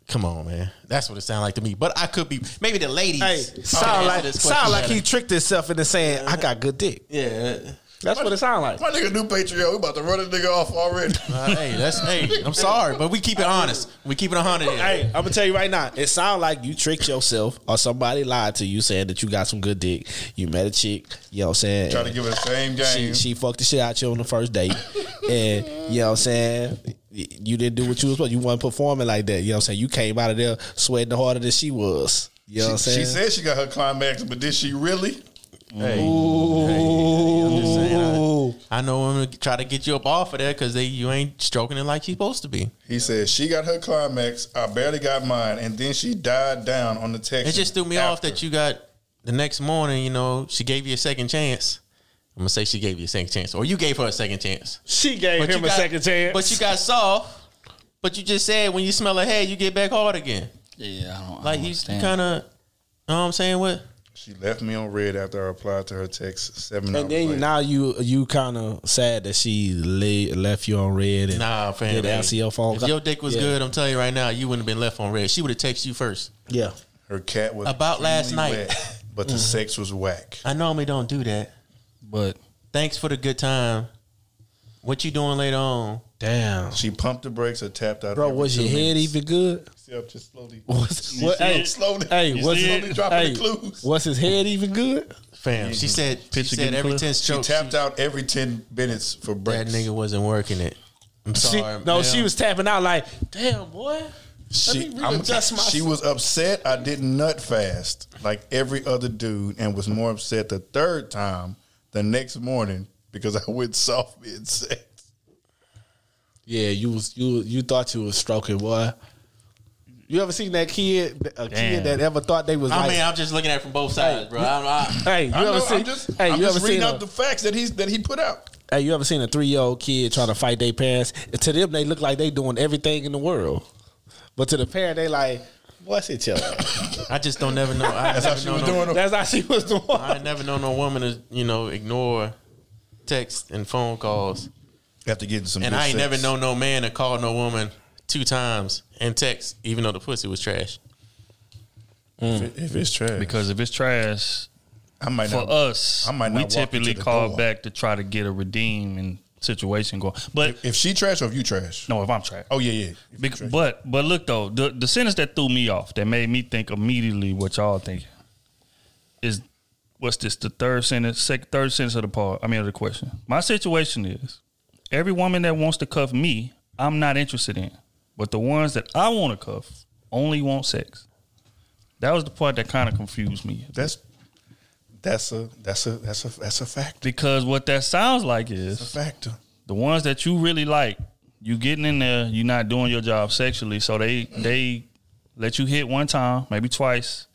Come on, man. That's what it sounded like to me. But I could be maybe the ladies. Hey, sound like sound like he tricked himself into saying, "I got good dick." Yeah. That's what it sound like. My nigga new Patreon, we about to run this nigga off already. Uh, hey, that's hey. I'm sorry, but we keep it honest. We keep it a hundred. Hey, I'm gonna tell you right now. It sounds like you tricked yourself, or somebody lied to you, saying that you got some good dick. You met a chick, you know what I'm saying? Trying to give her the same She, game. she fucked the shit out you on the first date, and you know what I'm saying. You didn't do what you was supposed. You weren't performing like that. You know what I'm saying. You came out of there sweating harder than she was. You know what I'm saying. she said she got her climax, but did she really? Hey, hey, I'm just saying. I, I know women try to get you up off of there because they you ain't stroking it like you supposed to be. He said she got her climax. I barely got mine, and then she died down on the text. It just threw me off that you got the next morning. You know, she gave you a second chance. I'm gonna say she gave you a second chance, or you gave her a second chance. She gave But you him a got- second chance. But you got soft. But you just said when you smell her head, you get back hard again. Yeah, I don't know. Like you, kind of, You know what I'm saying? What? She left me on red after I replied to her text seven hours And then later. now you you kind of sad that she lay, left you on red and Nah, fam. didn't hey, answer your phone. If your dick was Yeah. good, I'm telling you right now, you wouldn't have been left on red. She would have texted you first. Yeah. Her cat was About last night. wet, but the Mhm. sex was whack. I normally don't do that, but thanks for the good time. What you doing later on? Damn. She pumped the brakes or tapped out. Bro, was two your head even good? See, just slowly. Was, You what, hey, it? slowly. hey, You was, see it, it? dropping hey, the clues. was his head even good? Fam, mm-hmm. she said she said every ten She strokes. tapped out every ten minutes for that nigga wasn't working it. I'm She, sorry. no, ma'am. she was tapping out like, damn boy. She, Let me I'm- readjust my- she was upset I didn't nut fast like every other dude and was more upset the third time the next morning because I went soft mid sex. Yeah, you was you you thought you was stroking, boy. You ever seen that kid, a Damn. kid that ever thought they was I like? mean, I'm just looking at it from both sides, bro. I'm, I, hey, you I ever know, seen? I'm just, hey, I'm you just ever reading seen? out A, the facts that he's that he put out. hey, you ever seen a three year old kid trying to fight their parents? To them, they look like they doing everything in the world, but to the parent, they like, what's it, chill? I just don't never know. I That's how never she know was no, doing. it. That's how she was doing. I never know no woman to you know ignore text and phone calls, After getting some, and good I ain't sex. never know no man to call no woman two times and text, even though the pussy was trash. Mm. if, it- if it's trash. because if it's trash, I might not for not, us, I might not we walk typically call door. back to try to get a redeeming situation going. But If, if she trash or if you trash. no, if I'm trash. Oh yeah, yeah. Bec- trash. but but look though, the the sentence that threw me off, that made me think immediately what y'all thinking, is what's this? The third sentence, second, third sentence of the part. I mean of the question. My situation is, every woman that wants to cuff me, I'm not interested in, but the ones that I want to cuff only want sex. That was the part that kind of confused me that's that's a that's a that's a that's a fact. because what that sounds like It's a is factor. the ones that you really like, you getting in there, you're not doing your job sexually, so they they let you hit one time, maybe twice,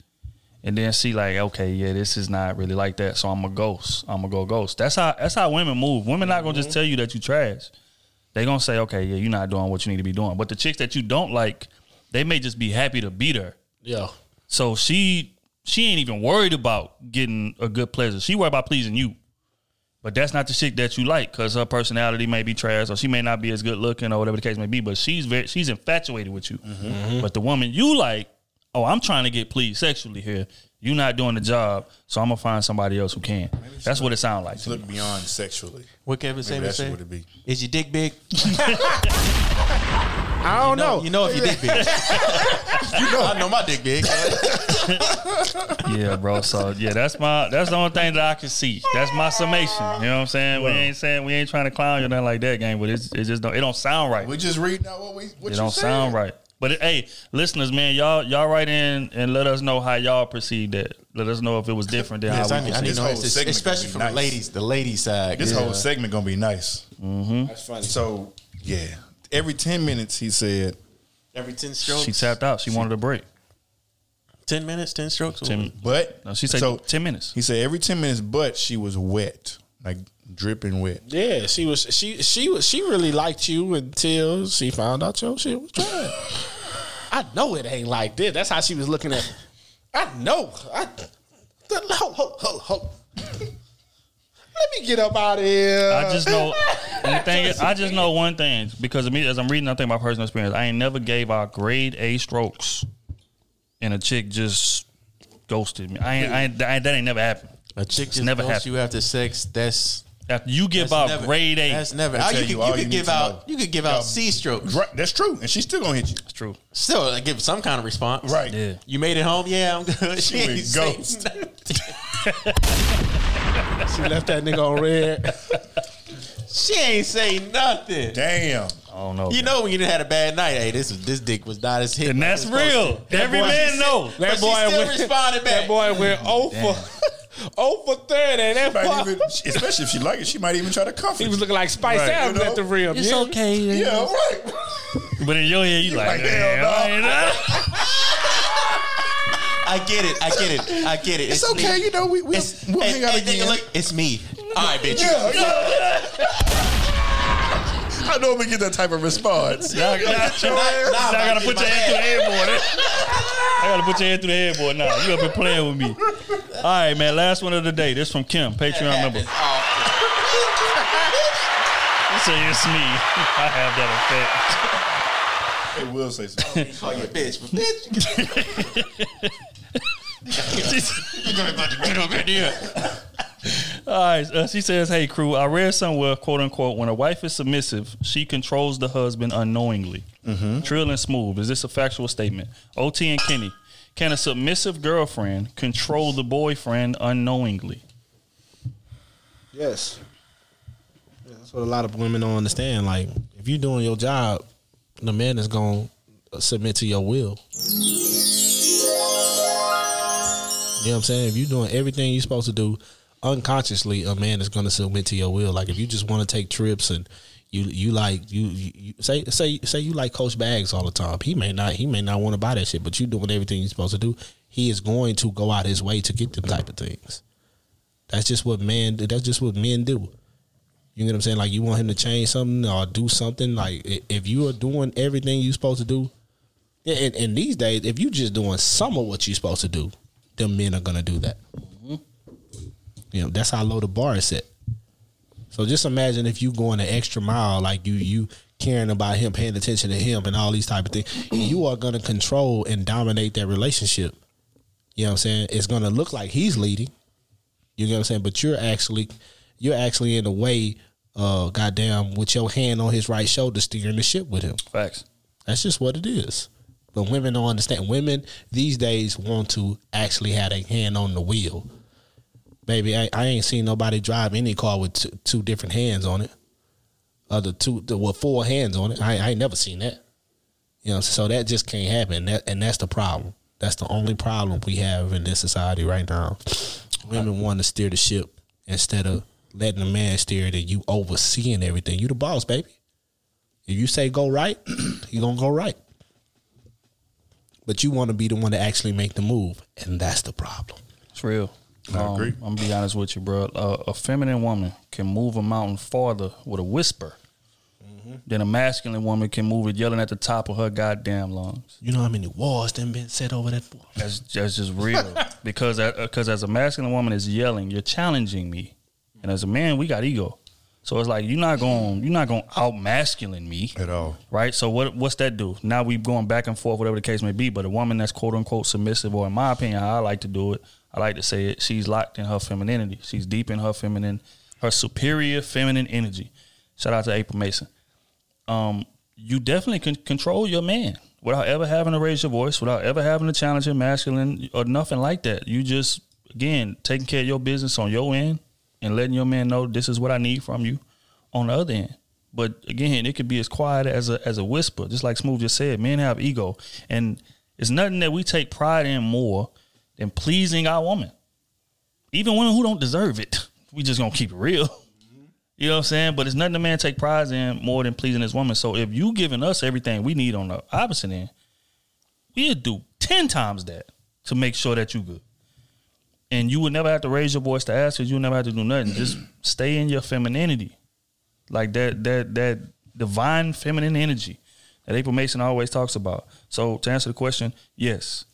and then see like, okay, yeah, this is not really like that, so I'm a ghost. I'm gonna go ghost. That's how that's how women move. Women not gonna just mm-hmm. tell you that you trash. They gonna say, okay, yeah, you're not doing what you need to be doing. But the chicks that you don't like, they may just be happy to beat her. Yeah. So she she ain't even worried about getting a good pleasure. She worried about pleasing you. But that's not the chick that you like because her personality may be trash or she may not be as good looking or whatever the case may be. But she's very she's infatuated with you. Mhm. But the woman you like, oh, I'm trying to get pleased sexually here. You not doing the job, so I'm gonna find somebody else who can. That's what it sounds like. to me. Look beyond sexually. What Kevin Maybe Samuels that's say? what it be. Is your dick big? I don't know. You know if your dick big. you know, I know my dick big. yeah, bro. So yeah, that's my that's the only thing that I can see. That's my summation. You know what I'm saying? We ain't saying we ain't trying to clown you or nothing like that, game. But it's it just don't it don't sound right. We just reading out what we what it you don't said. sound right. But it, hey, listeners, man, y'all y'all write in and let us know how y'all perceive that. Let us know if it was different than Yes, how I we need, I need perceive to it. know, especially from the ladies, the ladies side. This Yeah. whole segment gonna be nice. Mm-hmm. That's funny. So yeah, every ten minutes he said every ten strokes. She tapped out. She wanted a break. Ten minutes, ten strokes. Ten, but no, she said so ten minutes. He said every ten minutes, but she was wet, like dripping wet. Yeah, she was she she was she really liked you until she found out your shit was trash. I know it ain't like this. That's how she was looking at. I know. I hold, hold, hold, hold. Let me get up out of here. I just know. the thing is, I just know one thing because of me as I'm reading. I think my personal experience. I ain't never gave out grade A strokes, and a chick just ghosted me. I ain't. I ain't, I ain't that ain't never happened. A chick It's just never never happened. you after sex. That's after you give that's out never- grade A. That's never. I'll ah, tell you, you could, all you you could need give to out. You could give out C strokes. Right, that's true, and she's still gonna hit you. That's true. Still, like, give some kind of response. Right. Yeah. You made it home. Yeah, I'm good. She She ain't went say ghost. nothing. she left that nigga on red. She ain't say nothing. Damn. I don't know. You know when you done had a bad night. Hey, this this dick was not as hit. And like that's it was supposed real. to. Every boy- man she know. But That she boy still went- responded back. That boy went oh for oh for thirty. That Might fuck. even, especially if she like it, she might even try to comfort. He was looking like Spice Right, Adams you know? at the rim. It's yeah. okay. Yeah, right. But in your head, you like, like, damn, hell I ain't. I get it. I get it. I get it. It's okay, me. you know, we- we'll- It's- we'll hey, hang out hey, again. nigga, look, it's me. All right, bitch. Yeah, I normally get that type of response. Now, now, now, now I gotta put your hand through the headboard. I gotta put your hand through the headboard now. You up here playing with me. All right, man. Last one of the day. This from Kim, Patreon member. Say it's me. I have that effect. It Will say something. Call you a bitch, All right, uh, she says, "Hey crew, I read somewhere, quote unquote, when a wife is submissive, she controls the husband unknowingly. Trill and smooth. Is this a factual statement? OT and Kenny, can a submissive girlfriend control the boyfriend unknowingly? Yes. Yeah, that's what a lot of women don't understand. Like, if you're doing your job, the man is going to submit to your will. You know what I'm saying? If you're doing everything you're supposed to do, unconsciously, a man is going to submit to your will. Like, if you just want to take trips and you you like you, you, say say say you like Coach Bags all the time. He may not he may not want to buy that shit, but you're doing everything you're supposed to do. He is going to go out his way to get them type of things. That's just what man. That's just what men do. You know what I'm saying? Like you want him to change something or do something. Like if you are doing everything you're supposed to do, and, and these days, if you just doing some of what you're supposed to do, them men are gonna do that. You know that's how low the bar is set. So just imagine if you going an extra mile, like you you caring about him, paying attention to him, and all these type of things. You are gonna control and dominate that relationship. You know what I'm saying? It's gonna look like he's leading. You know what I'm saying? But you're actually you're actually in the way, uh, goddamn, with your hand on his right shoulder, steering the ship with him. Facts. That's just what it is. But women don't understand. Women these days want to actually have a hand on the wheel. Baby, I, I ain't seen nobody drive any car with two, two different hands on it. Other two, the, four hands on it. I, I ain't never seen that. You know, so that just can't happen. That, and that's the problem. That's the only problem we have in this society right now. Women want to steer the ship instead of letting the man steer it and you overseeing everything. You the boss, baby. If you say go right, you're gonna go right. But you want to be the one to actually make the move, and that's the problem. It's real. I Um, agree. I'm gonna be honest with you, bro. A, a feminine woman can move a mountain farther with a whisper than a masculine woman can move it yelling at the top of her goddamn lungs. You know how many wars them been set over that? That's, that's just real. because because as a masculine woman is yelling, you're challenging me, and as a man, we got ego. So it's like you're not going you're not going to out masculine me at all. right? So what what's that do? Now we going back and forth, whatever the case may be. But a woman that's quote unquote submissive, or in my opinion, how I like to do it, I like to say it. She's locked in her femininity. She's deep in her feminine, her superior feminine energy. Shout out to April Mason. Um, you definitely can control your man without ever having to raise your voice, without ever having to challenge him masculine or nothing like that. You just again taking care of your business on your end and letting your man know this is what I need from you on the other end. But again, it could be as quiet as a as a whisper, just like Smooth just said. Men have ego, and it's nothing that we take pride in more than pleasing our woman, even women who don't deserve it. We just gonna keep it real. You know what I'm saying? But it's nothing a man take pride in more than pleasing his woman. So if you giving us everything we need on the opposite end, we'll do ten times that to make sure that you good. And you would never have to raise your voice to ask because you never have to do nothing. Just stay in your femininity. Like that that that divine feminine energy that April Mason always talks about. So to answer the question, yes.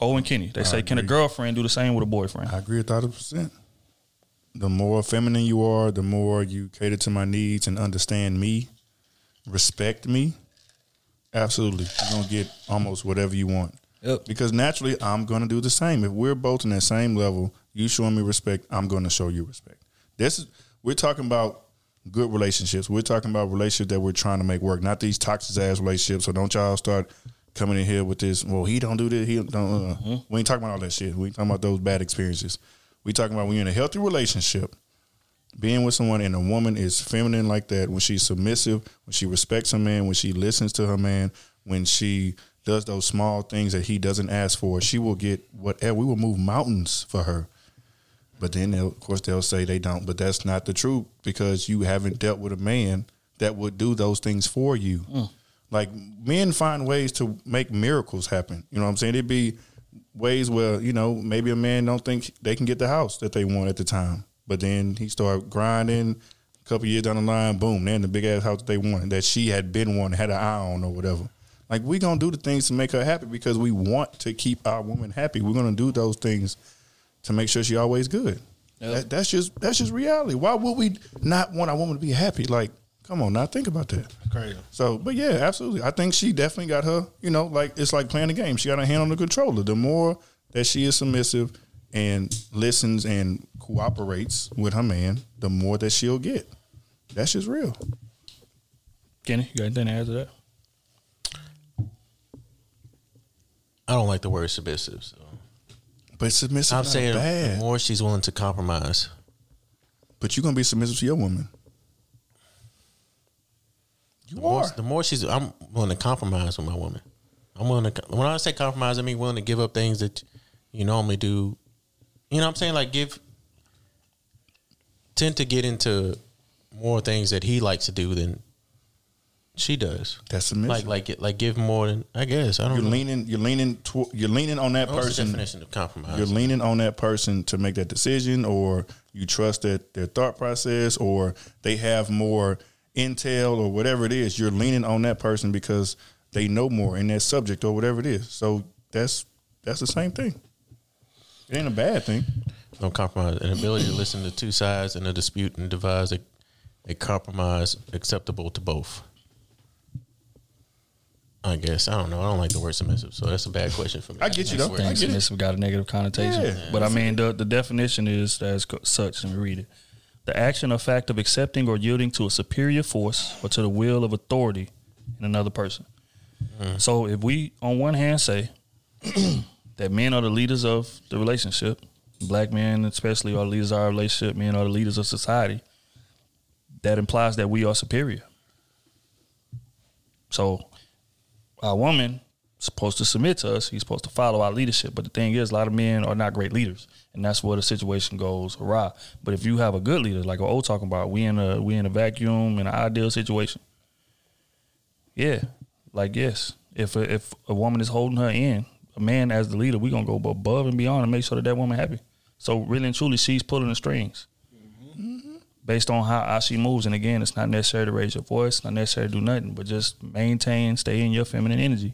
Owen Kenny. They I say, can a girlfriend do the same with a boyfriend? I agree a thousand percent. The more feminine you are, the more you cater to my needs and understand me, respect me. Absolutely, you're gonna get almost whatever you want. Because naturally, I'm gonna do the same. If we're both in that same level, you showing me respect, I'm gonna show you respect. This is we're talking about good relationships. We're talking about relationships that we're trying to make work, not these toxic ass relationships. So don't y'all start coming in here with this. Well, he don't do this. He don't. Uh, We ain't talking about all that shit. We ain't talking about those bad experiences. We talking about when you're in a healthy relationship, being with someone and a woman is feminine like that. When she's submissive, when she respects her man, when she listens to her man, when she does those small things that he doesn't ask for, she will get whatever. We will move mountains for her. But then, of course, they'll say they don't. But that's not the truth because you haven't dealt with a man that would do those things for you. Mm. Like men find ways to make miracles happen. You know what I'm saying? It'd be ways where you know maybe a man don't think they can get the house that they want at the time, but then he start grinding. A couple years down the line, boom, they're in the big ass house that they wanted that she had been wanting, had an eye on or whatever. Like we gonna do the things to make her happy because we want to keep our woman happy. We're gonna do those things to make sure she always good. That, that's just that's just reality. Why would we not want our woman to be happy? Like, come on now, think about that. Crazy. So, but yeah, absolutely. I think she definitely got her, you know, like it's like playing a game. She got her hand on the controller. The more that she is submissive and listens and cooperates with her man, the more that she'll get. That's just real. Kenny, you got anything to add to that? I don't like the word submissive. So. But submissive I'm saying bad. the more she's willing to compromise. But you're gonna be submissive to your woman. You the more, are. the more she's, I'm willing to compromise with my woman. I'm willing to. When I say compromise, I mean willing to give up things that you normally do. You know, what I'm saying like give. Tend to get into more things that he likes to do than she does. That's submissive. Like like like give more than I guess I don't. You're know. leaning. You're leaning. Tw- you're leaning on that What's person. definition of compromise? You're leaning on that person to make that decision, or you trust that their thought process, or they have more intel, or whatever it is. You're leaning on that person because they know more in that subject, or whatever it is. So that's that's the same thing. It ain't a bad thing. No compromise. An ability to listen to two sides in a dispute and devise a, a compromise acceptable to both. I guess I don't know. I don't like the word submissive, so that's a bad question for me. I get you, though. I where- think submissive got a negative connotation. Yeah. But I mean, the, the definition is as such. Let me read it. The action or fact of accepting or yielding to a superior force or to the will of authority in another person. Mm-hmm. So if we, on one hand, say that men are the leaders of the relationship, black men especially are the leaders of our relationship, men are the leaders of society, that implies that we are superior. So our woman supposed to submit to us. He's supposed to follow our leadership. But the thing is, a lot of men are not great leaders, and that's where the situation goes awry. But if you have a good leader, like O talking about, we in a we in a vacuum in an ideal situation. Yeah, like yes, if a, if a woman is holding her in, a man as the leader, we gonna go above and beyond and make sure that that woman happy. So really and truly, she's pulling the strings based on how, I see moves. And again, it's not necessary to raise your voice, not necessary to do nothing, but just maintain, stay in your feminine energy,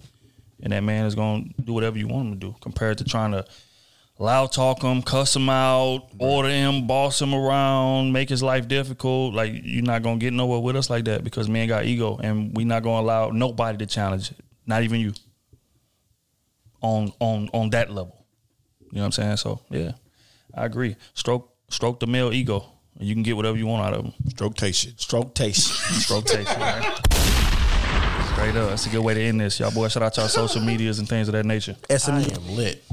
and that man is gonna do whatever you want him to do. Compared to trying to loud talk him, cuss him out, order him, boss him around, make his life difficult. Like you're not gonna get nowhere with us like that because men got ego, and we not gonna allow nobody to challenge it, not even you. On on on that level, you know what I'm saying? So yeah, I agree. Stroke stroke the male ego, you can get whatever you want out of them. Stroke tation, stroke tation, stroke tation. man. Straight up, that's a good way to end this, y'all. Boys, shout out to our social medias and things of that nature. SMU. I am lit.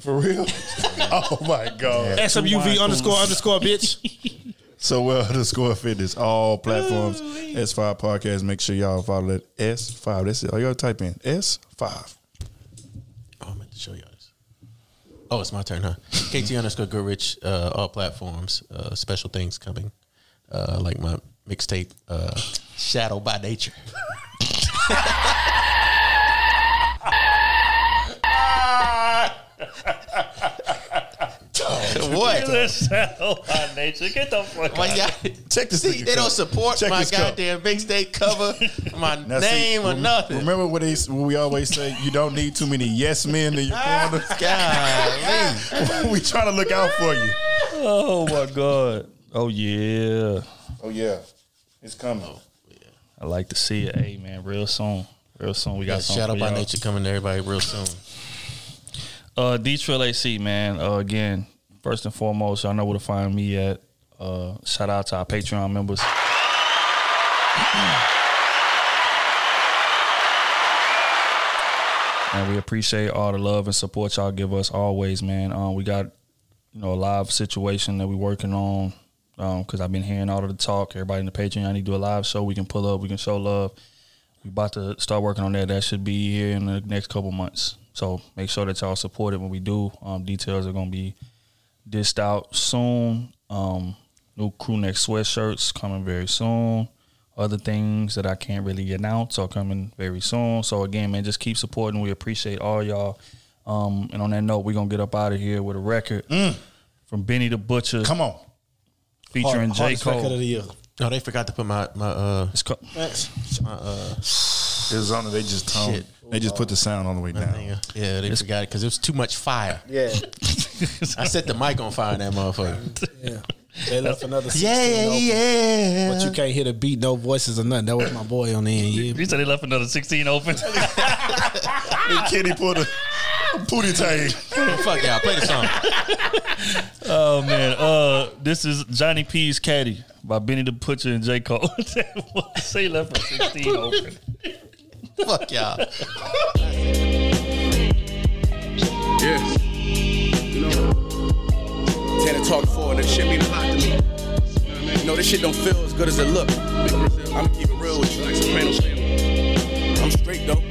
For real? oh my god. SMUV underscore underscore bitch. So well uh, underscore fitness, all platforms. S5 podcast. Make sure y'all follow that S5. That's it. All y'all type in S5. Oh, I meant to show y'all this. Oh, it's my turn, huh? KT underscore Goodrich, uh, all platforms. Uh, special things coming, uh, like my mixtape, uh, Shadow by Nature. what? Shadow by nature. Get the fuck My out. God. Check this See, nigga they don't support Check my goddamn cup. goddamn mixtape cover, my Now, see, name or rem- nothing. Remember what, they, what we always say? You don't need too many yes men in your corner. Golly. we trying to look out for you. Oh my god. Oh yeah. Oh yeah, it's coming. I like to see it. Hey man, real soon. Real soon. We got Yeah, something Shadow for by y'all. Nature coming to everybody real soon. Uh, D Trill AC, man. Uh, again, first and foremost, y'all know where to find me at. Uh, shout out to our Patreon members. And we appreciate all the love and support y'all give us always, man. Um, we got you know a live situation that we working on because I've been hearing all of the talk. Everybody in the Patreon, I need to do a live show. We can pull up, we can show love. We about to start working on that. That should be here in the next couple months. So make sure that y'all support it when we do. Um, details are gonna be dished out soon. Um, new crew neck sweatshirts coming very soon. Other things that I can't really announce are coming very soon. So again, man, just keep supporting. We appreciate all y'all. Um, and on that note, we're gonna get up out of here with a record from Benny the Butcher. Come on. Featuring Hard- J. hardest record Cole. of the year. Oh, they forgot to put my my uh It's co- my uh It's on. They just tone. Shit. They just put the sound on the way down. yeah they forgot it because it was too much fire. Yeah. I set the mic on fire in that motherfucker. Yeah. They left another 16 Yeah, open. yeah. But you can't hear the beat, no voices or nothing. That was my boy on the end. Yeah. You said they left another 16 open. Kitty put a booty tag. Fuck y'all, play the song. oh man, uh, this is Johnny P's Caddy by Benny the Butcher and J. Cole. Say left for 16 open. Fuck y'all. Yeah. You know, Tana Talk for that shit mean a lot to me. You know, this shit don't feel as good as it look. I'm keep it real with you, like Sopranos family. I'm straight though.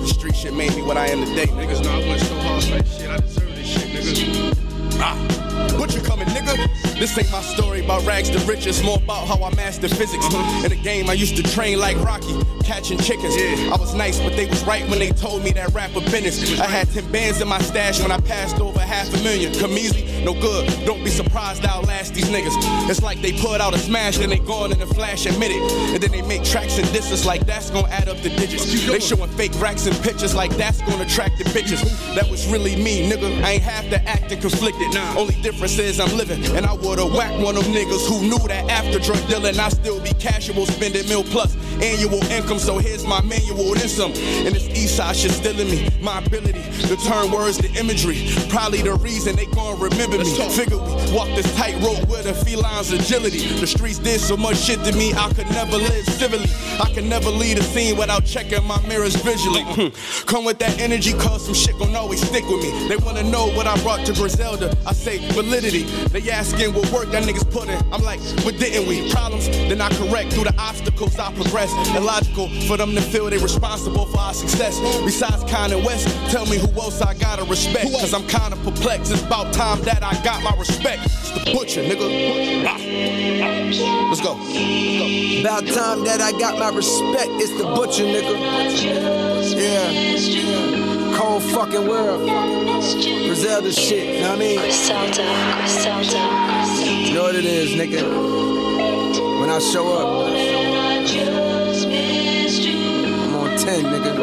The street shit made me what I am today. Niggas know I went so hard, like shit, I deserve this shit, nigga. Ah. What you coming, nigga? This ain't my story about rags to riches, more about how I mastered physics. In the game, I used to train like Rocky, catching chickens. Yeah. I was nice, but they was right when they told me that rapper business. I had 10 bands in my stash when I passed over half a million. Come easy, no good. Don't be surprised I'll last these niggas. It's like they put out a smash, then they gone in a flash, admit it. And then they make tracks and disses like that's gonna add up the digits. They showing fake racks and pictures like that's gonna attract the bitches. That was really me, nigga. I ain't have to act and conflicted. Only difference is I'm living, and I would've whacked one of them niggas who knew that after drug dealing, I still be casual, spending mil plus annual income. So here's my manual, and some. And this east side shit still in me. My ability to turn words to imagery. Probably the reason they gon' remember me. Figure we walk this tightrope with a feline's agility. The streets did so much shit to me, I could never live civilly. I could never leave a scene without checking my mirrors visually. Hmm. Come with that energy, cause some shit gon' always stick with me. They wanna know what I brought to Griselda. I say validity. They asking what work that niggas put in. I'm like, what didn't we? Problems, then I correct through the obstacles I progress. Illogical for them to feel they responsible for our success. Besides Kanye West, tell me who else I gotta respect. Cause I'm kinda perplexed. It's about time that I got my respect. It's the butcher, nigga. Let's go. About time that I got my respect. It's the butcher, nigga. Yeah. Cold fucking world. Griselda shit, know what I mean? Griselda, Griselda. You know what it is, nigga. When I show up, I'm on 10, nigga,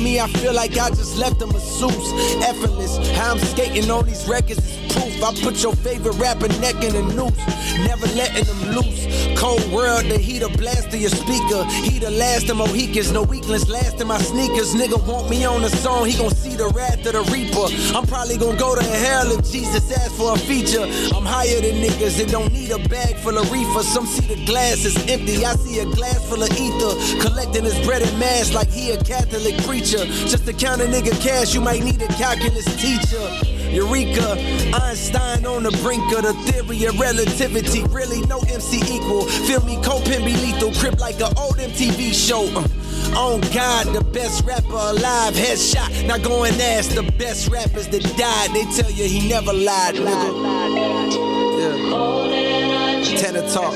me, I feel like I just left a masseuse. Effortless, how I'm skating on these records is proof. I put your favorite rapper neck in a noose, never letting them loose. Cold world, the heat of blast of your speaker. He the last of Mohicans, no weakness, last in my sneakers. Nigga want me on the song, he gon' see the wrath of the reaper. I'm probably gon' go to hell if Jesus asks for a feature. I'm higher than niggas that don't need a bag full of reefer. Some see the glass is empty, I see a glass full of ether. Collecting his bread and mass like he a Catholic preacher. Just to count a nigga cash, you might need a calculus teacher. Eureka, Einstein on the brink of the theory of relativity. Really, no MC equal. Feel me, Copen be lethal. Crip like an old MTV show. Uh, on God, the best rapper alive. Headshot. Now go and ask the best rappers that died. They tell you he never lied, nigga. Yeah. Tana Talk.